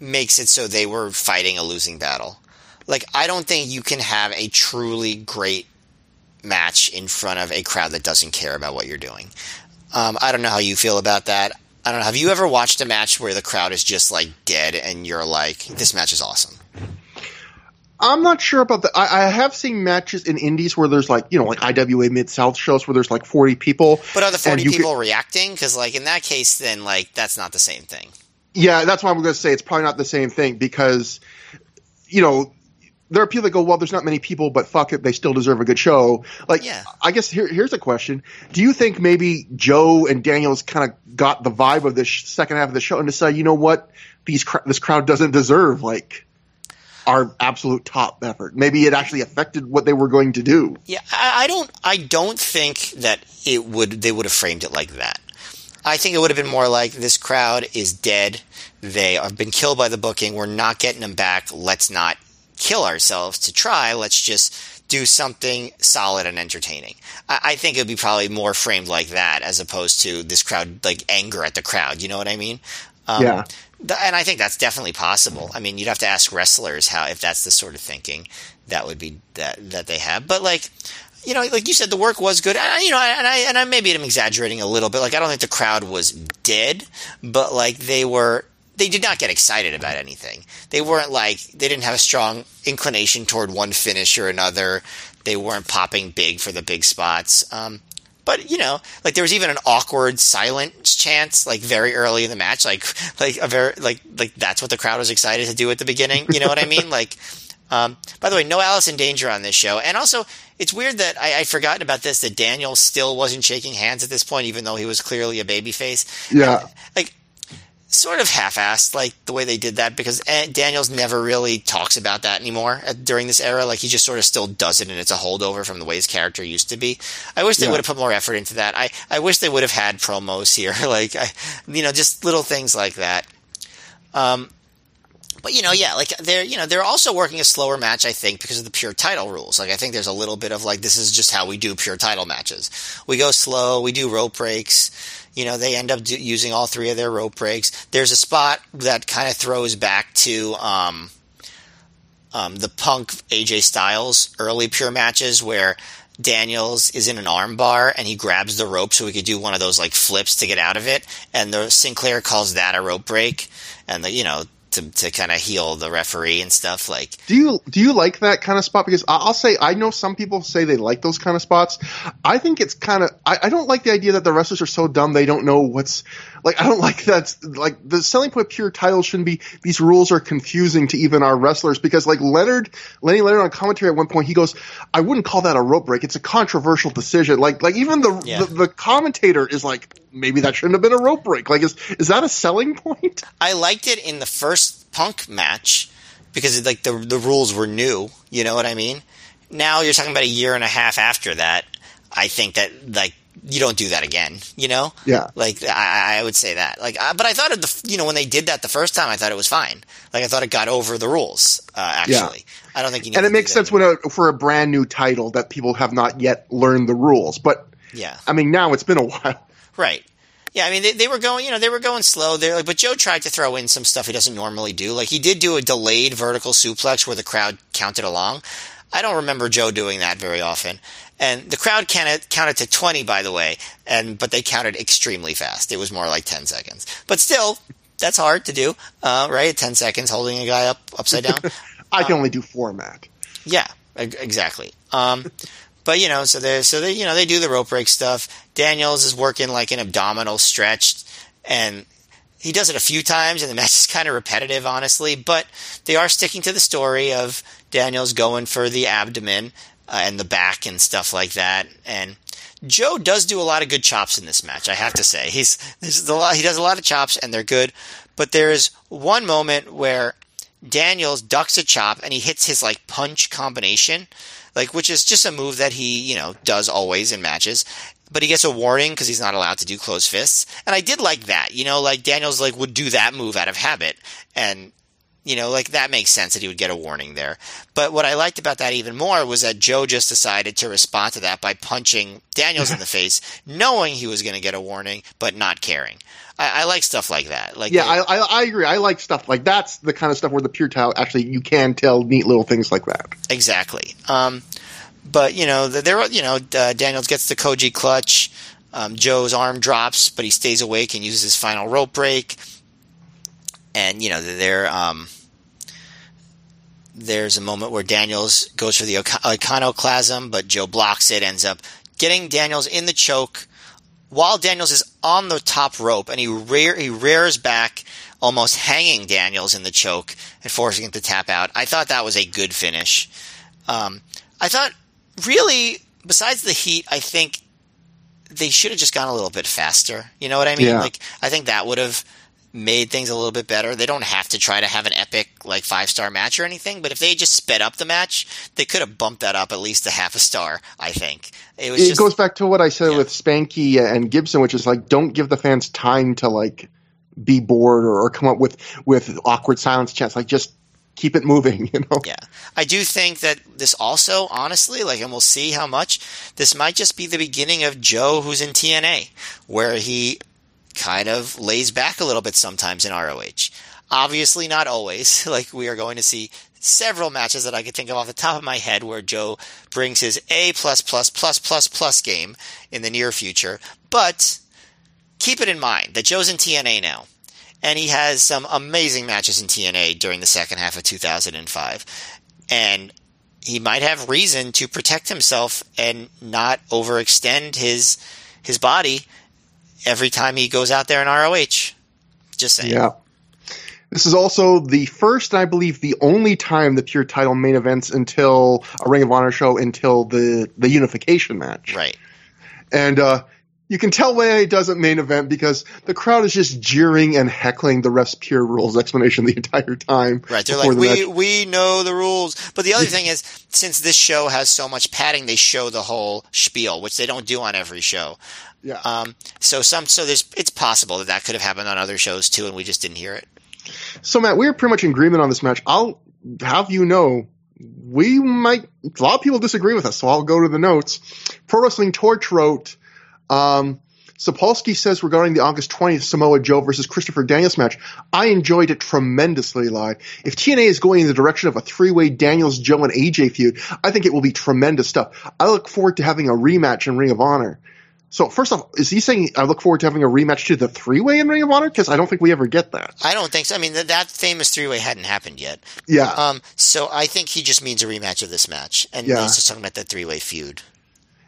makes it so they were fighting a losing battle. Like, I don't think you can have a truly great match in front of a crowd that doesn't care about what you're doing. Um, I don't know how you feel about that. I don't know. Have you ever watched a match where the crowd is just like dead and you're like, this match is awesome? I'm not sure about that. I, I, have seen matches in indies where there's like, you know, like IWA Mid South shows where there's like 40 people. But are the 40 people could, reacting? Because, like, in that case, then, like, that's not the same thing. Yeah, that's why I'm going to say it's probably not the same thing because, you know, there are people that go, well, there's not many people, but fuck it, they still deserve a good show. Like, yeah. I guess here, here's a question: Do you think maybe Joe and Daniels kind of got the vibe of this second half of the show and decided, you know what, these this crowd doesn't deserve like our absolute top effort. Maybe it actually affected what they were going to do. Yeah, I, I don't. I don't think that it would. They would have framed it like that. I think it would have been more like this crowd is dead. They have been killed by the booking. We're not getting them back. Let's not kill ourselves to try. Let's just do something solid and entertaining. I, I think it would be probably more framed like that as opposed to this crowd like anger at the crowd. You know what I mean? Um, yeah and I think that's definitely possible. I mean, you'd have to ask wrestlers how if that's the sort of thinking that would be that that they have. But like, you know, like you said, the work was good. And you know, and I and I maybe I'm exaggerating a little bit. Like I don't think the crowd was dead, but like they were. They did not get excited about anything. They weren't like they didn't have a strong inclination toward one finish or another. They weren't popping big for the big spots. Um, but you know, like there was even an awkward silence chance, like very early in the match, like like a very like like that's what the crowd was excited to do at the beginning. You know what I mean? Like, um, by the way, no Allison Danger on this show, and also it's weird that I, I'd forgotten about this that Daniel still wasn't shaking hands at this point, even though he was clearly a babyface. Yeah, and, like sort of half-assed like the way they did that because Daniels never really talks about that anymore during this era like he just sort of still does it and it's a holdover from the way his character used to be I wish they yeah. would have put more effort into that I, I wish they would have had promos here like I, you know just little things like that um but you know, yeah, like they're you know they're also working a slower match, I think, because of the pure title rules. Like I think there's a little bit of like this is just how we do pure title matches. We go slow, we do rope breaks. You know, they end up do, using all three of their rope breaks. There's a spot that kind of throws back to um, um, the Punk AJ Styles early pure matches where Daniels is in an armbar and he grabs the rope so he could do one of those like flips to get out of it, and the Sinclair calls that a rope break, and the you know to, to kind of heel the referee and stuff. Like, do you do you like that kind of spot? Because I'll say I know some people say they like those kind of spots. I think it's kind of I, I don't like the idea that the wrestlers are so dumb they don't know what's like. I don't like that. Like the selling point pure title shouldn't be. These rules are confusing to even our wrestlers because like Leonard Lenny Leonard on commentary at one point he goes, I wouldn't call that a rope break. It's a controversial decision. Like like even the yeah. the, the commentator is like maybe that shouldn't have been a rope break. Like, is is that a selling point? I liked it in the first Punk match because like the the rules were new. You know what I mean? Now you're talking about a year and a half after that. I think that like you don't do that again. You know? Yeah. Like I, I would say that. Like, uh, but I thought of the you know when they did that the first time, I thought it was fine. Like I thought it got over the rules. Uh, actually, yeah. I don't think you. and it makes sense when a, for a brand new title that people have not yet learned the rules. But yeah, I mean now it's been a while. Right. Yeah, I mean they, they were going, you know, they were going slow there, like, but Joe tried to throw in some stuff he doesn't normally do. Like he did do a delayed vertical suplex where the crowd counted along. I don't remember Joe doing that very often. And the crowd counted, counted to 20, by the way, and but they counted extremely fast. It was more like 10 seconds. But still, that's hard to do, uh, right? 10 seconds holding a guy up upside down. I can um, only do four, Matt. Yeah, exactly. Um, but you know, so they so they you know they do the rope break stuff. Daniels is working like an abdominal stretch, and he does it a few times, and the match is kind of repetitive, honestly. But they are sticking to the story of Daniels going for the abdomen uh, and the back and stuff like that. And Joe does do a lot of good chops in this match. I have to say, he's lot. He does a lot of chops, and they're good. But there's one moment where Daniels ducks a chop and he hits his like punch combination like which is just a move that he you know does always in matches but he gets a warning because he's not allowed to do closed fists and i did like that you know like daniels like would do that move out of habit and you know like that makes sense that he would get a warning there but what i liked about that even more was that joe just decided to respond to that by punching daniels in the face knowing he was going to get a warning but not caring I, I, like stuff like that. Like, yeah, I, I, I, agree. I like stuff like that's the kind of stuff where the pure towel actually you can tell neat little things like that. Exactly. Um, but you know, there, you know, uh, Daniels gets the Koji clutch. Um, Joe's arm drops, but he stays awake and uses his final rope break. And you know, there, um, there's a moment where Daniels goes for the iconoclasm, but Joe blocks it. Ends up getting Daniels in the choke while Daniels is on the top rope and he rear, he rears back, almost hanging Daniels in the choke and forcing him to tap out. I thought that was a good finish. Um, I thought really, besides the heat, I think they should have just gone a little bit faster. You know what I mean? Yeah. Like I think that would have made things a little bit better. They don't have to try to have an epic like five star match or anything, but if they just sped up the match, they could have bumped that up at least a half a star. I think it, it just, goes back to what I said yeah. with Spanky and Gibson, which is like don't give the fans time to like be bored or, or come up with with awkward silence chants. Like just keep it moving, you know? Yeah. I do think that this also, honestly, like, and we'll see how much, this might just be the beginning of Joe who's in TNA, where he kind of lays back a little bit sometimes in ROH. Obviously, not always. Like we are going to see several matches that I could think of off the top of my head where Joe brings his A plus plus plus plus plus game in the near future. But keep it in mind that Joe's in TNA now. And he has some amazing matches in TNA during the second half of 2005. And he might have reason to protect himself and not overextend his his body every time he goes out there in ROH. Just saying. Yeah. This is also the first, and I believe the only time the pure title main events until a Ring of Honor show until the the unification match. Right. And uh, you can tell why it doesn't main event because the crowd is just jeering and heckling the ref's pure rules explanation the entire time. Right. They're like, the we, match. we know the rules. But the other thing is, since this show has so much padding, they show the whole spiel, which they don't do on every show. Yeah. Um, so some, so there's, it's possible that that could have happened on other shows too, and we just didn't hear it. So Matt, we are pretty much in agreement on this match. I'll have you know we might a lot of people disagree with us, so I'll go to the notes. Pro Wrestling Torch wrote um Sapolsky says regarding the August 20th Samoa Joe versus Christopher Daniels match, I enjoyed it tremendously live. If TNA is going in the direction of a three-way Daniels, Joe, and AJ feud, I think it will be tremendous stuff. I look forward to having a rematch in Ring of Honor. So first off, is he saying I look forward to having a rematch to the three-way in Ring of Honor? Because I don't think we ever get that. I don't think so. I mean, that, that famous three way hadn't happened yet. Yeah. Um, so I think he just means a rematch of this match, and Yeah. he's just talking about that three way feud.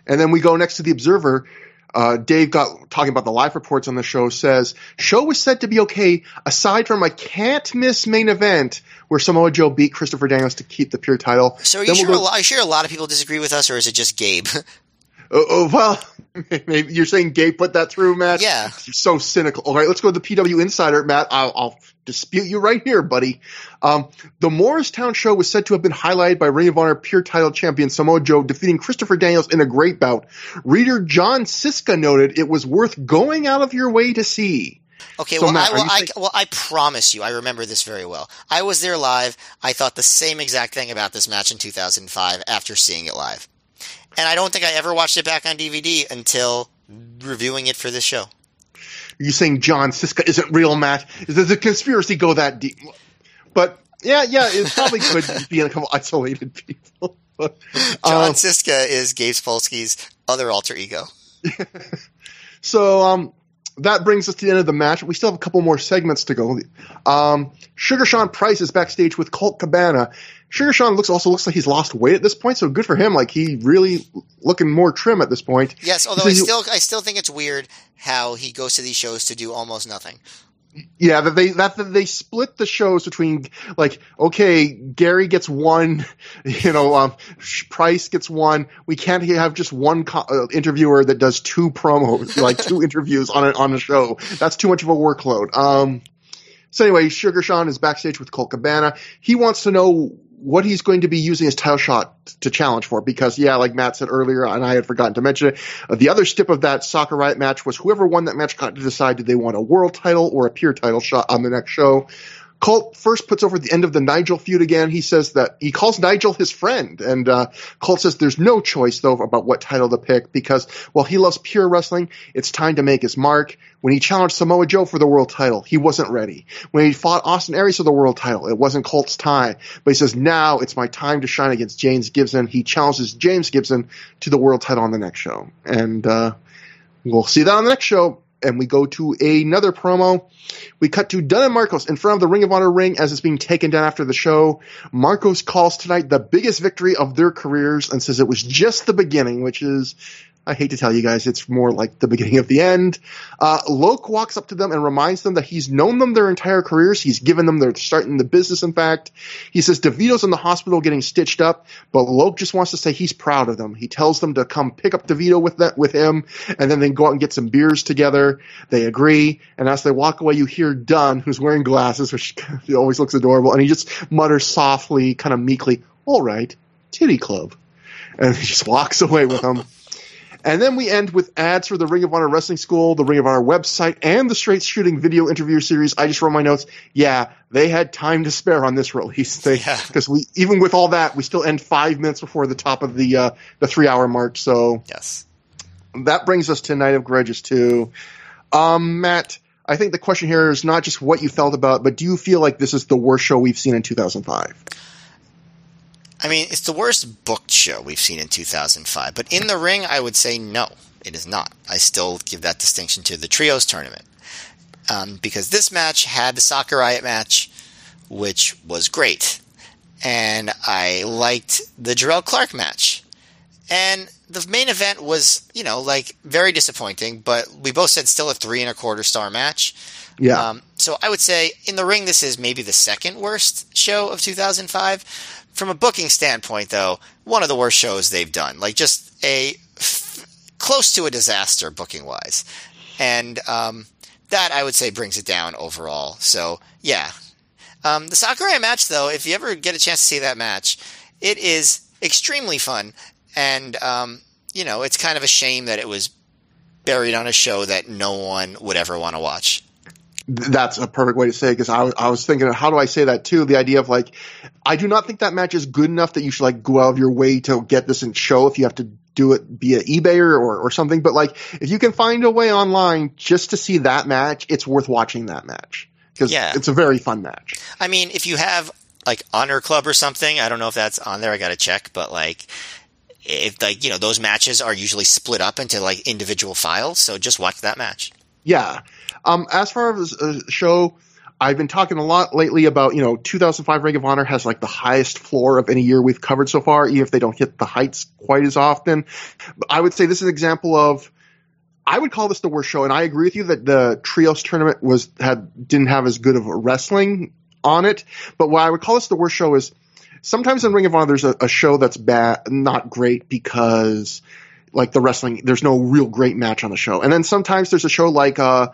And then we go next to the Observer. Uh, Dave got talking about the live reports on the show. Says show was said to be okay aside from a can't miss main event where Samoa Joe beat Christopher Daniels to keep the pure title. So are you Then sure? we'll a go- lot, are you sure a lot of people disagree with us, or is it just Gabe? Oh, oh, well, you're saying Gabe put that through, Matt. Yeah. You're so cynical. All right, let's go to the PW Insider, Matt. I'll, I'll dispute you right here, buddy. Um, the Morristown show was said to have been highlighted by Ring of Honor Pure Title champion Samoa Joe defeating Christopher Daniels in a great bout. Reader John Siska noted it was worth going out of your way to see. Okay, So, well, Matt, I, well, I, saying- well, I promise you, I remember this very well. I was there live. I thought the same exact thing about this match in 2005 after seeing it live. And I don't think I ever watched it back on DVD until reviewing it for this show. Are you saying John Siska isn't real, Matt? Does the conspiracy go that deep? But yeah, yeah, it probably could be in a couple isolated people. But, John um, Siska is Gabe Sapolsky's other alter ego. So um, that brings us to the end of the match. We still have a couple more segments to go. Um, Sugar Sean Price is backstage with Colt Cabana. Sugar Sean looks also looks like he's lost weight at this point, so good for him. Like he really looking more trim at this point. Yes, although So I you- still, I still think it's weird how he goes to these shows to do almost nothing. Yeah, that they that, that they split the shows between like okay, Gary gets one, you know, um, Price gets one. We can't have just one co- uh, interviewer that does two promos, like two interviews on a, on a show. That's too much of a workload. Um, so anyway, Sugar Sean is backstage with Colt Cabana. He wants to know what he's going to be using his title shot to challenge for because yeah, like Matt said earlier, and I had forgotten to mention it, uh, the other step of that Soccer Riot match was whoever won that match got to decide did they want a world title or a pure title shot on the next show. Colt first puts over the end of the Nigel feud again. He says that he calls Nigel his friend, and uh, Colt says there's no choice though about what title to pick because while he loves pure wrestling, it's time to make his mark. When he challenged Samoa Joe for the world title, he wasn't ready. When he fought Austin Aries for the world title, it wasn't Colt's time. But he says now it's my time to shine against James Gibson. He challenges James Gibson to the world title on the next show, and uh, we'll see that on the next show. And we go to another promo. We cut to Dunn and Marcos in front of the Ring of Honor ring as it's being taken down after the show. Marcos calls tonight the biggest victory of their careers and says it was just the beginning, which is, I hate to tell you guys, it's more like the beginning of the end. Uh, Loc walks up to them and reminds them that he's known them their entire careers. He's given them their start in the business, in fact. He says DeVito's in the hospital getting stitched up, but Loc just wants to say he's proud of them. He tells them to come pick up DeVito with that, with him, and then they go out and get some beers together. They agree, and as they walk away, you hear Dunn, who's wearing glasses, which always looks adorable, and he just mutters softly, kind of meekly, all right, titty club. And he just walks away with them. And then we end with ads for the Ring of Honor Wrestling School, the Ring of Honor website, and the Straight Shooting video interview series. I just wrote my notes. Yeah, they had time to spare on this release. They, Yeah. because we, even with all that, we still end five minutes before the top of the, uh, the three hour mark. So Yes. that brings us to Night of Grudges 2. Um, Matt, I think the question here is not just what you felt about, but do you feel like this is the worst show we've seen in 2005? I mean, it's the worst booked show we've seen in 2005. But in the ring, I would say no, it is not. I still give that distinction to the trios tournament um, because this match had the Soccer Riot match, which was great, and I liked the Jerrelle Clark match, and the main event was, you know, like very disappointing. But we both said still a three and a quarter star match. Yeah. Um, so I would say in the ring, this is maybe the second worst show of 2005. From a booking standpoint, though, one of the worst shows they've done. Like just a f- close to a disaster booking wise, and um, that I would say brings it down overall. So yeah, um, the Soccer Riot match, though, if you ever get a chance to see that match, it is extremely fun, and um, you know it's kind of a shame that it was buried on a show that no one would ever want to watch. That's a perfect way to say it because I, was- I was thinking, how do I say that too? The idea of like, I do not think that match is good enough that you should like go out of your way to get this and show if you have to do it via eBay or, or, or something. But like, if you can find a way online just to see that match, it's worth watching that match because Yeah. it's a very fun match. I mean, if you have like Honor Club or something, I don't know if that's on there. I got to check, but like, if like you know those matches are usually split up into like individual files, so just watch that match. Yeah. Um, as far as a show, I've been talking a lot lately about, you know, 2005 Ring of Honor has like the highest floor of any year we've covered so far, even if they don't hit the heights quite as often. But I would say this is an example of, I would call this the worst show, and I agree with you that the trios tournament was had didn't have as good of a wrestling on it. But why I would call this the worst show is sometimes in Ring of Honor there's a, a show that's bad, not great because like the wrestling, there's no real great match on the show. And then sometimes there's a show like uh,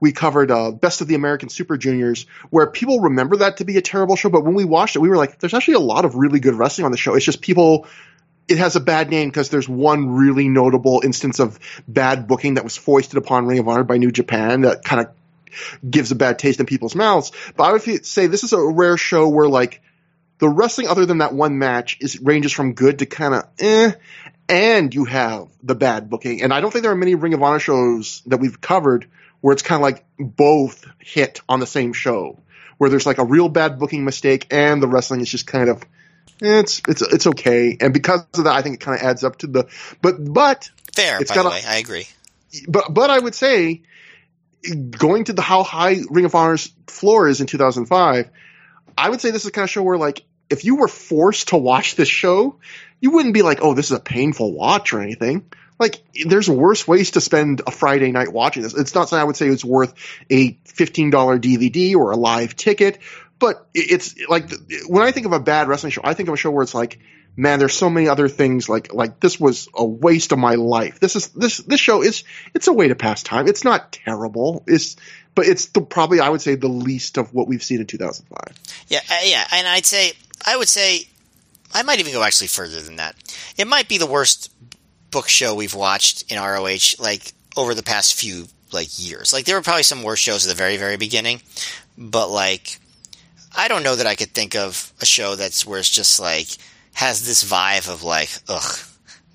we covered uh, Best of the American Super Juniors, where people remember that to be a terrible show, but when we watched it, we were like, there's actually a lot of really good wrestling on the show. It's just people. It has a bad name because there's one really notable instance of bad booking that was foisted upon Ring of Honor by New Japan that kind of gives a bad taste in people's mouths. But I would say this is a rare show where like the wrestling other than that one match is ranges from good to kind of eh, and you have the bad booking. And I don't think there are many Ring of Honor shows that we've covered where it's kind of like both hit on the same show, where there's like a real bad booking mistake and the wrestling is just kind of eh, it's it's it's okay. And because of that, I think it kind of adds up to the but but Fair, It's by the got a- way, I agree. but but I would say going to the how high Ring of Honor's floor is in 2005, I would say this is the kind of show where like if you were forced to watch this show, you wouldn't be like, oh, this is a painful watch or anything. Like there's worse ways to spend a Friday night watching this. It's not something I would say it's worth a $15 DVD or a live ticket, but it's like when I think of a bad wrestling show, I think of a show where it's like, man, there's so many other things like like this was a waste of my life. This is this this show is it's a way to pass time. It's not terrible. It's but it's the, probably I would say the least of what we've seen in 2005. Yeah, uh, yeah, and I'd say I would say I might even go actually further than that. It might be the worst book show we've watched in ROH like over the past few like years. Like there were probably some worse shows at the very very beginning, but like I don't know that I could think of a show that's where it's just like has this vibe of like ugh,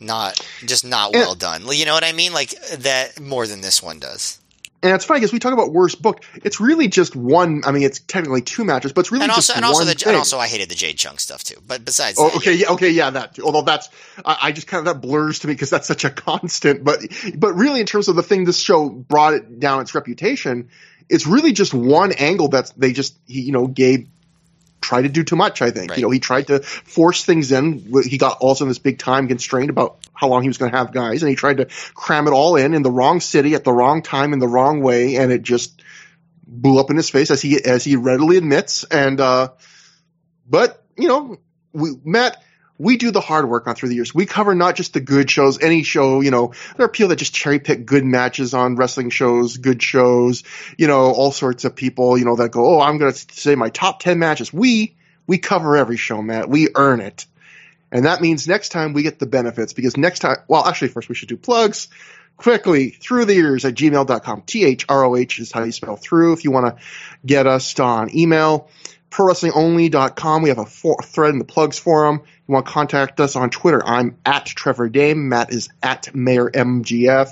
not just not well done. You know what I mean? Like that more than this one does. And it's funny because we talk about worst book. It's really just one. I mean, it's technically two matches, but it's really And just also, and also, one the, thing. and also, I hated the Jade Chung stuff too. But besides, Oh, that, okay, yeah, okay, yeah, that. Although that's, I, I just kind of that blurs to me because that's such a constant. But, but really, in terms of the thing this show brought it down its reputation, it's really just one angle that they just, he, you know, Gabe tried to do too much. I think Right. you know he tried to force things in. He got also this big time constraint about how long he was going to have guys, and he tried to cram it all in in the wrong city at the wrong time in the wrong way, and it just blew up in his face as he as he readily admits. And uh, but you know, we Matt, we do the hard work on through the years. We cover not just the good shows, any show. You know, there are people that just cherry pick good matches on wrestling shows, good shows. You know, all sorts of people. You know that go, oh, I'm going to say my top ten matches. We we cover every show, Matt. We earn it. And that means next time we get the benefits because next time, well, actually, first we should do plugs quickly through the years at gmail.com. T H R O H is how you spell through. If you want to get us on email, prowrestlingonly.com. We have a for- thread in the plugs forum. You want to contact us on Twitter. I'm at Trevor Dame. Matt is at Mayor MGF.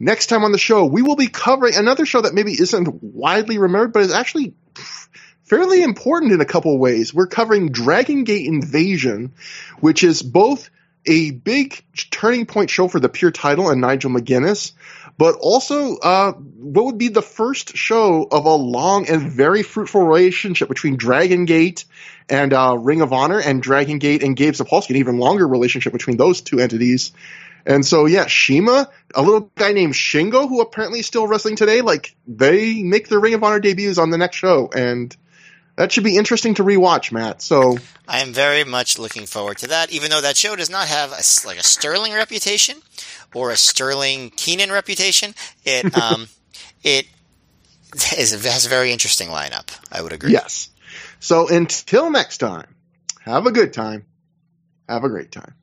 Next time on the show, we will be covering another show that maybe isn't widely remembered, but is actually fairly important in a couple ways. We're covering Dragon Gate Invasion, which is both a big turning point show for the pure title and Nigel McGuinness, but also uh, what would be the first show of a long and very fruitful relationship between Dragon Gate and uh, Ring of Honor, and Dragon Gate and Gabe Sapolsky, an even longer relationship between those two entities. And so, yeah, CIMA, a little guy named Shingo, who apparently is still wrestling today, like they make their Ring of Honor debuts on the next show, and that should be interesting to rewatch, Matt. So I am very much looking forward to that, even though that show does not have a, like a sterling reputation or a sterling Keenan reputation. It um, it is, has a very interesting lineup. I would agree. Yes. So until next time, have a good time. Have a great time.